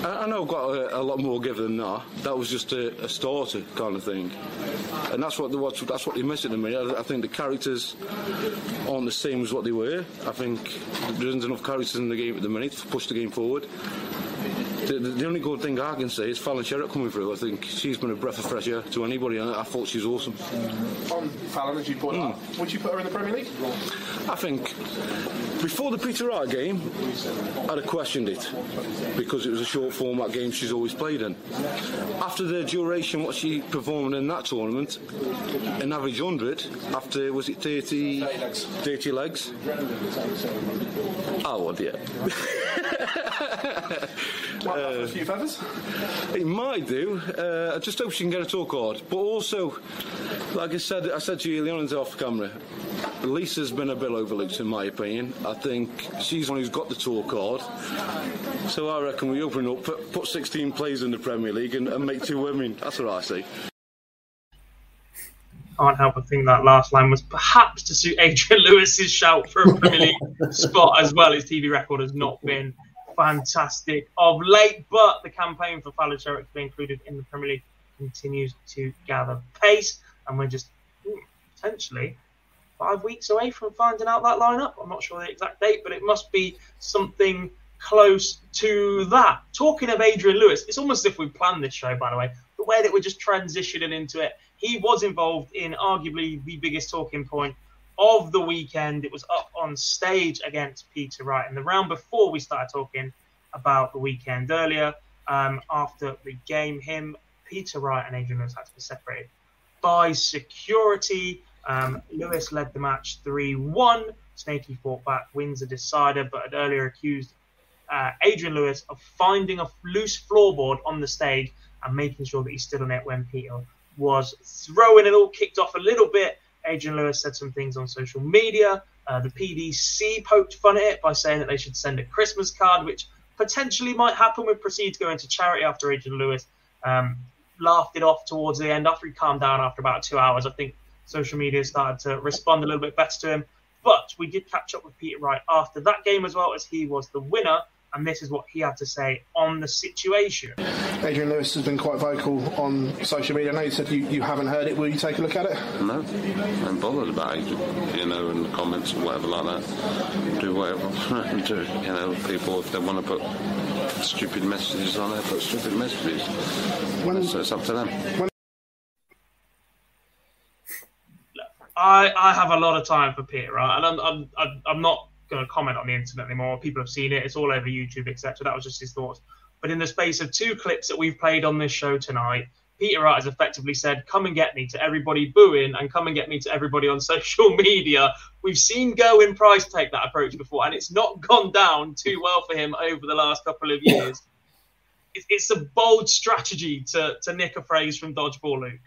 Speaker 6: I know I've got a, a, lot more give than that. That was just a, a, starter kind of thing, and that's what the that's what they're missing to me. I, I, think the characters aren't the same as what they were. I think there isn't enough characters in the game at the minute to push the game forward. The, the, only good thing I can say is Fallon Sherrock coming through. I think she's been a breath of fresh air to anybody, and I thought she's awesome.
Speaker 4: On Fallon, as you put mm. would you put her in the Premier League?
Speaker 6: I think before the Peter Wright game, I'd have questioned it because it was a short format game she's always played in. After the duration, what she performed in that tournament, an average 100, after, was it 30, 30 legs? 30 legs? Oh, well, yeah.
Speaker 4: Might uh, a few feathers?
Speaker 6: It might do. Uh, I just hope she can get a tour card. But also, like I said, I said to you earlier on off camera, Lisa's been a bit overlooked in my opinion. I think she's the one who's got the tour card. So I reckon we open up, put, put 16 players in the Premier League and, and make two women. That's what I say
Speaker 1: can't help but think that last line was perhaps to suit Adrian Lewis's shout for a Premier League spot as well. His TV record has not been fantastic of late, but the campaign for Fallon Sherrock to be included in the Premier League continues to gather pace, and we're just hmm, potentially five weeks away from finding out that lineup. I'm not sure the exact date, but it must be something close to that. Talking of Adrian Lewis, it's almost as if we planned this show, by the way. The way that we're just transitioning into it, he was involved in arguably the biggest talking point of the weekend. It was up on stage against Peter Wright. And the round before we started talking about the weekend earlier, um, after the game, him, Peter Wright, and Adrian Lewis had to be separated by security. Um, Lewis led the match 3 1. Snaky fought back, wins a decider, but had earlier accused uh, Adrian Lewis of finding a loose floorboard on the stage and making sure that he stood on it when Peter was throwing it all kicked off a little bit Adrian Lewis said some things on social media. Uh, the PDC poked fun at it by saying that they should send a Christmas card, which potentially might happen with proceeds going to charity after Adrian Lewis um, laughed it off towards the end after he calmed down after about two hours. I think social media started to respond a little bit better to him. But we did catch up with Peter Wright after that game as well as he was the winner and this is what he had to say on the situation.
Speaker 4: Adrian Lewis has been quite vocal on social media. I know you said you, you haven't heard it. Will you take a look at it?
Speaker 6: No, I'm bothered about it, you know, in the comments or whatever like that. Do whatever do. You know, people, if they want to put stupid messages on there, put stupid messages. When, so it's up to them. When
Speaker 1: I, I have a lot of time for Peter, right? And I'm, I'm, I'm not going to comment on the internet anymore. People have seen it; it's all over YouTube, etc. That was just his thoughts. But in the space of two clips that we've played on this show tonight, Peter Wright has effectively said, "Come and get me" to everybody booing, and "Come and get me" to everybody on social media. We've seen Gerwyn Price take that approach before, and it's not gone down too well for him over the last couple of years. it's a bold strategy to to nick a phrase from Dodgeball Luke.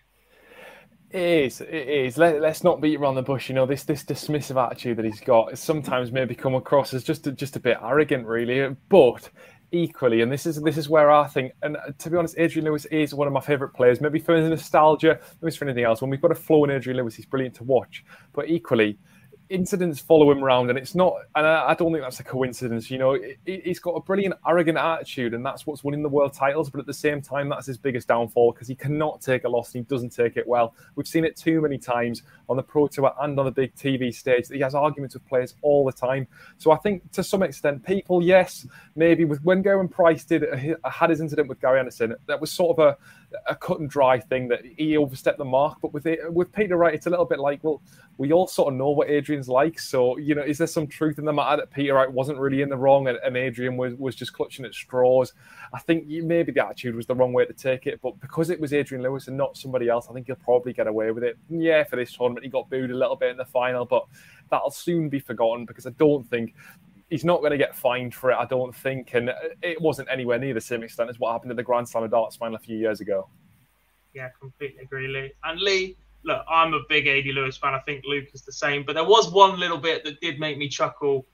Speaker 3: It is. It is. Let, us not beat around the bush. You know, this this dismissive attitude that he's got is sometimes maybe come across as just just a bit arrogant, really. But equally, and this is this is where I think, and uh, to be honest, Adrian Lewis is one of my favourite players. Maybe for nostalgia, maybe for anything else. When we've got a flow in Adrian Lewis, he's brilliant to watch. But equally, incidents follow him around, and it's not. And I, I don't think that's a coincidence. You know, it, he's got a brilliant, arrogant attitude, and that's what's winning the world titles. But at the same time, that's his biggest downfall because he cannot take a loss, and he doesn't take it well. We've seen it too many times on the pro tour and on the big TV stage. He has arguments with players all the time. So I think to some extent, people, yes, maybe with when Gerwyn Price did uh, had his incident with Gary Anderson, that was sort of a a cut and dry thing that he overstepped the mark. But with it, with Peter Wright, it's a little bit like, well, we all sort of know what Adrian's like. So, you know, is there some truth in the matter that Peter Wright wasn't really in the wrong and, and Adrian was, was just clutching at straws? I think maybe the attitude was the wrong way to take it. But because it was Adrian Lewis and not somebody else, I think he'll probably get away with it. Yeah, for this tournament, he got booed a little bit in the final, but that'll soon be forgotten because I don't think he's not going to get fined for it, I don't think. And it wasn't anywhere near the same extent as what happened in the Grand Slam of Darts final a few years ago.
Speaker 1: Yeah, completely agree, Lee. And Lee, look, I'm a big AD Lewis fan. I think Luke is the same. But there was one little bit that did make me chuckle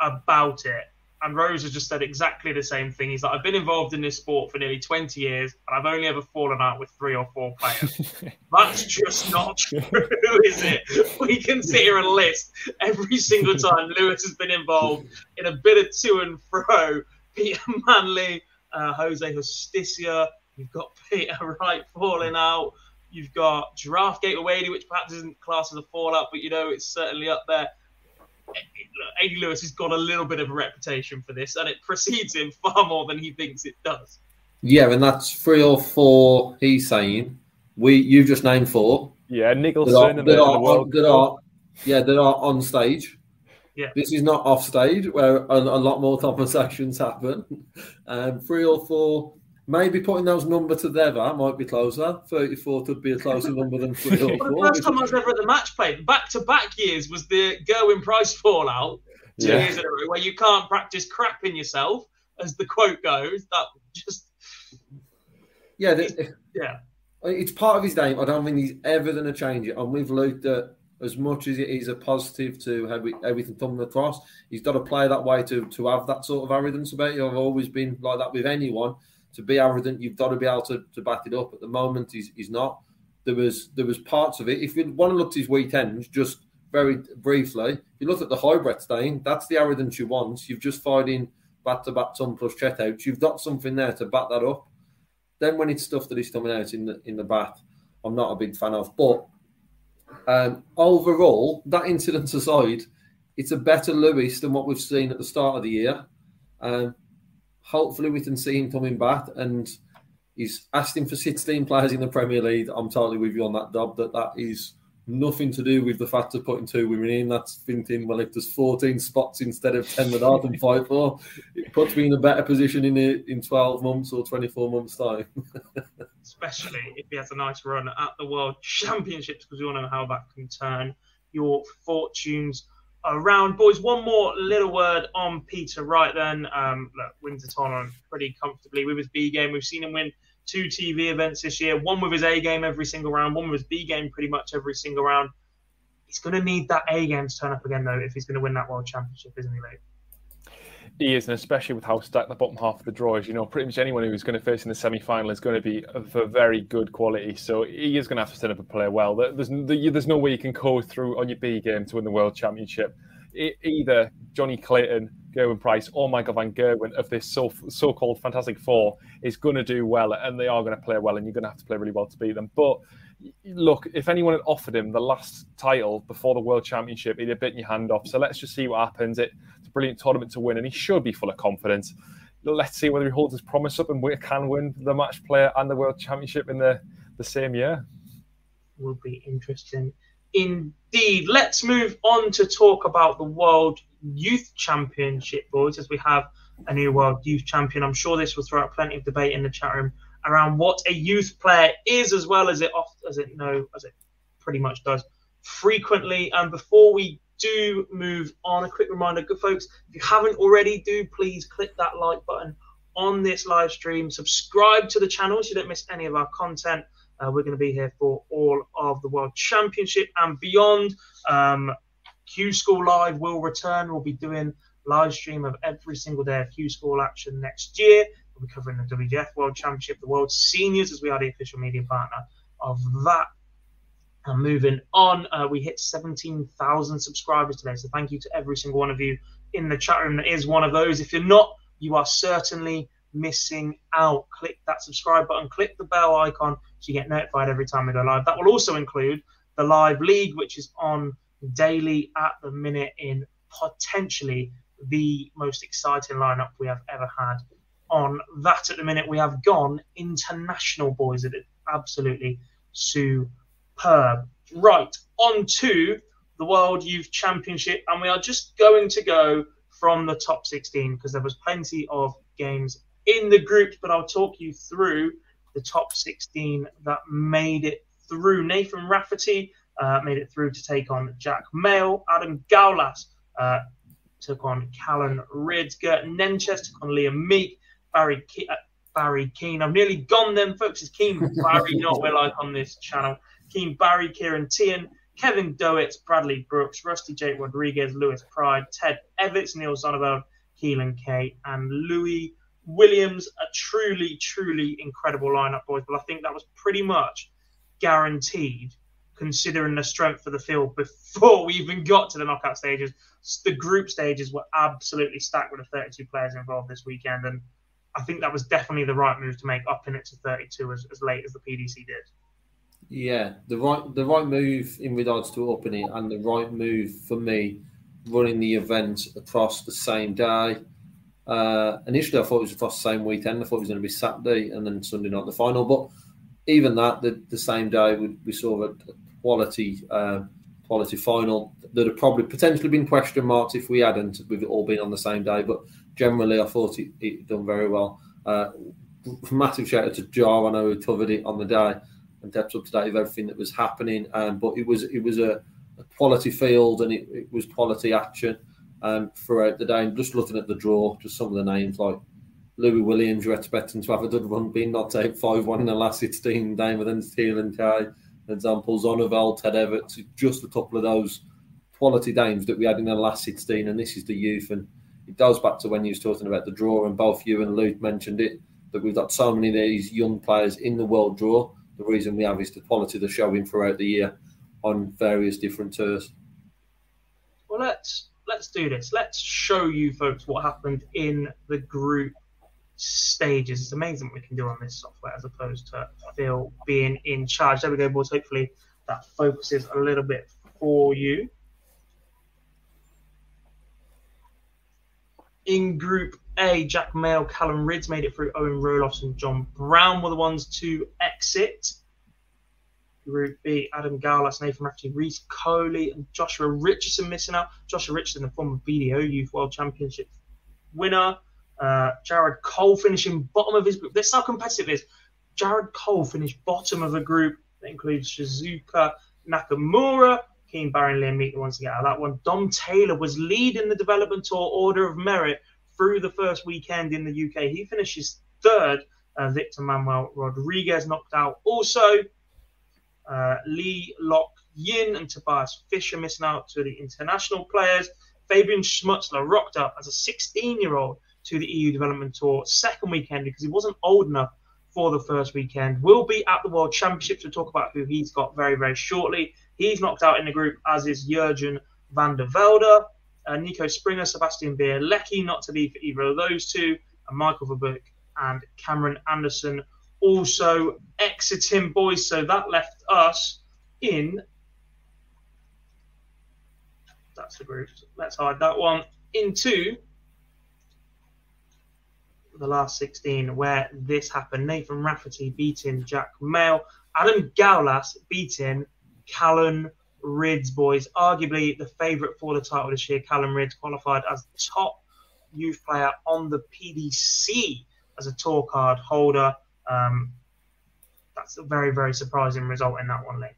Speaker 1: about it. And Rose has just said exactly the same thing. He's like, I've been involved in this sport for nearly 20 years, and I've only ever fallen out with three or four players. That's just not true, is it? We can sit here and list every single time Lewis has been involved in a bit of to and fro. Peter Manley, uh, Jose Justicia, you've got Peter Wright falling out. You've got Giraffe Gate Wadey, which perhaps isn't classed as a fallout, but you know it's certainly up there. AD Lewis has got a little bit of a reputation for this, and it precedes him far more than he thinks it does.
Speaker 2: Yeah, and that's three or four. He's saying we. You've just named four.
Speaker 3: Yeah, Nicholson
Speaker 2: that are, that are, that are yeah, that are on stage.
Speaker 1: Yeah.
Speaker 2: This is not off stage where a, a lot more conversations happen. Um, three or four Maybe putting those numbers together might be closer. 34 would be a closer number than three or four.
Speaker 1: the first time I was ever at the match play, back to back years, was the Gerwyn Price fallout two yeah. years in a row, where you can't practice crapping yourself, as the quote goes. That just.
Speaker 2: Yeah, the,
Speaker 1: yeah.
Speaker 2: It's part of his game. I don't think he's ever going to change it. And we've looked at as much as it is a positive to have everything coming across, he's got to play that way to to have that sort of arrogance about you. I've always been like that with anyone to be arrogant, you've got to be able to, to back it up. At the moment, he's, he's not. There was there was parts of it. If you want to look at his weekends, just very briefly, if you look at the hybrid stain, that's the arrogance you want. You've just fired in back to back ton plus check out. You've got something there to back that up. Then when it's stuff that is coming out in the in the bat, I'm not a big fan of. But um, overall, that incident aside, it's a better Lewis than what we've seen at the start of the year. Um, hopefully we can see him coming back. And he's asking for 16 players in the Premier League. I'm totally with you on that, Dob, that that is nothing to do with the fact of putting two women in. That's thinking, well, if there's 14 spots instead of 10 that I can fight for, it puts me in a better position in in 12 months or 24 months' time.
Speaker 1: Especially if he has a nice run at the World Championships, because we all know how that can turn your fortunes around. Boys, one more little word on Peter Wright then. Um, look, wins the tournament pretty comfortably with his B game. We've seen him win two TV events this year, one with his A game every single round, one with his B game pretty much every single round. He's going to need that A game to turn up again, though, if he's going to win that World Championship, isn't he, Luke?
Speaker 3: He is, and especially with how stacked the bottom half of the draw is, you know, pretty much anyone who's going to face in the semi final is going to be of a very good quality. So he is going to have to set up and play well. There's, there's no way you can go through on your B game to win the World Championship either Johnny Clayton, Gerwyn Price, or Michael Van Gerwen of this so so-called Fantastic Four is going to do well, and they are going to play well, and you're going to have to play really well to beat them. But look, if anyone had offered him the last title before the World Championship, he'd have bitten your hand off. So let's just see what happens. It's a brilliant tournament to win, and he should be full of confidence. Let's see whether he holds his promise up and we can win the match player and the World Championship in the, the same year.
Speaker 1: Will be interesting indeed. Let's move on to talk about the World Youth Championship, boys, as we have a new World Youth Champion. I'm sure this will throw up plenty of debate in the chat room around what a youth player is, as well as it oft, as it know as it pretty much does frequently. And before we do move on, a quick reminder, good folks, if you haven't already, do please click that like button on this live stream. Subscribe to the channel so you don't miss any of our content. Uh, we're going to be here for all of the World Championship and beyond. Um, Q School Live will return. We'll be doing live stream of every single day of Q School action next year. We'll be covering the WDF World Championship, the World Seniors, as we are the official media partner of that. And moving on, uh, we hit 17,000 subscribers today. So thank you to every single one of you in the chat room that is one of those. If you're not, you are certainly missing out. Click that subscribe button, click the bell icon so you get notified every time we go live. That will also include the live league, which is on daily at the minute in potentially the most exciting lineup we have ever had on that at the minute. We have gone international, boys. It is absolutely superb. Right, on to the World Youth Championship, and we are just going to go from the top 16 because there was plenty of games in the groups, but I'll talk you through the top 16 that made it through. Nathan Rafferty uh, made it through to take on Jack Mail. Adam Gawlas uh, took on Callan Rydz. Geert Nentjes took on Liam Meek. Barry Ke- uh, Barry Keane. I've nearly gone them, folks. It's Keane Barry, not we're like on this channel. Keane Barry, Kieran Tian, Kevin Doets, Bradley Brooks, Rusty Jake Rodriguez, Lewis Pride, Ted Evetts, Niels Zonneveld, Keelan Kay, and Louis Williams. A truly, truly incredible lineup, boys. But I think that was pretty much guaranteed considering the strength of the field before we even got to the knockout stages. The group stages were absolutely stacked with the 32 players involved this weekend, and I think that was definitely the right move to make, upping it to 32 as, as late as the PDC did.
Speaker 2: Yeah, the right the right move in regards to opening and the right move for me running the event across the same day. Uh, initially, I thought it was across the same weekend. I thought it was going to be Saturday and then Sunday night the final. But even that, the, the same day, we, we saw a, quality uh, quality final that had probably potentially been question marks if we hadn't with it all been on the same day. But generally, I thought it, it done very well. Uh, massive shout out to Jar. I know who covered it on the day and kept up to date with everything that was happening. Um, but it was it was a, a quality field and it, it was quality action um, throughout the day. And just looking at the draw, just some of the names like Louis Williams, you're expecting to have a good run, being knocked out 5 1 in the last 16 game, and then Steele and Kai, example, Zonneveld, Ted Evetts, just a couple of those quality games that we had in the last 16, and this is the youth. And it goes back to when you was talking about the draw, and both you and Luke mentioned it, that we've got so many of these young players in the world draw the reason we have is the quality of the showing throughout the year on various different tours.
Speaker 1: Well, let's let's do this. Let's show you folks what happened in the group stages. It's amazing what we can do on this software as opposed to Phil being in charge. There we go, boys. Hopefully that focuses a little bit for you. In Group A, Jack Mail, Callan Rydz made it through. Owen Roelofs and John Brown were the ones to exit. Group B, Adam Gawlas, Nathan Rafferty, Reese Coley, and Joshua Richardson missing out. Joshua Richardson, the former BDO Youth World Championship winner. Uh, Jared Cole finishing bottom of his group. This is how competitive it is. Jared Cole finished bottom of a group that includes Shizuka Nakamura, Keen Barron, Liam Meek, the ones to get out that one. Dom Taylor was leading the development tour order of merit through the first weekend in the UK. He finishes third. Uh, Victor Manuel Rodriguez knocked out. Also, uh, Lee Lock Yin and Tobias Fisher missing out to the international players. Fabian Schmutzler rocked up as a 16 year old to the EU Development Tour second weekend because he wasn't old enough for the first weekend. Will be at the World Championships. We'll talk about who he's got very, very shortly. He's knocked out in the group, as is Jurjen van der Velde, uh, Nico Springer, Sebastian Bierlecki, not to leave for either of those two, and Michael Verboek and Cameron Anderson also exiting, boys. So that left us in. That's the group. Let's hide that one into the last 16 where this happened. Nathan Rafferty beating Jack Mail. Adam Gawlas beating Callan Rydz, boys. Arguably the favourite for the title this year. Callan Rydz qualified as the top youth player on the PDC as a tour card holder. Um, that's a very, very surprising result in that one, Lee.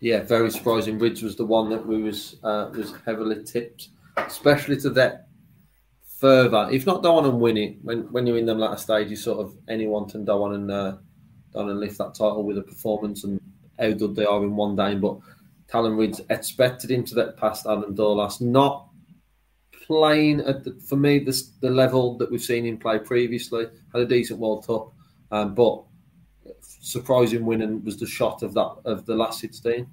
Speaker 2: Yeah, very surprising. Rydz was the one that we was uh, was heavily tipped, especially to that further. If not, on and win it. When when you're in them latter stages, sort of anyone can go on and uh, go on and lift that title with a performance and how good they are in one game. But Callan Rydz expected him to that past Adam Dorlas, not playing at the, for me the, the level that we've seen him play previously. Had a decent World Cup, um, but surprising winning was the shot of that of the last sixteen.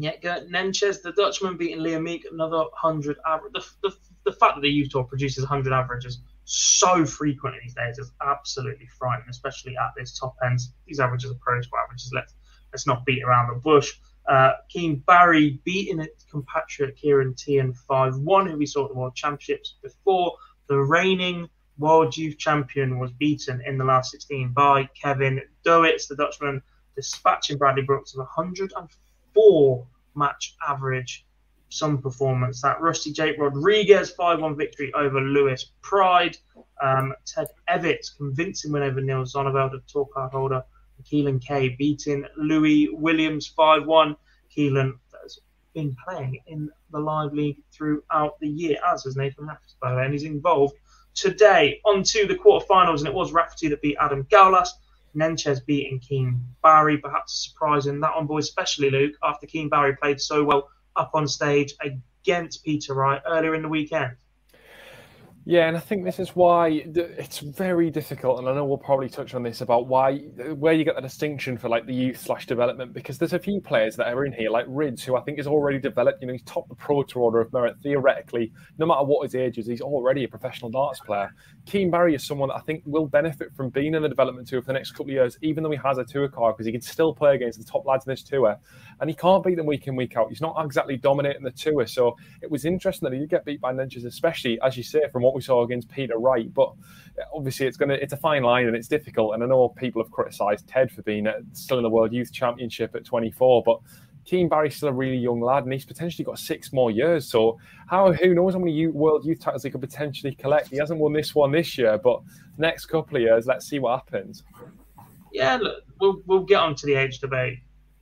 Speaker 1: Yeah, Nentjes, the Dutchman beating Liam Meek, another hundred average. The, the, the fact that the youth tour produces hundred averages so frequently these days is absolutely frightening, especially at this top end. These averages are pro averages. Let's let's not beat around the bush. Uh, Keane Barry beating its compatriot Kieran Tian 5 1, who we saw at the World Championships before. the reigning world youth champion was beaten in the last 16 by Kevin Doets, the Dutchman, dispatching Bradley Brooks of 104 match average. Some performance. That Rusty Jake Rodriguez 5 1 victory over Lewis Pride. Um, Ted Evett convincing win over Niels Zonneveld, the tour card holder. Keelan Kay beating Louis Williams 5 1. Keelan has been playing in the live league throughout the year, as has Nathan Raffers, by the way, and he's involved today. On to the quarterfinals, and it was Rafferty that beat Adam Gawlas. Nentjes beating Keane Barry, perhaps surprising that one, boys, especially Luke, after Keane Barry played so well up on stage against Peter Wright earlier in the weekend.
Speaker 3: Yeah, and I think this is why it's very difficult, and I know we'll probably touch on this about why where you get the distinction for like the youth slash development because there's a few players that are in here like Rydz who I think is already developed. You know, he's top the pro tour order of merit theoretically. No matter what his age is, he's already a professional darts player. Keane Barry is someone that I think will benefit from being in the development tour for the next couple of years, even though he has a tour card because he can still play against the top lads in this tour, and he can't beat them week in week out. He's not exactly dominating the tour, so it was interesting that he did get beat by Nentjes, especially as you say from what we saw against Peter Wright. But obviously, it's going to it's a fine line and it's difficult. And I know people have criticised Ted for being uh, still in the World Youth Championship at 24, but Keane Barry's still a really young lad, and he's potentially got six more years. So, how who knows how many World Youth titles he could potentially collect? He hasn't won this one this year, but next couple of years, let's see what happens.
Speaker 1: Yeah, look, we'll we'll get on to the age debate,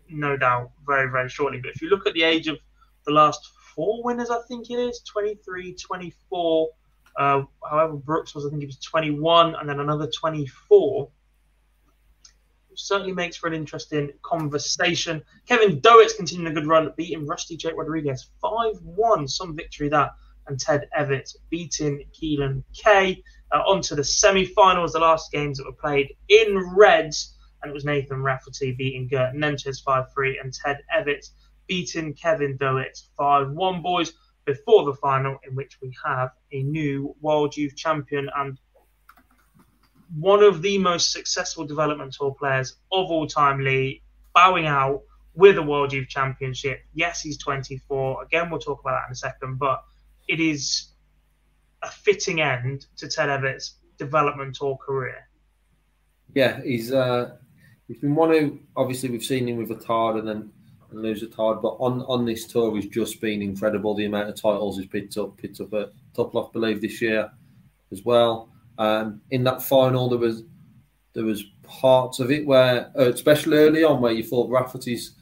Speaker 1: no doubt, very very shortly. But if you look at the age of the last four winners, I think it is 23, 24, uh, however, Brooks was, I think he was 21, and then another 24. Certainly makes for an interesting conversation. Kevin Doets continuing a good run, beating Rusty Jake Rodriguez 5 1. Some victory that. And Ted Evett beating Keelan Kay. Uh, on to the semi finals, the last games that were played in Reds. And it was Nathan Rafferty beating Geert Nentjes 5 3 and Ted Evett beating Kevin Doets 5 1. Boys, before the final, in which we have a new World Youth Champion and one of the most successful development tour players of all time, Lee, bowing out with a World Youth Championship. Yes, he's 24. Again, we'll talk about that in a second, but it is a fitting end to Ted Evett's development tour career.
Speaker 2: Yeah, he's uh, he's been one who obviously we've seen him with Attard and then and lose it hard. But on, on this tour, he's just been incredible. The amount of titles he's picked up, picked up at Top I believe, this year as well. Um, in that final, there was there was parts of it where, uh, especially early on, where you thought Rafferty's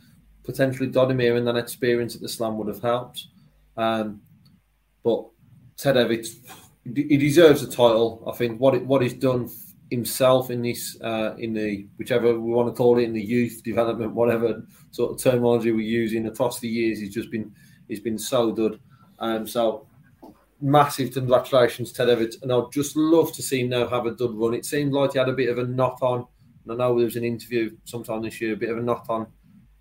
Speaker 2: potentially Dodymir and that experience at the Slam would have helped. Um, but Ted Evett, he deserves a title. I think what it, what he's done himself in this uh, in the whichever we want to call it in the youth development whatever sort of terminology we're using across the years he's just been he's been so good. Um, so massive congratulations Ted Evett and I'd just love to see him now have a good run. It seemed like he had a bit of a knock on and I know there was an interview sometime this year a bit of a knock on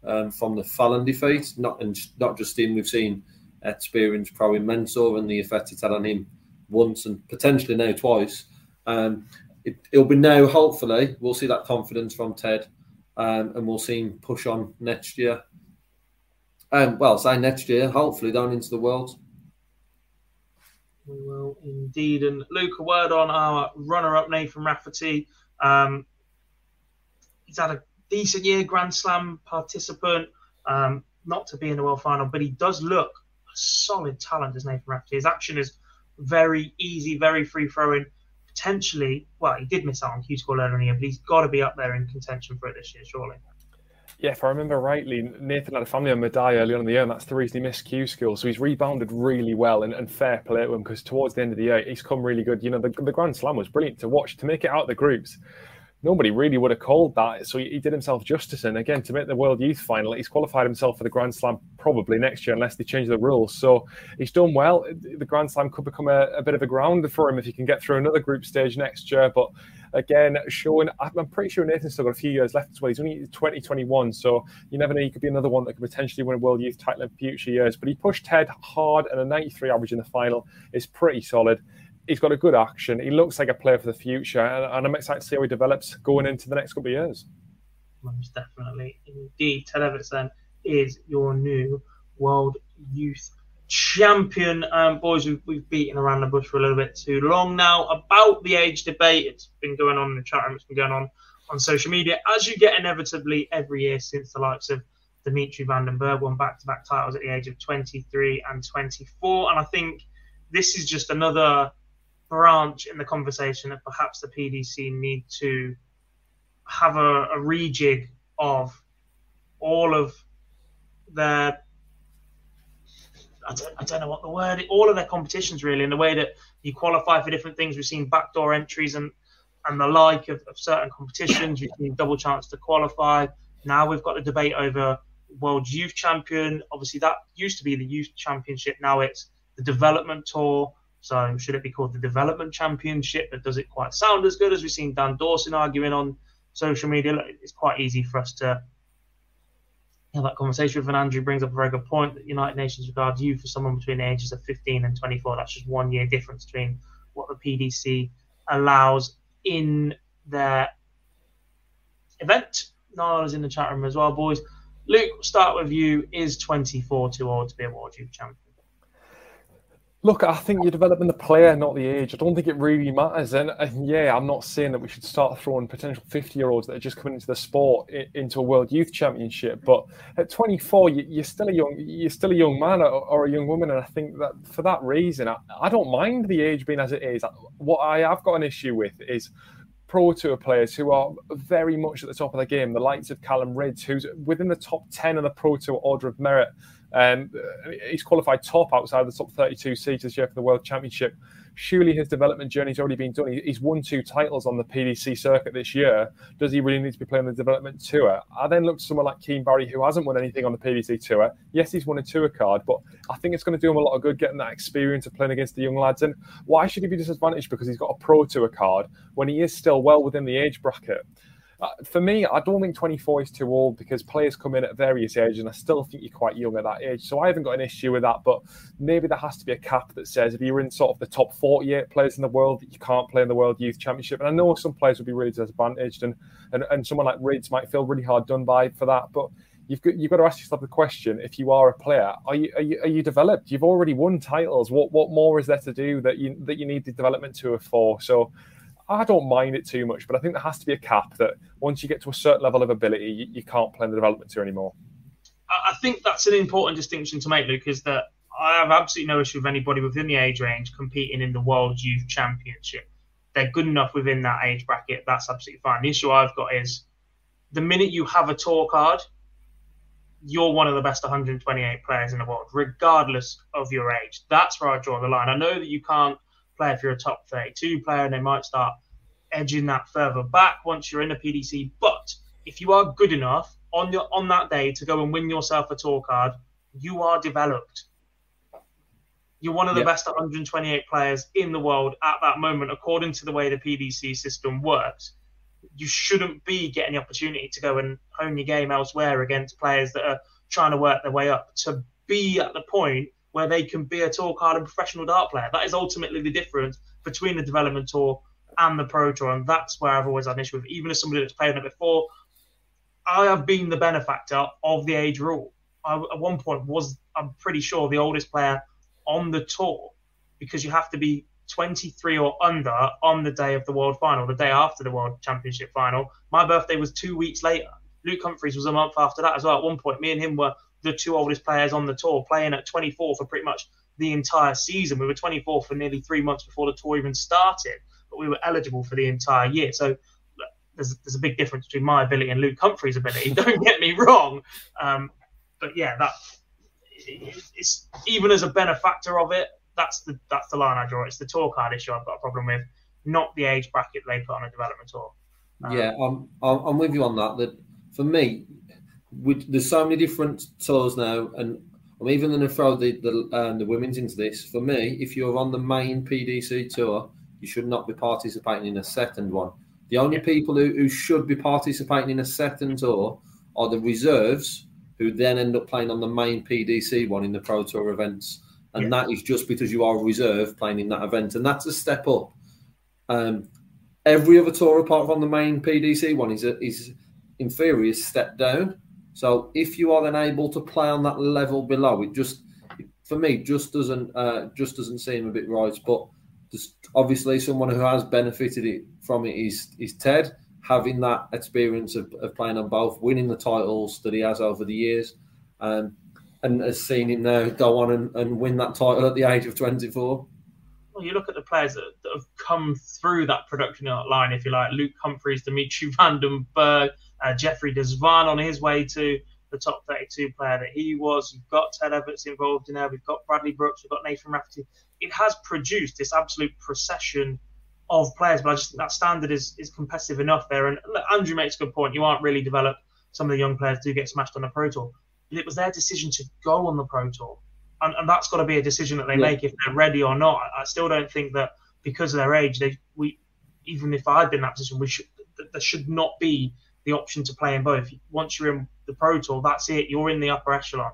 Speaker 2: um, from the Fallon defeat not and not just him we've seen experience probably Mensur and the effect it's had on him once and potentially now twice. Um, it, will be now, hopefully, we'll see that confidence from Ted um, and we'll see him push on next year. Um, well, say next year, hopefully down into the world.
Speaker 1: We will indeed. And Luke, a word on our runner up, Nathan Rafferty. Um, he's had a decent year, Grand Slam participant, um, not to be in the world final, but he does look a solid talent as Nathan Rafferty. His action is very easy, very free flowing potentially, well, he did miss out on Q School earlier in the year, but he's got to be up there in contention for it this year, surely.
Speaker 3: Yeah, if I remember rightly, Nathan had a family on Madeira early on in the year, and that's the reason he missed Q school. So he's rebounded really well, and, and fair play to him because towards the end of the year, he's come really good. You know, the, the Grand Slam was brilliant to watch. To make it out of the groups, nobody really would have called that. So he, did himself justice. And again, to make the World Youth final, he's qualified himself for the Grand Slam probably next year, unless they change the rules. So he's done well. The Grand Slam could become a, a bit of a grounder for him if he can get through another group stage next year. But again, showing, I'm pretty sure Nathan's still got a few years left as well. He's only 2021, so you never know. He could be another one that could potentially win a World Youth title in future years. But he pushed Ted hard, and a 93 average in the final is pretty solid he's got a good action. He looks like a player for the future, and, and I'm excited to see how he develops going into the next couple of years.
Speaker 1: Most definitely, indeed. Ted is your new World Youth champion. Um, boys, we've, we've beaten around the bush for a little bit too long now. About the age debate, it's been going on in the chat room, it's been going on on social media, as you get inevitably every year since the likes of Dimitri Van den Bergh won back to back titles at the age of 23 and 24. And I think this is just another branch in the conversation that perhaps the PDC need to have a, a rejig of all of their I don't, I don't know what the word all of their competitions really in the way that you qualify for different things. We've seen backdoor entries and and the like of, of certain competitions. You've seen double chance to qualify. Now we've got a debate over world youth champion. Obviously that used to be the youth championship. Now it's the development tour so should it be called the development championship that does it quite sound as good as we've seen dan dawson arguing on social media it's quite easy for us to have that conversation with. And Andrew brings up a very good point that United Nations regards youth for someone between the ages of 15 and 24. That's just one year difference between what the PDC allows in their event. Niall's in the chat room as well, boys. Luke, we'll start with you. Is 24 too old to be a World Youth Champion?
Speaker 3: Look, I think you're developing the player, not the age. I don't think it really matters. And, and yeah, I'm not saying that we should start throwing potential 50 year olds that are just coming into the sport into a World Youth Championship. But at 24, you, are still a young, you're still a young man or, or, a young woman, and I think that for that reason, I, I don't mind the age being as it is. What I have got an issue with is Pro Tour players who are very much at the top of the game, the likes of Callan Rydz, who's within the top 10 of the Pro Tour order of merit. Um, he's qualified top outside the top 32 seats this year for the World Championship. Surely his development journey's already been done. He's won two titles on the PDC circuit this year. Does he really need to be playing the development tour? I then look to someone like Keane Barry, who hasn't won anything on the PDC tour. Yes, he's won a tour card, but I think it's going to do him a lot of good getting that experience of playing against the young lads. And why should he be disadvantaged because he's got a pro tour card when he is still well within the age bracket? Uh, for me, I don't think 24 is too old because players come in at various ages, and I still think you're quite young at that age. So I haven't got an issue with that. But maybe there has to be a cap that says if you're in sort of the top 48 players in the world, that you can't play in the World Youth Championship. And I know some players would be really disadvantaged, and and, and someone like Rydz might feel really hard done by for that. But you've got you've got to ask yourself the question: If you are a player, are you are you, are you developed? You've already won titles. What what more is there to do that you that you need the development tour for? So I don't mind it too much, but I think there has to be a cap that once you get to a certain level of ability, you, you can't play in the development tour anymore.
Speaker 1: I think that's an important distinction to make, Luke, is that I have absolutely no issue with anybody within the age range competing in the World Youth Championship. They're good enough within that age bracket. That's absolutely fine. The issue I've got is the minute you have a tour card, you're one of the best 128 players in the world, regardless of your age. That's where I draw the line. I know that you can't play if you're a top 32 player and they might start edging that further back once you're in the PDC. But if you are good enough on your on that day to go and win yourself a tour card, you are developed. You're one of the yep. best 128 players in the world at that moment, according to the way the PDC system works. You shouldn't be getting the opportunity to go and hone your game elsewhere against players that are trying to work their way up to be at the point where they can be a tour card and professional dart player. That is ultimately the difference between the development tour and the pro tour, and that's where I've always had an issue with. Even as somebody that's played on it before, I have been the benefactor of the age rule. I, at one point was, I'm pretty sure, the oldest player on the tour because you have to be 23 or under on the day of the world final, the day after the world championship final. My birthday was two weeks later. Luke Humphries was a month after that as well. At one point, me and him were the two oldest players on the tour, playing at 24 for pretty much the entire season. We were 24 for nearly three months before the tour even started, but we were eligible for the entire year. So there's, there's a big difference between my ability and Luke Humphries' ability. Don't get me wrong, um, but yeah, that it's even as a benefactor of it. That's the that's the line I draw. It's the tour card issue I've got a problem with, not the age bracket they put on a development tour.
Speaker 2: Um, yeah, I'm I'm with you on that. That for me, there's so many different tours now, and I'm even going to throw the the, um, the women's into this. For me, if you're on the main PDC tour, you should not be participating in a second one. The only yeah. people who, who should be participating in a second tour are the reserves, who then end up playing on the main PDC one in the Pro Tour events. And yeah. that is just because you are a reserve playing in that event. And that's a step up. Um, every other tour apart from the main PDC one is, a, is in theory, a step down. So if you are then able to play on that level below, it just for me just doesn't uh, just doesn't seem a bit right. But just obviously someone who has benefited it from it is is Ted having that experience of, of playing on both, winning the titles that he has over the years, um, and has seen him now go on and, and win that title at the age of 24.
Speaker 1: Well, you look at the players that, that have come through that production line, if you like, Luke Humphries, Dimitri Van den Bergh, uh, Jeffrey De Zwaan on his way to the top 32 player that he was. You've got Ted Evetts involved in there. We've got Bradley Brooks. We've got Nathan Rafferty. It has produced this absolute procession of players, but I just think that standard is is competitive enough there. And look, Andrew makes a good point. You aren't really developed. Some of the young players do get smashed on the Pro Tour. But it was their decision to go on the Pro Tour. And, and that's got to be a decision that they yeah. make if they're ready or not. I, I still don't think that because of their age, they we even if I'd been in that position, we should there should not be the option to play in both. Once you're in the Pro Tour, that's it. You're in the upper echelon.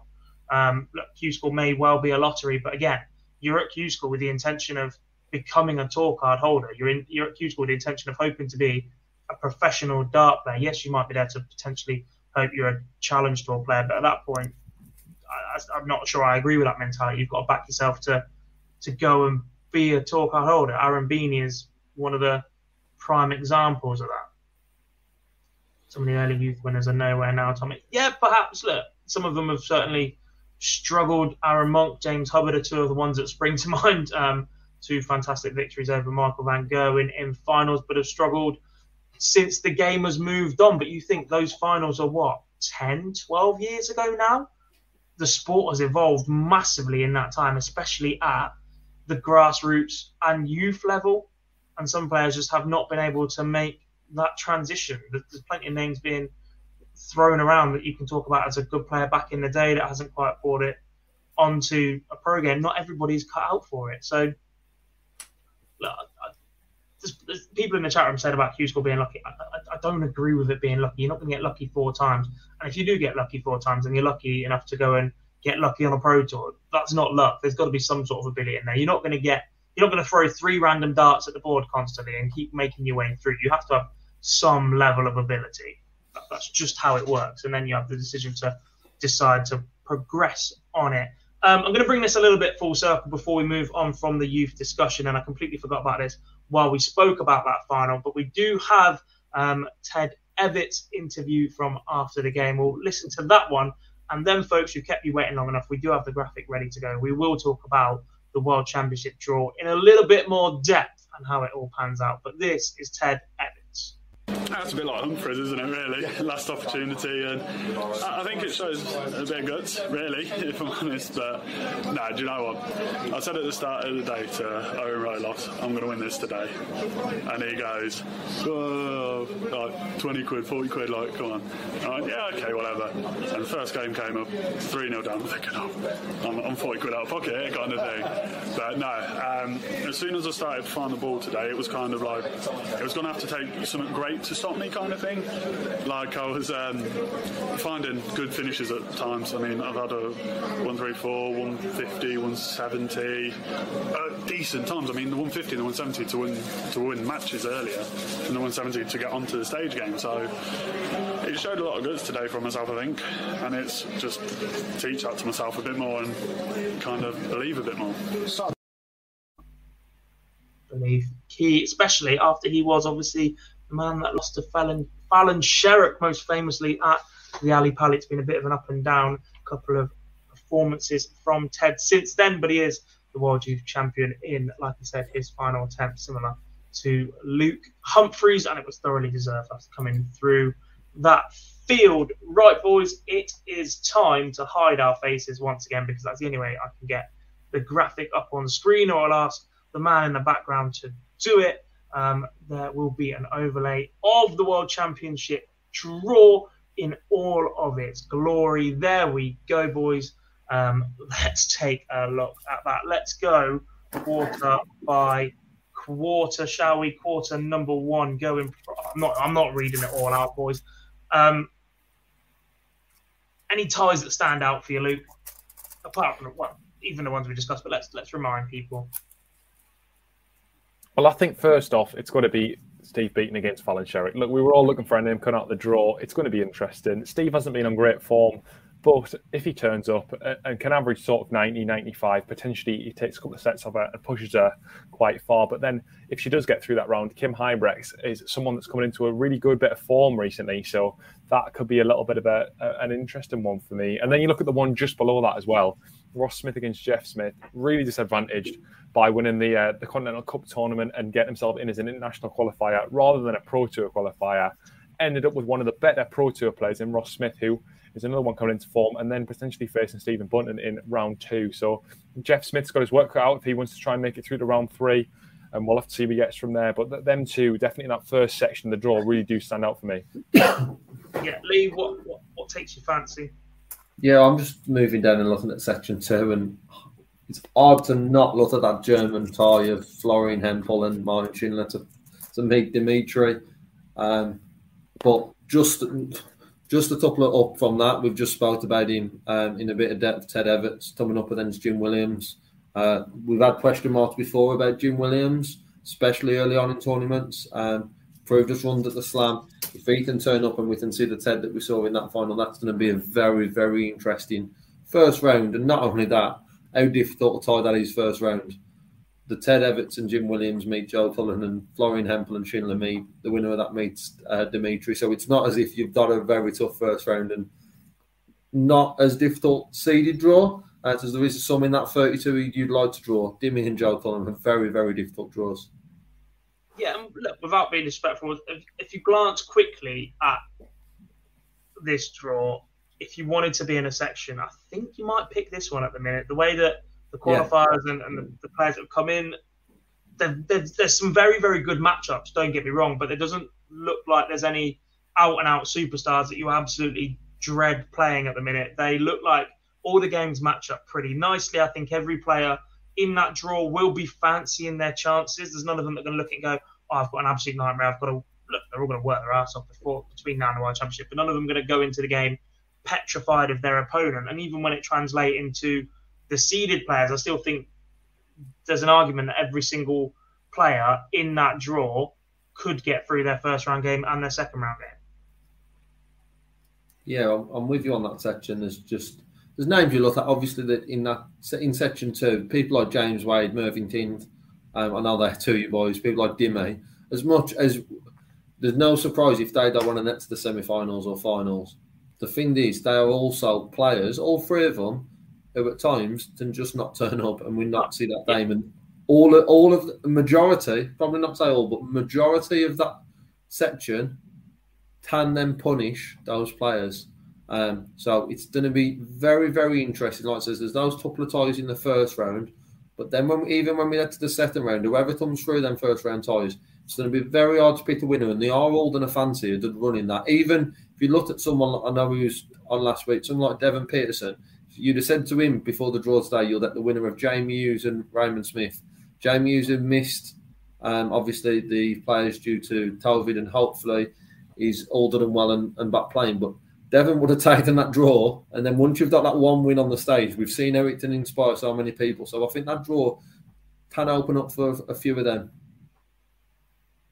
Speaker 1: Um, look, Q School may well be a lottery, but again, you're at Q School with the intention of becoming a tour card holder. You're in you're at Q School with the intention of hoping to be a professional dart player. Yes, you might be there to potentially hope you're a challenge tour player, but at that point, I, am not sure I agree with that mentality. You've got to back yourself to to go and be a tour card holder. Aaron Beeney is one of the prime examples of that. Some of the early youth winners are nowhere now, Tommy. Yeah, perhaps. Look, some of them have certainly struggled. Arron Monk, James Hubbard are two of the ones that spring to mind. Um, two fantastic victories over Michael Van in, in finals, but have struggled since the game has moved on. But you think those finals are what, 10, 12 years ago now? The sport has evolved massively in that time, especially at the grassroots and youth level. And some players just have not been able to make that transition. There's plenty of names being thrown around that you can talk about as a good player back in the day that hasn't quite brought it onto a pro game. Not everybody's cut out for it. So, look, there's, there's people in the chat room said about Q being lucky. I, I, I, don't agree with it being lucky. You're not going to get lucky four times. And if you do get lucky four times and you're lucky enough to go and get lucky on a pro tour, that's not luck. There's got to be some sort of ability in there. You're not going to get. You're not going to throw three random darts at the board constantly and keep making your way through. You have to have some level of ability. That's just how it works. And then you have the decision to decide to progress on it. Um, I'm going to bring this a little bit full circle before we move on from the youth discussion. And I completely forgot about this while we spoke about that final. But we do have um, Ted Evetts' interview from after the game. We'll listen to that one. And then, folks, who kept you waiting long enough, we do have the graphic ready to go. We will talk about the World Championship draw in a little bit more depth and how it all pans out. But this is Ted Evetts.
Speaker 7: That's a bit like Humphries, isn't it? Really, last opportunity, and I think it shows a bit of guts, really, if I'm honest. But no, do you know what? I said at the start of the day to Owen Roelofs, I'm going to win this today, and he goes, oh, like 20 quid, 40 quid, like come on. I'm like, yeah, okay, whatever. And the first game came up, three 0 down. I'm thinking, oh, I'm, I'm 40 quid out of pocket, kind of thing. But no, um, as soon as I started to find the ball today, it was kind of like it was going to have to take something great to stop me kind of thing. Like I was um, finding good finishes at times. I mean, I've had a 134, 150, 170, uh, decent times. I mean, the 150 and the 170 to win to win matches earlier, and the 170 to get onto the stage game. So it showed a lot of goods today for myself, I think, and it's just teach that to myself a bit more and kind of believe a bit more.
Speaker 1: Believe key, especially after he was obviously the man that lost to Fallon, Fallon Sherrock most famously at the Ali Pali. It's been a bit of an up and down couple of performances from Ted since then, but he is the World Youth Champion in, like I said, his final attempt, similar to Luke Humphries, and it was thoroughly deserved after coming through that field. Right, boys, it is time to hide our faces once again because that's the only way I can get the graphic up on the screen, or I'll ask the man in the background to do it um, there will be an overlay of the World Championship draw in all of its glory. There we go, boys. Um, let's take a look at that. Let's go quarter by quarter, shall we? Quarter number one going. I'm not. I'm not reading it all out, boys. Um, any ties that stand out for you, Luke? Apart from well, even the ones we discussed, but let's let's remind people.
Speaker 3: Well, I think first off, it's got to be Steve Beaton against Fallon Sherrock. Look, we were all looking for a name coming out the draw. It's going to be interesting. Steve hasn't been on great form But if he turns up and can average sort of 90, 95, potentially he takes a couple of sets of her and pushes her quite far. But then if she does get through that round, Kim Huybrechts is someone that's coming into a really good bit of form recently. So that could be a little bit of a, an interesting one for me. And then you look at the one just below that as well. Ross Smith against Jeff Smith, really disadvantaged by winning the uh, the Continental Cup tournament and getting himself in as an international qualifier rather than a Pro Tour qualifier. Ended up with one of the better Pro Tour players in Ross Smith, who is another one coming into form, and then potentially facing Stephen Bunting in round two. So Jeff Smith's got his work cut out if he wants to try and make it through to round three, and we'll have to see what he gets from there. But them two, definitely in that first section of the draw, really do stand out for me.
Speaker 1: yeah, Lee, what, what, what takes your fancy?
Speaker 2: Yeah, I'm just moving down and looking at section two, and it's hard to not look at that German tie of Florian Hempel and Martin Schindler to, to meet Dimitri. Um, but just just a couple of up from that, we've just spoke about him um, in a bit of depth. Ted Evetts coming up against Jim Williams. Uh, we've had question marks before about Jim Williams, especially early on in tournaments. Um, proved us runs at the slam. If he can turn up and we can see the Ted that we saw in that final, that's going to be a very, very interesting first round. And not only that, how difficult to tie that is first round the Ted Evetts and Jim Williams meet Joe Cullen and Florian Hempel and Schindler meet. The winner of that meets uh, Dimitri. So it's not as if you've got a very tough first round and not as difficult seeded draw uh, there is some in that 32 you'd like to draw. Dimmy and Joe Cullen have very, very difficult draws.
Speaker 1: Yeah, and look, without being disrespectful, if, if you glance quickly at this draw, if you wanted to be in a section, I think you might pick this one at the minute. The way that the qualifiers yeah. and, and the, the, players that have come in. There's, there's some very, very good matchups, don't get me wrong, but it doesn't look like there's any out and out superstars that you absolutely dread playing at the minute. They look like all the games match up pretty nicely. I think every player in that draw will be fancying their chances. There's none of them that are going to look and go, oh, I've got an absolute nightmare. I've got to look, they're all going to work their ass off before between now and the World Championship, but none of them are going to go into the game petrified of their opponent. And even when it translates into the seeded players, I still think there's an argument that every single player in that draw could get through their first round game and their second round game.
Speaker 2: Yeah, I'm with you on that section. There's just there's names you look at. Obviously, that in that in section two, people like James Wade, Mervyn Tind, um, I know they're two you boys. People like Dimmy. As much as there's no surprise if they don't want to get to the semi-finals or finals. The thing is, they are also players, all three of them, who at times can just not turn up and we not see that game. And all of, all of the majority, probably not say all, but majority of that section can then punish those players. Um, so it's going to be very, very interesting. Like I says, there's those couple of ties in the first round, but then when even when we get to the second round, whoever comes through them first round ties, it's going to be very hard to pick the winner. And they are all going to fancy a good run in that. Even if you looked at someone, I know who was on last week, someone like Devon Petersen, you'd have said to him before the draw today, you'll get the winner of Jamie Hughes and Raymond Smith. Jamie Hughes had missed, um, obviously, the players due to COVID, and hopefully he's all older and well and, and back playing. But Devon would have taken that draw, and then once you've got that one win on the stage, we've seen how it can inspire so many people. So I think that draw can open up for a few of them.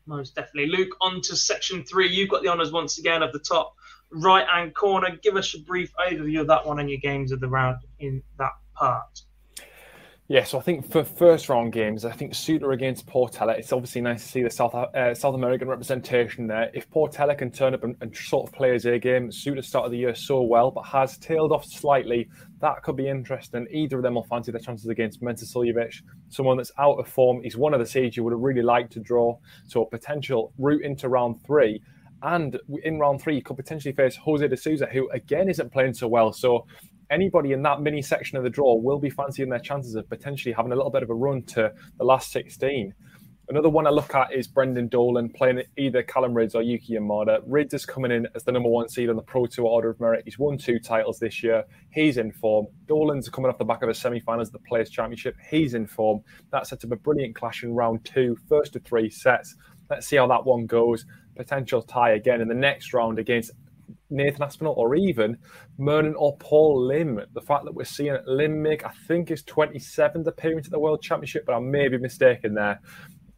Speaker 1: Most definitely. Luke, on to section three. You've got the honours once again of the top right hand corner. Give us a brief overview of that one and your games of the round in that part.
Speaker 3: Yeah, so I think for first round games, I think Soutar against Portela, it's obviously nice to see the South uh, South American representation there. If Portela can turn up and, and sort of play his A game, Soutar started the year so well, but has tailed off slightly. That could be interesting. Either of them will fancy their chances against Suljovic, someone that's out of form. He's one of the seeds you would have really liked to draw. So a potential route into round three. And in round three, could potentially face Jose de Sousa, who again isn't playing so well. So anybody in that mini section of the draw will be fancying their chances of potentially having a little bit of a run to the last 16. Another one I look at is Brendan Dolan playing either Callan Rydz or Yuki Yamada. Rydz is coming in as the number one seed on the Pro Tour Order of Merit. He's won two titles this year. He's in form. Dolan's coming off the back of a semi-finals of the Players' Championship. He's in form. That sets up a brilliant clash in round two, first of three sets. Let's see how that one goes potential tie again in the next round against Nathan Aspinall or even Murnan or Paul Lim. The fact that we're seeing Lim make, I think, his 27th appearance at the World Championship, but I may be mistaken there.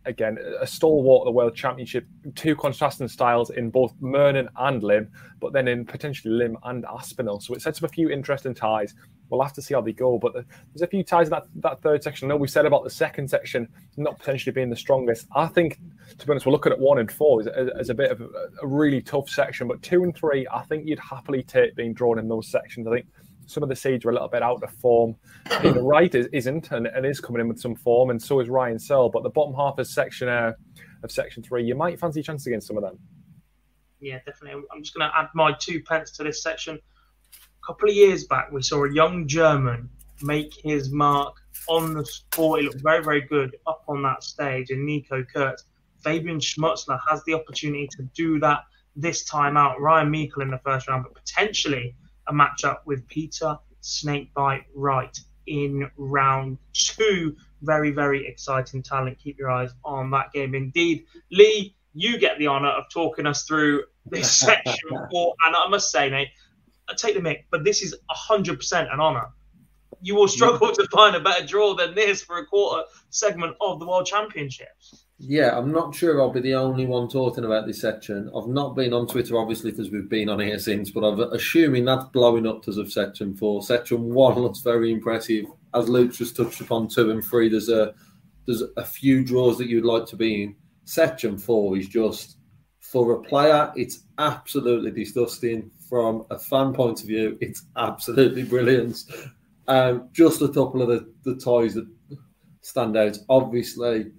Speaker 3: again, a stalwart of the World Championship, two contrasting styles in both Murnan and Lim, but then in potentially Lim and Aspinall. So it sets up a few interesting ties. We'll have to see how they go. But there's a few ties in that, that third section. I know we said about the second section not potentially being the strongest. I think, to be honest, we're looking at one and four as, as a bit of a, a really tough section. But two and three, I think you'd happily take being drawn in those sections. I think some of the seeds are a little bit out of form. Peter Wright is, isn't and, and is coming in with some form, and so is Ryan Searle. But the bottom half of section uh, of section three, you might fancy chance against some of them.
Speaker 1: Yeah, definitely. I'm just going to add my two pence to this section. Couple of years back, we saw a young German make his mark on the sport. He looked very, very good up on that stage, and Nico Kurz, Fabian Schmutzler has the opportunity to do that this time out. Ryan Meikle in the first round, but potentially a matchup with Peter Snakebite Wright in round two. Very, very exciting talent. Keep your eyes on that game. Indeed, Lee, you get the honour of talking us through this section four. And I must say, mate, take the mic, but this is 100% an honour. You will struggle to find a better draw than this for a quarter segment of the World Championships.
Speaker 2: Yeah, I'm not sure I'll be the only one talking about this section. I've not been on Twitter, obviously, because we've been on here since, but I'm assuming that's blowing up as of section four. Section one looks very impressive. As Luke just touched upon two and three, there's a there's a few draws that you'd like to be in. Section four is just for a player, it's absolutely disgusting. From a fan point of view, it's absolutely brilliant. Um, just a couple of the, the ties that stand out. Obviously,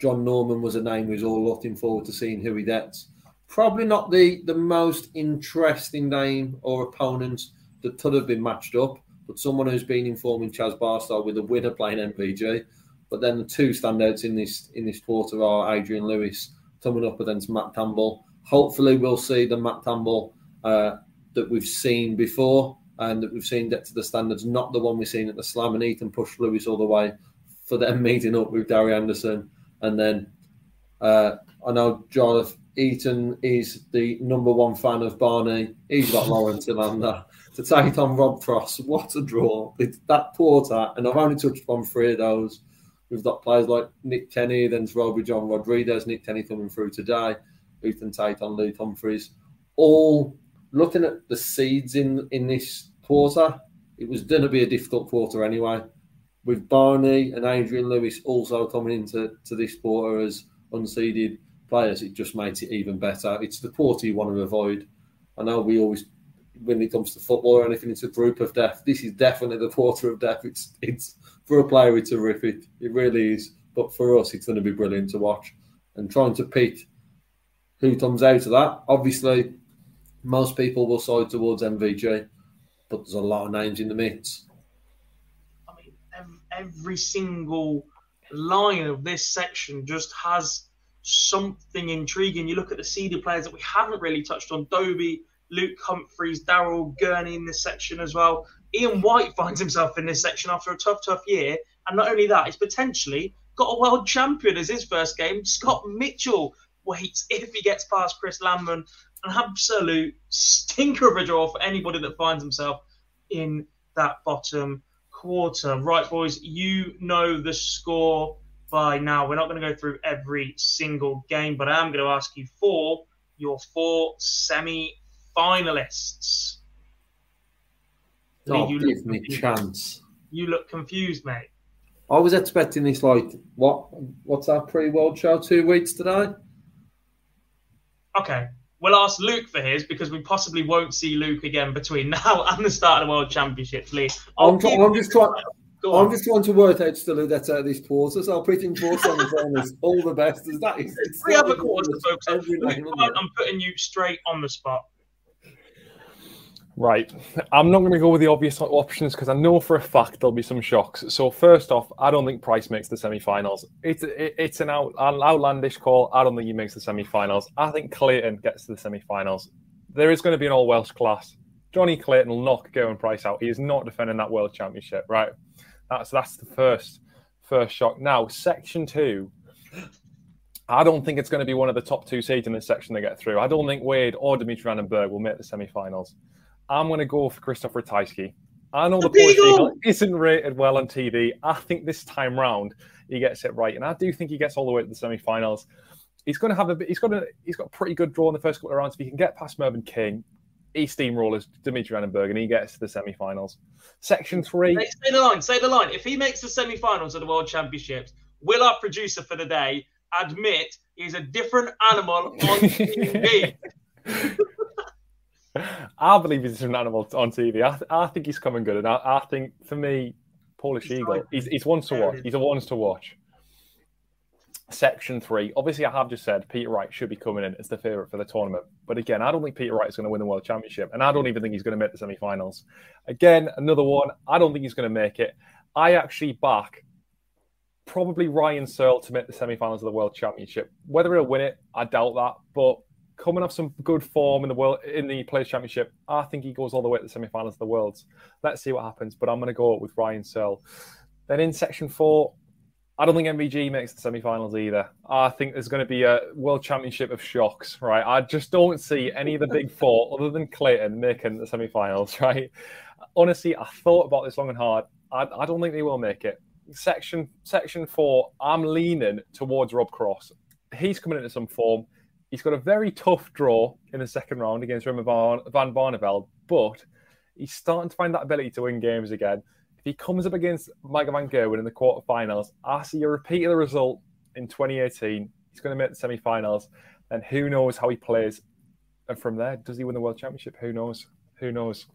Speaker 2: John Norman was a name we was all looking forward to seeing who he gets. Probably not the, the most interesting name or opponent that could have been matched up, but someone who's been informing Chas Barstow with a winner playing MVG. But then the two standouts in this in this quarter are Adrian Lewis coming up against Matt Campbell. Hopefully, we'll see the Matt Campbell uh, that we've seen before and that we've seen get to the standards, not the one we've seen at the Slam and Ethan push Lewis all the way for them meeting up with Gary Anderson and then uh, I know Jonathan Eaton is the number one fan of Barney. He's got Lourence Ilagan to take on Rob Cross. What a draw. It's that quarter, and I've only touched on three of those. We've got players like Nick Kenny, then Rowby John Rodriguez, Nick Kenny coming through today, Ethan Tate on Luke Humphries. All looking at the seeds in, in this quarter, it was going to be a difficult quarter anyway with Barney and Adrian Lewis also coming into to this quarter as unseeded players, it just makes it even better. It's the quarter you want to avoid. I know we always, when it comes to football or anything, it's a group of death. This is definitely the quarter of death. It's it's for a player, it's terrific. It really is. But for us, it's going to be brilliant to watch. And trying to pick who comes out of that. Obviously, most people will side towards MVG, but there's a lot of names in the mix I mean,
Speaker 1: every single line of this section just has something intriguing. You look at the seeded players that we haven't really touched on Dobey, Luke Humphries, Daryl Gurney in this section as well. Ian White finds himself in this section after a tough, tough year. And not only that, he's potentially got a world champion as his first game. Scott Mitchell waits if he gets past Chris Landman. An absolute stinker of a draw for anybody that finds himself in that bottom quarter. Right, boys, you know the score by now. We're not going to go through every single game, but I am going to ask you for your four semi finalists.
Speaker 2: Oh, you give me confused. chance.
Speaker 1: You look confused, mate.
Speaker 2: I was expecting this like what? What's our pre-world show? Two weeks today.
Speaker 1: Okay, We'll ask Luke for his because we possibly won't see Luke again between now and the start of the World Championships, Lee.
Speaker 2: I'm, try- I'm, just trying. I'm just trying to work out still who gets out of this quarter, so I'll put in four semi-finals. All the best. Is that is
Speaker 1: three other quarters, folks? I'm putting you straight on the spot.
Speaker 3: Right. I'm not going to go with the obvious options because I know for a fact there'll be some shocks. So first off, I don't think Price makes the semi-finals. It's it, it's an out, outlandish call. I don't think he makes the semi-finals. I think Clayton gets to the semi-finals. There is going to be an all Welsh class. Johnny Clayton will knock Gerwyn Price out. He is not defending that World Championship. Right. That's that's the first first shock. Now section two. I don't think it's going to be one of the top two seeds in this section to get through. I don't think Wade or Dimitri Bergh will make the semi-finals. I'm going to go for Krzysztof Ratajski. I know the, the Polish Eagle isn't rated well on TV. I think this time round he gets it right, and I do think he gets all the way to the semi-finals. He's going to have a he's got a he's got a pretty good draw in the first couple of rounds. If he can get past Mervyn King, he steamrollers Dimitri Van den Bergh and he gets to the semi-finals. Section three.
Speaker 1: Say the line. Say the line. If he makes the semi-finals of the World Championships, will our producer for the day admit he's a different animal on TV?
Speaker 3: I believe he's an animal on TV. I, th- I think he's coming good, and I, I think for me, Polish he's Eagle, he's, he's one to watch. He's a one to watch. Section three. Obviously, I have just said Peter Wright should be coming in as the favourite for the tournament. But again, I don't think Peter Wright is going to win the World Championship, and I don't even think he's going to make the semi-finals. Again, another one. I don't think he's going to make it. I actually back probably Ryan Searle to make the semi-finals of the World Championship. Whether he'll win it, I doubt that. But coming off some good form in the world in the Players Championship, I think he goes all the way to the semi-finals of the Worlds. Let's see what happens. But I'm going to go with Ryan Searle. Then in Section Four, I don't think MVG makes the semi-finals either. I think there's going to be a World Championship of shocks, right? I just don't see any of the big four, other than Clayton, making the semi-finals, right? Honestly, I thought about this long and hard. I, I don't think they will make it. Section Section Four, I'm leaning towards Rob Cross. He's coming into some form. He's got a very tough draw in the second round against Remy Van Barneveld, but he's starting to find that ability to win games again If he comes up against Michael Van Gerwen in the quarterfinals, I see a repeat of the result in 2018. He's going to make the semi-finals, and who knows how he plays. And from there, does he win the world championship? Who knows? Who knows?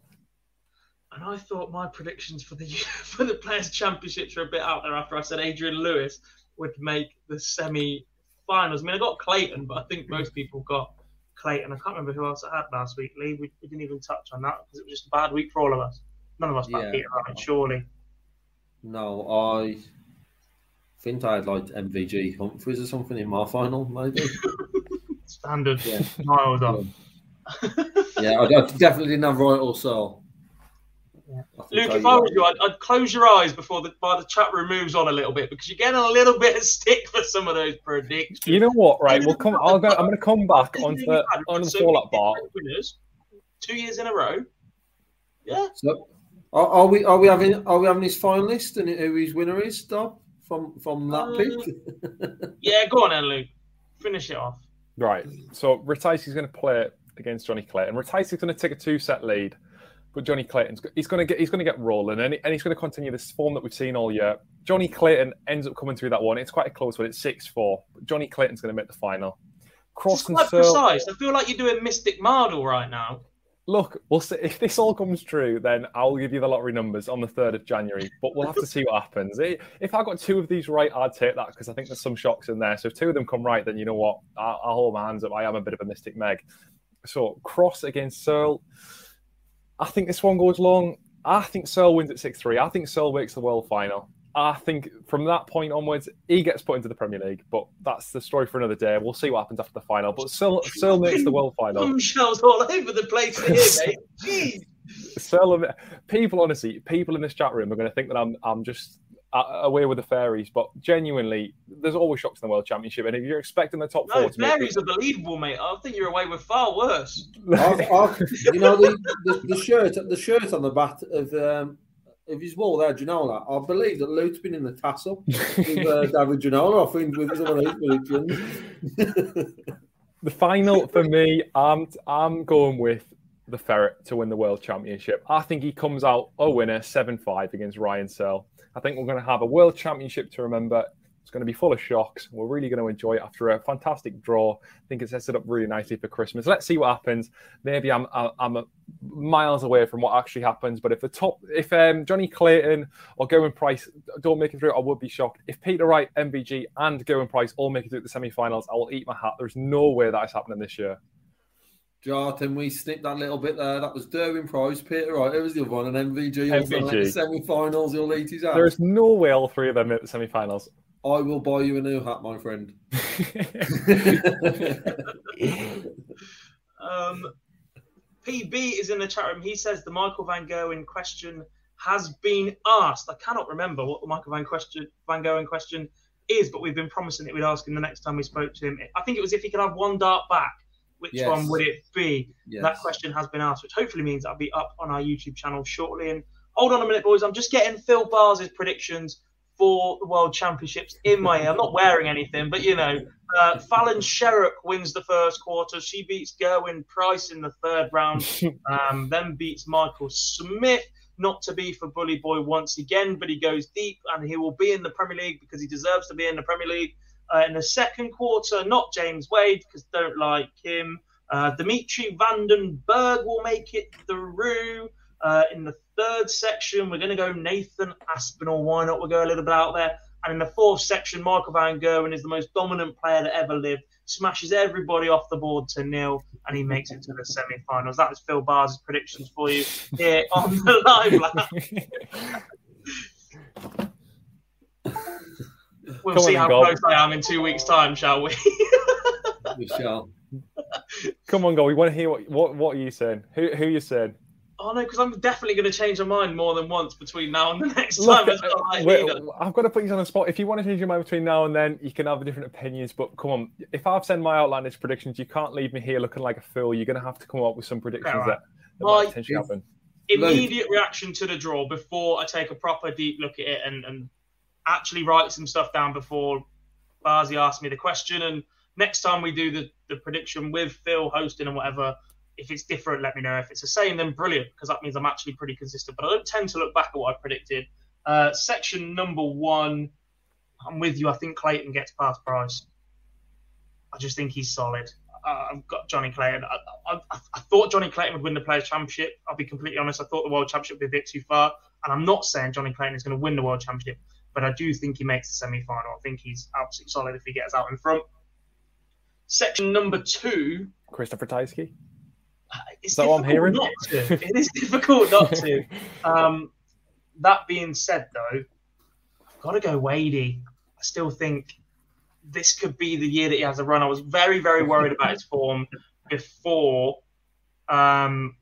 Speaker 1: And I thought my predictions for the for the Players Championships were a bit out there after I said Adrian Lewis would make the semi-finals. I mean, I got Clayton, but I think hmm. most people got Clayton. I can't remember who else I had last week. Lee, we, we didn't even touch on that because it was just a bad week for all of us. None of us yeah. Peter Wright, surely.
Speaker 2: No, I think I had like MVG Humphries or something in my final, maybe.
Speaker 1: Standard. Yeah. Miles
Speaker 2: yeah, I, definitely didn't have right or so.
Speaker 1: Yeah. Luke, if I was you, I'd, I'd, close your eyes before the by the chat room moves on a little bit because you're getting a little bit of stick for some of those predictions.
Speaker 3: You know what? Right, we'll come. I'll go. I'm going to come back onto the on the fallout bar.
Speaker 1: Winners, two years in a row. Yeah.
Speaker 2: So, are, are, we are we having are we having his finalist and who his winner is, Dob, from from that uh,
Speaker 1: pick? yeah, go on, then, Luke. Finish it off.
Speaker 3: Right. So Ratajski's going to play against Johnny Clayton. Ratajski's going to take a two-set lead, but Johnny Clayton's he's going to get he's going to get rolling, and, and he's going to continue this form that we've seen all year. Johnny Clayton ends up coming through that one. It's quite a close one. It's six-four. Johnny Clayton's going to make the final.
Speaker 1: Cross and quite precise. I feel like you're doing Mystic Mardle right now
Speaker 3: look, we'll see if this all comes true. Then I'll give you the lottery numbers on the third of January. But we'll have to see what happens. If I got two of these right, I'd take that because I think there's some shocks in there. So if two of them come right, then you know what? I'll, I'll hold my hands up. I am a bit of a mystic Meg. So cross against Searle. I think this one goes long. I think Searle wins at six three. I think Searle makes the world final. I think from that point onwards, he gets put into the Premier League, but that's the story for another day. We'll see what happens after the final. But Searle, Searle makes the world final.
Speaker 1: Shells all over the place here, mate. Jeez.
Speaker 3: Searle, people, honestly, people in this chat room are going to think that I'm, I'm just away with the fairies, but genuinely, there's always shocks in the World Championship, and if you're expecting the top
Speaker 1: no,
Speaker 3: four,
Speaker 1: fairies are believable, mate. I think you're away with far worse.
Speaker 2: I've, I've, you know the, the, the, shirt, the shirt on the back of um, if he's wore there, Ginola, I believe that Luke's been in the tassel with uh, David Ginola, I think, with some of those
Speaker 3: The final for me, I'm I'm going with the Ferret to win the World Championship. I think he comes out a winner, 7 5 against Ryan Searle. I think we're going to have a World Championship to remember. It's going to be full of shocks. We're really going to enjoy it after a fantastic draw. I think it sets it up really nicely for Christmas. Let's see what happens. Maybe I'm I'm miles away from what actually happens, but if the top, if um, Johnny Clayton or Gerwyn Price don't make it through, I would be shocked. If Peter Wright, MVG, and Gerwyn Price all make it through the semi-finals, I will eat my hat. There's no way that is happening this year.
Speaker 2: Jonathan, we snipped that little bit there. That was Gerwyn Price, Peter Wright. It was the other one, and MVG. MVG. Like the semi-finals. He'll eat his ass.
Speaker 3: There is no way all three of them make the semi-finals.
Speaker 2: I will buy you a new hat, my friend.
Speaker 1: um, PB is in the chat room. He says the Michael Van Gerwen question has been asked. I cannot remember what the Michael Van question Van Gerwen question is, but we've been promising that we'd ask him the next time we spoke to him. I think it was if he could have one dart back, which yes. one would it be? Yes. That question has been asked, which hopefully means that'll be up on our YouTube channel shortly. And hold on a minute, boys. I'm just getting Phil Bars' predictions for the World Championships in my ear. I'm not wearing anything, but you know, uh, Fallon Sherrock wins the first quarter. She beats Gerwyn Price in the third round, um, then beats Michael Smith. Not to be for Bully Boy once again, but he goes deep and he will be in the Premier League because he deserves to be in the Premier League. Uh, in the second quarter, not James Wade because don't like him. Uh, Dimitri Van den Bergh will make it through. Uh, in the third section, we're going to go Nathan Aspinall. Why not? We'll go a little bit out there. And in the fourth section, Michael Van Gerwen is the most dominant player that ever lived. Smashes everybody off the board to nil, and he makes it to the semi-finals. That was Phil Bars' predictions for you here on the live We'll
Speaker 3: Come
Speaker 1: see
Speaker 3: on,
Speaker 1: how
Speaker 3: Gob.
Speaker 1: close I am in two weeks' time, shall we?
Speaker 2: We shall.
Speaker 3: Come on, go. We want to hear what what, what are you saying? Who who are you saying?
Speaker 1: oh no, because I'm definitely going to change my mind more than once between now and the next
Speaker 3: Look,
Speaker 1: time. as well,
Speaker 3: wait. I've got to put you on the spot. If you want to change your mind between now and then, you can have different opinions. But come on, if I've sent my outlandish predictions, you can't leave me here looking like a fool. You're going to have to come up with some predictions
Speaker 1: Alright.
Speaker 3: that, that
Speaker 1: Well,
Speaker 3: might potentially happen.
Speaker 1: immediate reaction to the draw before I take a proper deep look at it and, and actually write some stuff down before Barzi asked me the question. And next time we do the, the prediction with Phil hosting and whatever, if it's different, let me know. If it's the same, then brilliant, because that means I'm actually pretty consistent. But I don't tend to look back at what I predicted. Uh, section number one, I'm with you. I think Clayton gets past Price. I just think he's solid. Uh, I've got Johnny Clayton. I, I, I thought Johnny Clayton would win the Players' Championship. I'll be completely honest. I thought the World Championship would be a bit too far. And I'm not saying Johnny Clayton is going to win the World Championship, but I do think he makes the semi final. I think he's absolutely solid if he gets out in front. Section number two.
Speaker 3: Krzysztof Ratajski.
Speaker 1: It's
Speaker 3: Is that what I'm
Speaker 1: difficult
Speaker 3: hearing?
Speaker 1: Not to. It is difficult not to. Um, that being said, though, I've got to go Wadey. I still think this could be the year that he has a run. I was very, very worried about his form before um,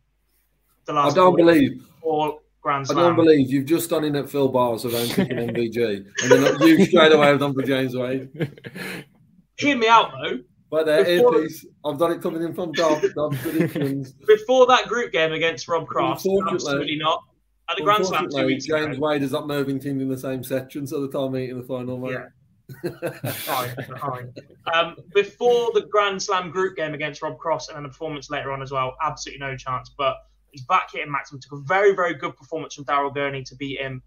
Speaker 1: the last.
Speaker 2: I don't
Speaker 1: four-
Speaker 2: believe.
Speaker 1: four Grand
Speaker 2: I don't believe you've just done in at Phil Bars around picking MVG, and then you straight away have done for James Wade.
Speaker 1: Hear me out though.
Speaker 2: But there,
Speaker 1: Before-
Speaker 2: earpiece. I've done it coming in from predictions.
Speaker 1: Before that group game against Rob Cross, absolutely not. At the Grand Slam two weeks ago.
Speaker 2: James Wade is up Mervynton in the same section, so the time meeting the final, mate.
Speaker 1: Yeah. fine, fine. Um, before the Grand Slam group game against Rob Cross and then the performance later on as well, absolutely no chance. But he's back hitting maximum. Took a very, very good performance from Daryl Gurney to beat him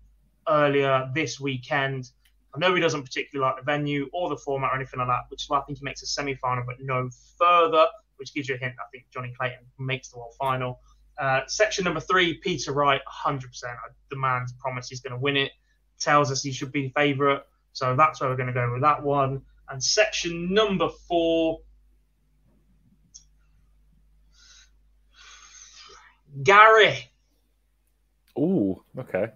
Speaker 1: earlier this weekend. I know he doesn't particularly like the venue or the format or anything like that, which is why I think he makes a semi final, but no further, which gives you a hint. I think Johnny Clayton makes the world final. Uh, section number three, Peter Wright, 100%. The man's promised he's going to win it. Tells us he should be favourite. So that's where we're going to go with that one. And section number four, Gary.
Speaker 3: Ooh, okay.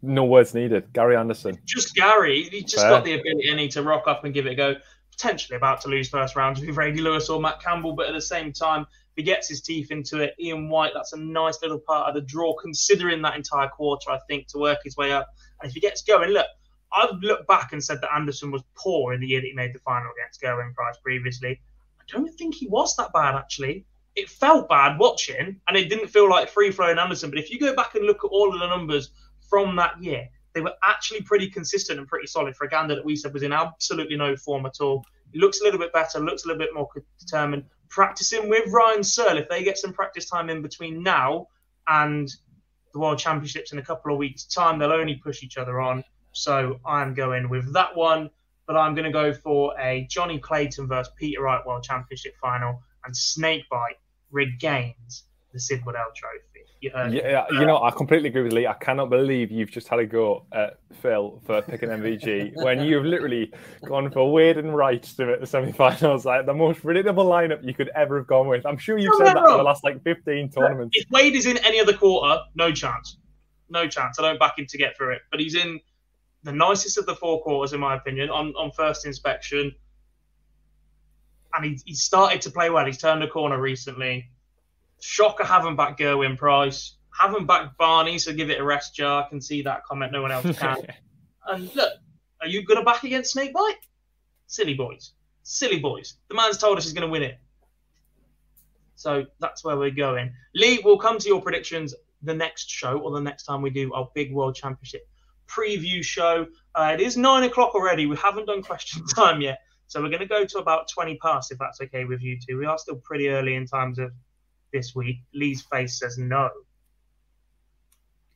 Speaker 3: No words needed. Gary Anderson.
Speaker 1: Just Gary. He's just
Speaker 3: Fair.
Speaker 1: got the ability any to rock up and give it a go. Potentially about to lose first rounds with Brady Lewis or Matt Campbell, but at the same time, if he gets his teeth into it, Ian White, that's a nice little part of the draw, considering that entire quarter, I think, to work his way up. And if he gets going, look, I've looked back and said that Anderson was poor in the year that he made the final against Gerwyn Price previously. Don't think he was that bad, actually. It felt bad watching, and it didn't feel like free flowing Anderson. But if you go back and look at all of the numbers from that year, they were actually pretty consistent and pretty solid for a gander that we said was in absolutely no form at all. He looks a little bit better, looks a little bit more determined. Practicing with Ryan Searle, if they get some practice time in between now and the World Championships in a couple of weeks' time, they'll only push each other on. So I'm going with that one, but I'm going to go for a Johnny Clayton versus Peter Wright World Championship final, and Snakebite regains the Sid Waddell Trophy. You.
Speaker 3: Yeah, you know, I completely agree with Lee. I cannot believe you've just had a go at Phil for picking MVG when you've literally gone for Wade and Wright to make the semi-finals, like the most predictable lineup you could ever have gone with. I'm sure you've
Speaker 1: No,
Speaker 3: said
Speaker 1: no,
Speaker 3: that for
Speaker 1: no.
Speaker 3: the last like 15 tournaments.
Speaker 1: If Wade is in any other quarter, no chance. No chance. I don't back him to get through it. But he's in the nicest of the four quarters, in my opinion, on, on first inspection. And he, he started to play well. He's turned a corner recently. Shocker haven't backed Gerwyn Price. Haven't backed Barney, so give it a rest jar. I can see that comment. No one else can. and look, are you going to back against Snakebite? Silly boys. Silly boys. The man's told us he's going to win it. So that's where we're going. Lee, we'll come to your predictions the next show or the next time we do our big World Championship preview show. Uh, it is nine o'clock already. We haven't done question time yet. So we're going to go to about 20 past, if that's okay with you two. We are still pretty early in times of this week. Lee's face says no.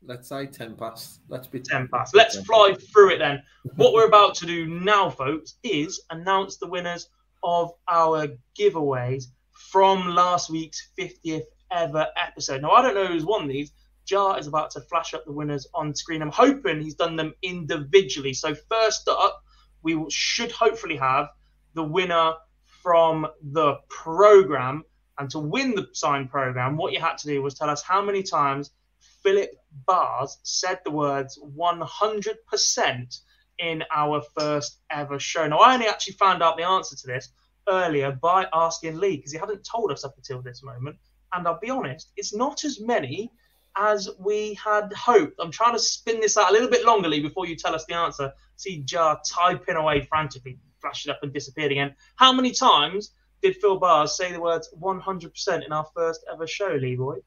Speaker 2: Let's say 10 past. Let's be
Speaker 1: 10 past. Let's fly through it then. What we're about to do now, folks, is announce the winners of our giveaways from last week's 50th ever episode. Now, I don't know who's won these. Jar is about to flash up the winners on screen. I'm hoping he's done them individually. So, first up, we should hopefully have the winner from the program. And to win the signed program, what you had to do was tell us how many times Philip Bars said the words 100% in our first ever show. Now, I only actually found out the answer to this earlier by asking Lee because he hadn't told us up until this moment. And I'll be honest, it's not as many as we had hoped. I'm trying to spin this out a little bit longer, Lee, before you tell us the answer. See Jar typing away frantically, flashed it up and disappeared again. How many times did Phil Bars say the words 100% in our first ever show, Leroy?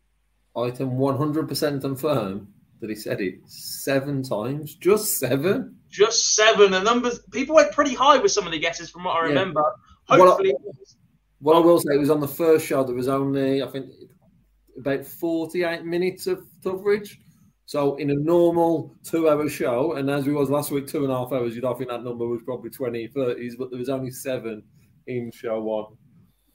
Speaker 2: Item 100% confirmed that he said it seven times. Just seven?
Speaker 1: Just seven. The numbers, people went pretty high with some of the guesses from what I remember. Yeah. Hopefully.
Speaker 2: What I, what I will say was on the first show, there was only, I think, about 48 minutes of coverage. So in a normal two-hour show, and as we was last week, two and a half hours, you'd think that number was probably 20, 30s, but there was only seven in show one.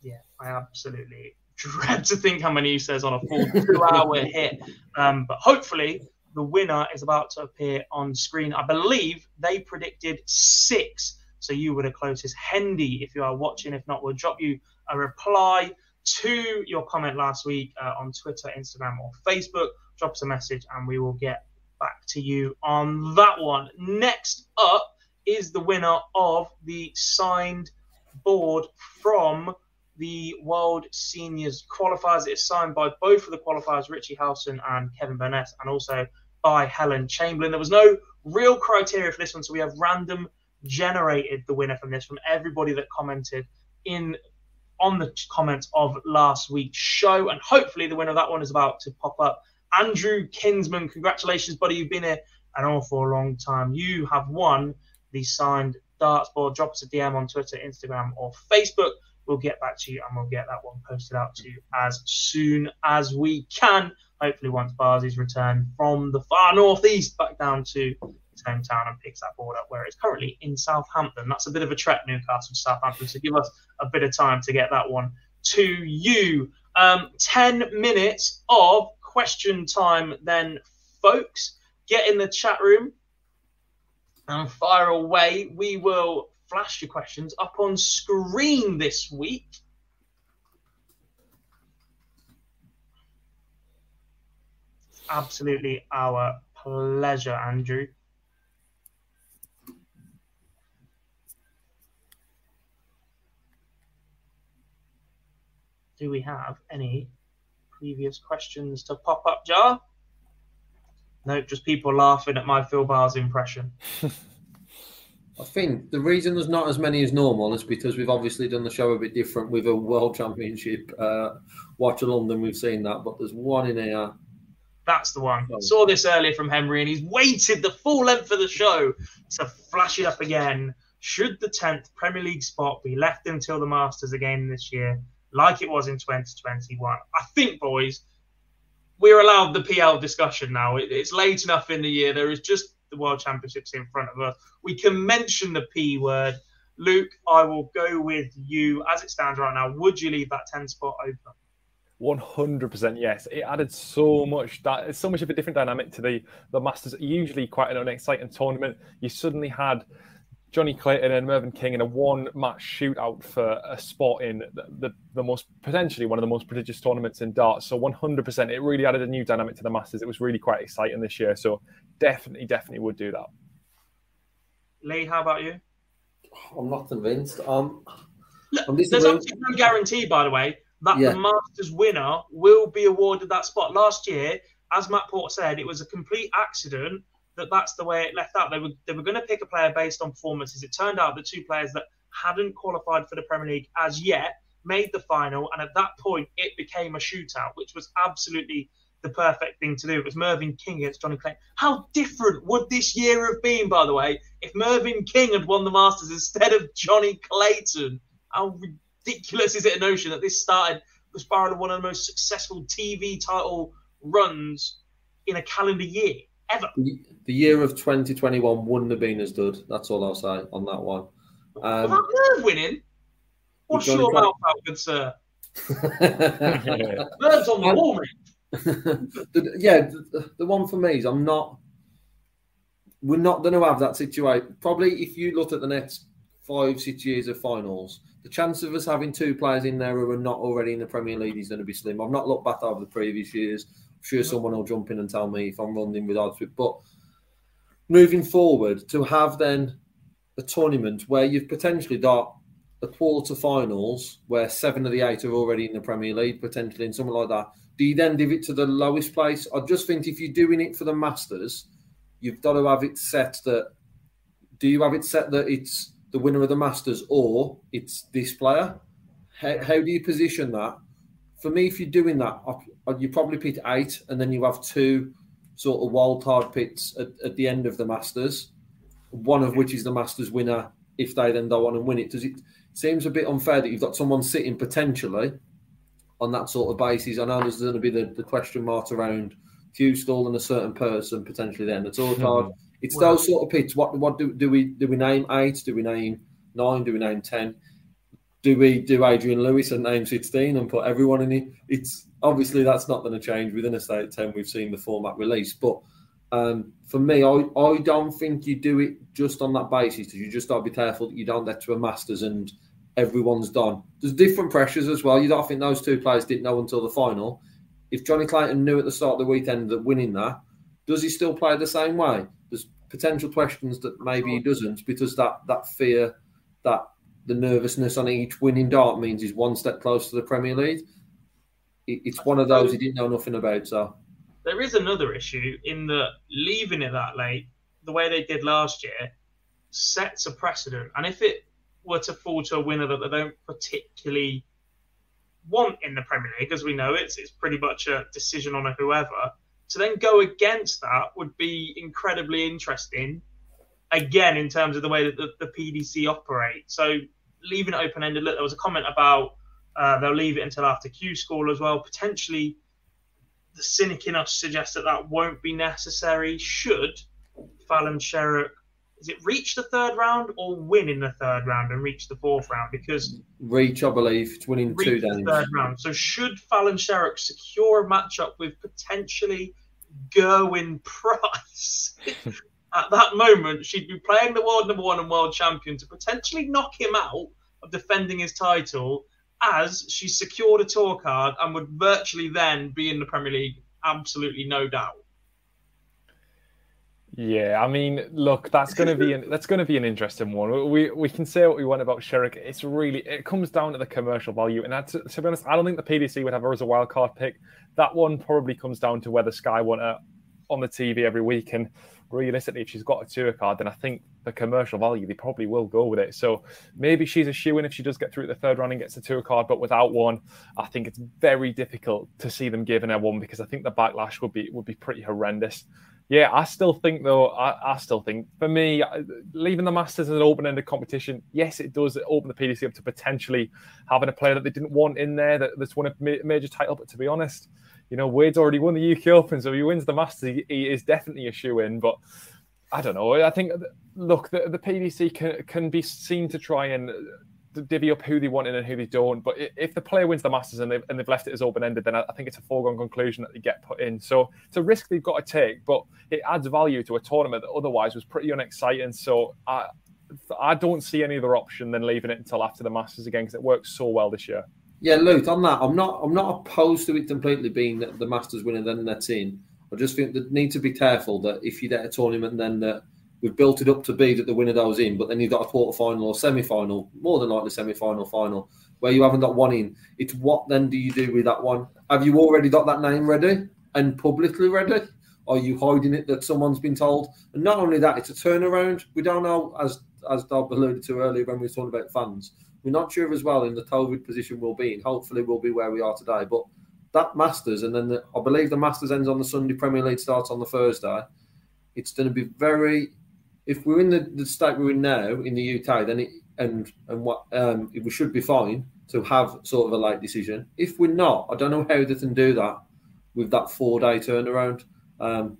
Speaker 1: Yeah, I absolutely dread to think how many he says on a full two-hour hit. Um, but hopefully, the winner is about to appear on screen. I believe they predicted six, so you were the closest. Hendy, if you are watching, if not, we'll drop you a reply to your comment last week uh, on Twitter, Instagram, or Facebook. Drop us a message and we will get back to you on that one. Next up is the winner of the signed board from the World Seniors qualifiers. It's signed by both of the qualifiers, Richie Howson and Kevin Burness, and also by Helen Chamberlain. There was no real criteria for this one, so we have random generated the winner from this from everybody that commented in on the comments of last week's show. And hopefully the winner of that one is about to pop up. Andrew Kinsman, congratulations, buddy. You've been here an awful a long time. You have won the signed darts board. Drop us a DM on Twitter, Instagram, or Facebook. We'll get back to you and we'll get that one posted out to you as soon as we can. Hopefully, once Barzy's returned from the far northeast back down to hometown and picks that board up where it's currently in Southampton. That's a bit of a trek, Newcastle to Southampton. So give us a bit of time to get that one to you. Um, 10 minutes of question time, then, folks. Get in the chat room and fire away. We will flash your questions up on screen this week. Absolutely our pleasure, Andrew. Do we have any previous questions to pop up, Jar? No, just people laughing at my Phil Bars impression.
Speaker 2: I think the reason there's not as many as normal is because we've obviously done the show a bit different with a World Championship. Uh, Watch of London, we've seen that, but there's one in here.
Speaker 1: That's the one. Oh. Saw this earlier from Henry, and he's waited the full length of the show to flash it up again. Should the 10th Premier League spot be left until the Masters again this year? Like it was in 2021. I think, boys, we're allowed the PL discussion now. it's late enough in the year. There is just the World Championships in front of us. We can mention the P word. Luke, I will go with you as it stands right now. Would you leave that 10 spot open?
Speaker 3: 100% yes. It added so much that it's so much of a different dynamic to the the Masters. Usually quite an unexciting tournament. You suddenly had Johnny Clayton and Mervyn King in a one match shootout for a spot in the, the, the, most potentially one of the most prodigious tournaments in darts. So 100%, it really added a new dynamic to the Masters. It was really quite exciting this year. So definitely, definitely would do that.
Speaker 1: Lee, how about you?
Speaker 2: I'm not convinced. Um,
Speaker 1: I'm There's obviously no guarantee, by the way, that yeah. the Masters winner will be awarded that spot. Last year, as Matt Porter said, it was a complete accident that that's the way it left out. They were they were going to pick a player based on performances. It turned out the two players that hadn't qualified for the Premier League as yet made the final, and at that point it became a shootout, which was absolutely the perfect thing to do. It was Mervyn King against Johnny Clayton. How different would this year have been, by the way, if Mervyn King had won the Masters instead of Johnny Clayton? How ridiculous is it a notion that this started was Barrow one of the most successful TV title runs in a calendar year ever?
Speaker 2: The, year of 2021 wouldn't have been as good. That's all I'll say on that one. Um,
Speaker 1: Without Merv winning, what's your mouth out, good sir? Merv's on the wall,
Speaker 2: the, yeah, the, the one for me is I'm not. We're not going to have that situation. Probably if you look at the next five, six years of finals, the chance of us having two players in there who are not already in the Premier League is going to be slim. I've not looked back over the previous years. Sure someone will jump in and tell me if I'm running with odds. But moving forward, to have then a tournament where you've potentially got the quarter-finals where seven of the eight are already in the Premier League, potentially, and something like that. Do you then give it to the lowest place? I just think if you're doing it for the Masters, you've got to have it set that. Do you have it set that it's the winner of the Masters or it's this player? How, how do you position that? For me, if you're doing that, you probably pick eight, and then you have two sort of wild card pits at, at the end of the Masters. One of which is the Masters winner if they then go on and win it. Does it seems a bit unfair that you've got someone sitting potentially on that sort of basis? I know there's going to be the, the question mark around Q School and a certain person potentially then. It's all hmm. hard. It's
Speaker 1: Well-
Speaker 2: those sort of pits. What what do, do we do we name eight? Do we name nine? Do we name ten? Do we do Adrian Lewis and name sixteen and put everyone in it? It's obviously that's not going to change within a state ten. We've seen the format release, but um, for me, I, I don't think you do it just on that basis. Because you just got to be careful that you don't get to a Masters and everyone's done. There's different pressures as well. You don't think those two players didn't know until the final. If Johnny Clayton knew at the start of the weekend that winning that, does he still play the same way? There's potential questions that maybe he doesn't because that that fear, that the nervousness on each winning dart means he's one step closer to the Premier League. It, it's one of those he didn't know nothing about. So
Speaker 1: There is another issue in that leaving it that late, the way they did last year, sets a precedent. And if it were to fall to a winner that they don't particularly want in the Premier League, as we know, it's it's pretty much a decision on a whoever. To then go against that would be incredibly interesting. Again, in terms of the way that the, the PDC operate, so leaving it open ended. Look, there was a comment about uh, they'll leave it until after Q school as well. Potentially, the cynic in us suggests that that won't be necessary. Should Fallon Sherrock is it reach the third round or win in the third round and reach the fourth round? Because
Speaker 2: reach, I believe, it's winning two
Speaker 1: reach the
Speaker 2: games.
Speaker 1: third round. So should Fallon Sherrock secure a matchup with potentially Gerwyn Price? At that moment, she'd be playing the world number one and world champion to potentially knock him out of defending his title, as she secured a tour card and would virtually then be in the Premier League. Absolutely no doubt.
Speaker 3: Yeah, I mean, look, that's going to be an, that's going to be an interesting one. We we can say what we want about Sherrock. It's really it comes down to the commercial value, and that's, to be honest, I don't think the PDC would have her as a wild card pick. That one probably comes down to whether Sky want her on the TV every week, and realistically, if she's got a tour card, then I think the commercial value they probably will go with it. So maybe she's a shoe in if she does get through the third round and gets a tour card, but without one, I think it's very difficult to see them giving her one because I think the backlash would be would be pretty horrendous. Yeah, I still think though. I, I still think for me, uh, leaving the Masters as an open-ended competition, yes, it does open the PDC up to potentially having a player that they didn't want in there that, that's won a major title. But to be honest, you know, Wade's already won the UK Open, so if he wins the Masters, he, he is definitely a shoe in. But I don't know. I think look, the, the PDC can can be seen to try and divvy up who they want in and who they don't. But if the player wins the Masters and they've, and they've left it as open ended, then I, I think it's a foregone conclusion that they get put in. So it's a risk they've got to take, but it adds value to a tournament that otherwise was pretty unexciting. So I I don't see any other option than leaving it until after the Masters again because it works so well this year.
Speaker 2: Yeah, Luke, on that, I'm not I'm not opposed to it completely being the, the Masters winner, then that's in. I just think that need to be careful that if you get a tournament, then that we've built it up to be that the winner goes in, but then you've got a quarter final or semi final, more than likely semi final, final, where you haven't got one in. It's what then do you do with that one? Have you already got that name ready and publicly ready? Are you hiding it that someone's been told? And not only that, it's a turnaround. We don't know, as as Dob alluded to earlier when we were talking about fans, we're not sure as well in the COVID position we'll be in. Hopefully, we'll be where we are today. But that Masters, and then the, I believe the Masters ends on the Sunday. Premier League starts on the Thursday. It's going to be very. If we're in the, the state we're in now in the UK, then it and and what um, we should be fine to have sort of a late decision. If we're not, I don't know how they can do that with that four day turnaround. Um,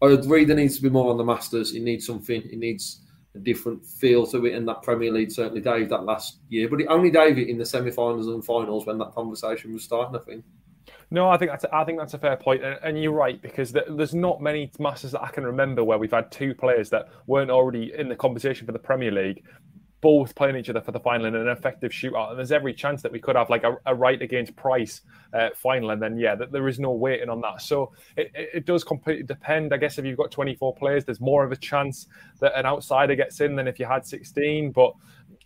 Speaker 2: I agree there needs to be more on the Masters. It needs something. It needs a different feel to it, and that Premier League certainly gave that last year. But it only gave it in the semi-finals and finals when that conversation was starting. I think.
Speaker 3: No, I think that's a, I think that's a fair point, and, and you're right because there's not many Masters that I can remember where we've had two players that weren't already in the conversation for the Premier League both playing each other for the final in an effective shootout. And there's every chance that we could have like a, a Wright against Price uh, final. And then, yeah, that there is no waiting on that. So it, it, does completely depend. I guess if you've got 24 players, there's more of a chance that an outsider gets in than if you had 16. But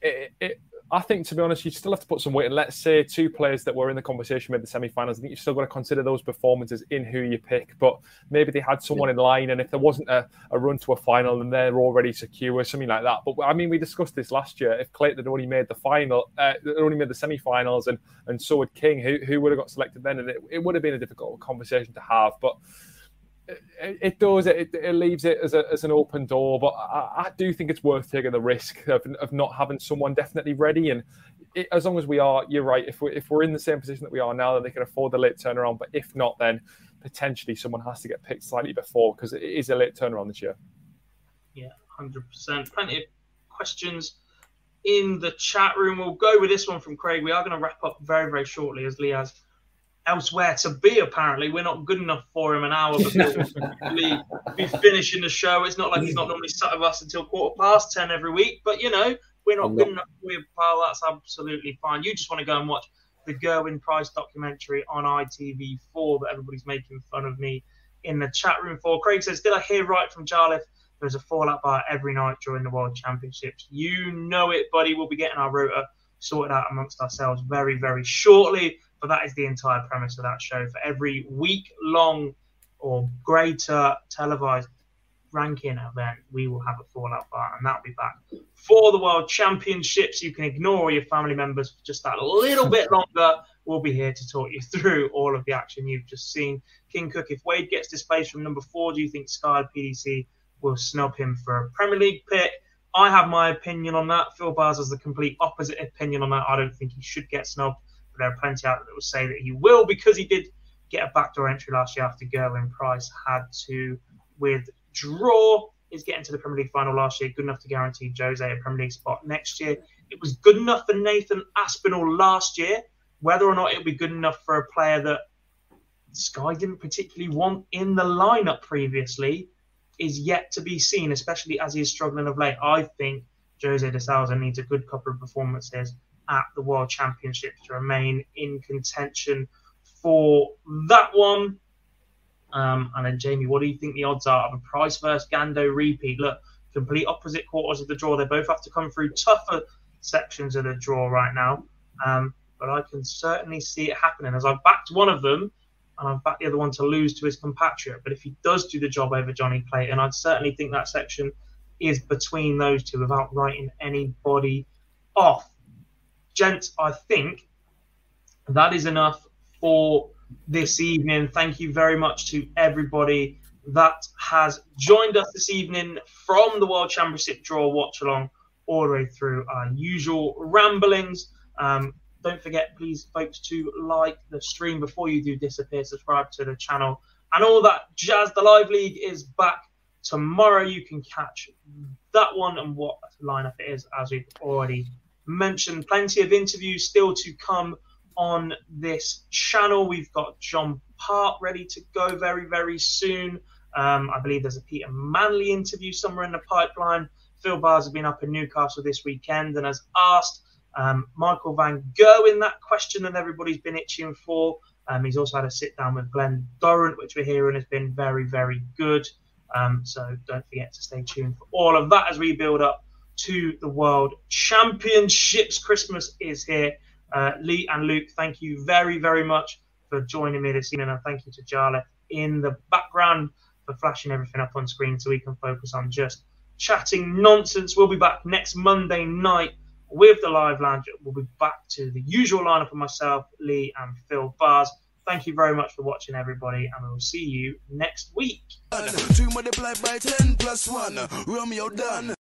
Speaker 3: it, it I think, to be honest, you still have to put some weight. And let's say two players that were in the conversation made the semi-finals. I think you've still got to consider those performances in who you pick. But maybe they had someone in line, and if there wasn't a, a run to a final, then they're already secure, or something like that. But I mean, we discussed this last year. If Clayton had only made the final, uh, only made the semi-finals, and and so would King, who who would have got selected then, and it, it would have been a difficult conversation to have. But it, does. It, it leaves it as, a, as an open door, but I, I do think it's worth taking the risk of, of not having someone definitely ready. And it, as long as we are, you're right. If we're if we're in the same position that we are now, then they can afford the late turnaround. But if not, then potentially someone has to get picked slightly before because it is a late turnaround this year.
Speaker 1: Yeah, hundred percent. Plenty of questions in the chat room. We'll go with this one from Craig. We are going to wrap up very very shortly as Lee has elsewhere to be. Apparently, we're not good enough for him an hour before we be finishing the show. It's not like he's not normally sat with us until quarter past ten every week. But you know, we're not good enough for you, pal. That's absolutely fine. You just want to go and watch the Gerwyn Price documentary on ITV4 that everybody's making fun of me in the chat room for. Craig says, "Did I hear right from Jarlath?" There's a fallout bar every night during the World Championships. You know it, buddy. We'll be getting our rota sorted out amongst ourselves very, very shortly. But that is the entire premise of that show. For every week long or greater televised ranking event, we will have a fallout bar, and that'll be back for the World Championships. You can ignore your family members for just that little bit longer. We'll be here to talk you through all of the action you've just seen. King Cook, if Wade gets displaced from number four, do you think Sky PDC will snub him for a Premier League pick? I have my opinion on that. Phil Bars has the complete opposite opinion on that. I don't think he should get snubbed. There are plenty out there that will say that he will because he did get a backdoor entry last year after Gerwyn Price had to withdraw. Is getting to the Premier League final last year good enough to guarantee Jose a Premier League spot next year? It was good enough for Nathan Aspinall last year. Whether or not it'll be good enough for a player that Sky didn't particularly want in the lineup previously is yet to be seen, especially as he is struggling of late. I think Jose de Sousa needs a good couple of performances at the World Championships to remain in contention for that one. Um, and then, Jamie, what do you think the odds are of a Price versus Gando repeat? Look, complete opposite quarters of the draw. They both have to come through tougher sections of the draw right now. Um, but I can certainly see it happening as I've backed one of them and I've backed the other one to lose to his compatriot. But if he does do the job over Johnny Clayton, I'd certainly think that section is between those two without writing anybody off gents, I think that is enough for this evening. Thank you very much to everybody that has joined us this evening from the World Championship draw watch along all the way through our usual ramblings. Um, don't forget, please, folks, to like the stream before you do disappear, subscribe to the channel, and all that jazz. The Live League is back tomorrow. You can catch that one and what lineup it is, as we've already mentioned plenty of interviews still to come on this channel. We've got John Part ready to go very, very soon. Um, I believe there's a Peter Manley interview somewhere in the pipeline. Phil Bars has been up in Newcastle this weekend and has asked um, Michael Van Gerwen that question that everybody's been itching for. Um, he's also had a sit down with Glenn Durrant, which we're hearing has been very, very good. Um, so don't forget to stay tuned for all of that as we build up to the World Championships. Christmas is here. Uh, Lee and Luke, thank you very, very much for joining me this evening, and thank you to Jarlath in the background for flashing everything up on screen so we can focus on just chatting nonsense. We'll be back next Monday night with the live lounge. We'll be back to the usual lineup of myself, Lee, and Phil Bars. Thank you very much for watching, everybody, and we'll see you next week.
Speaker 8: Two multiplied by ten plus one. Romeo done.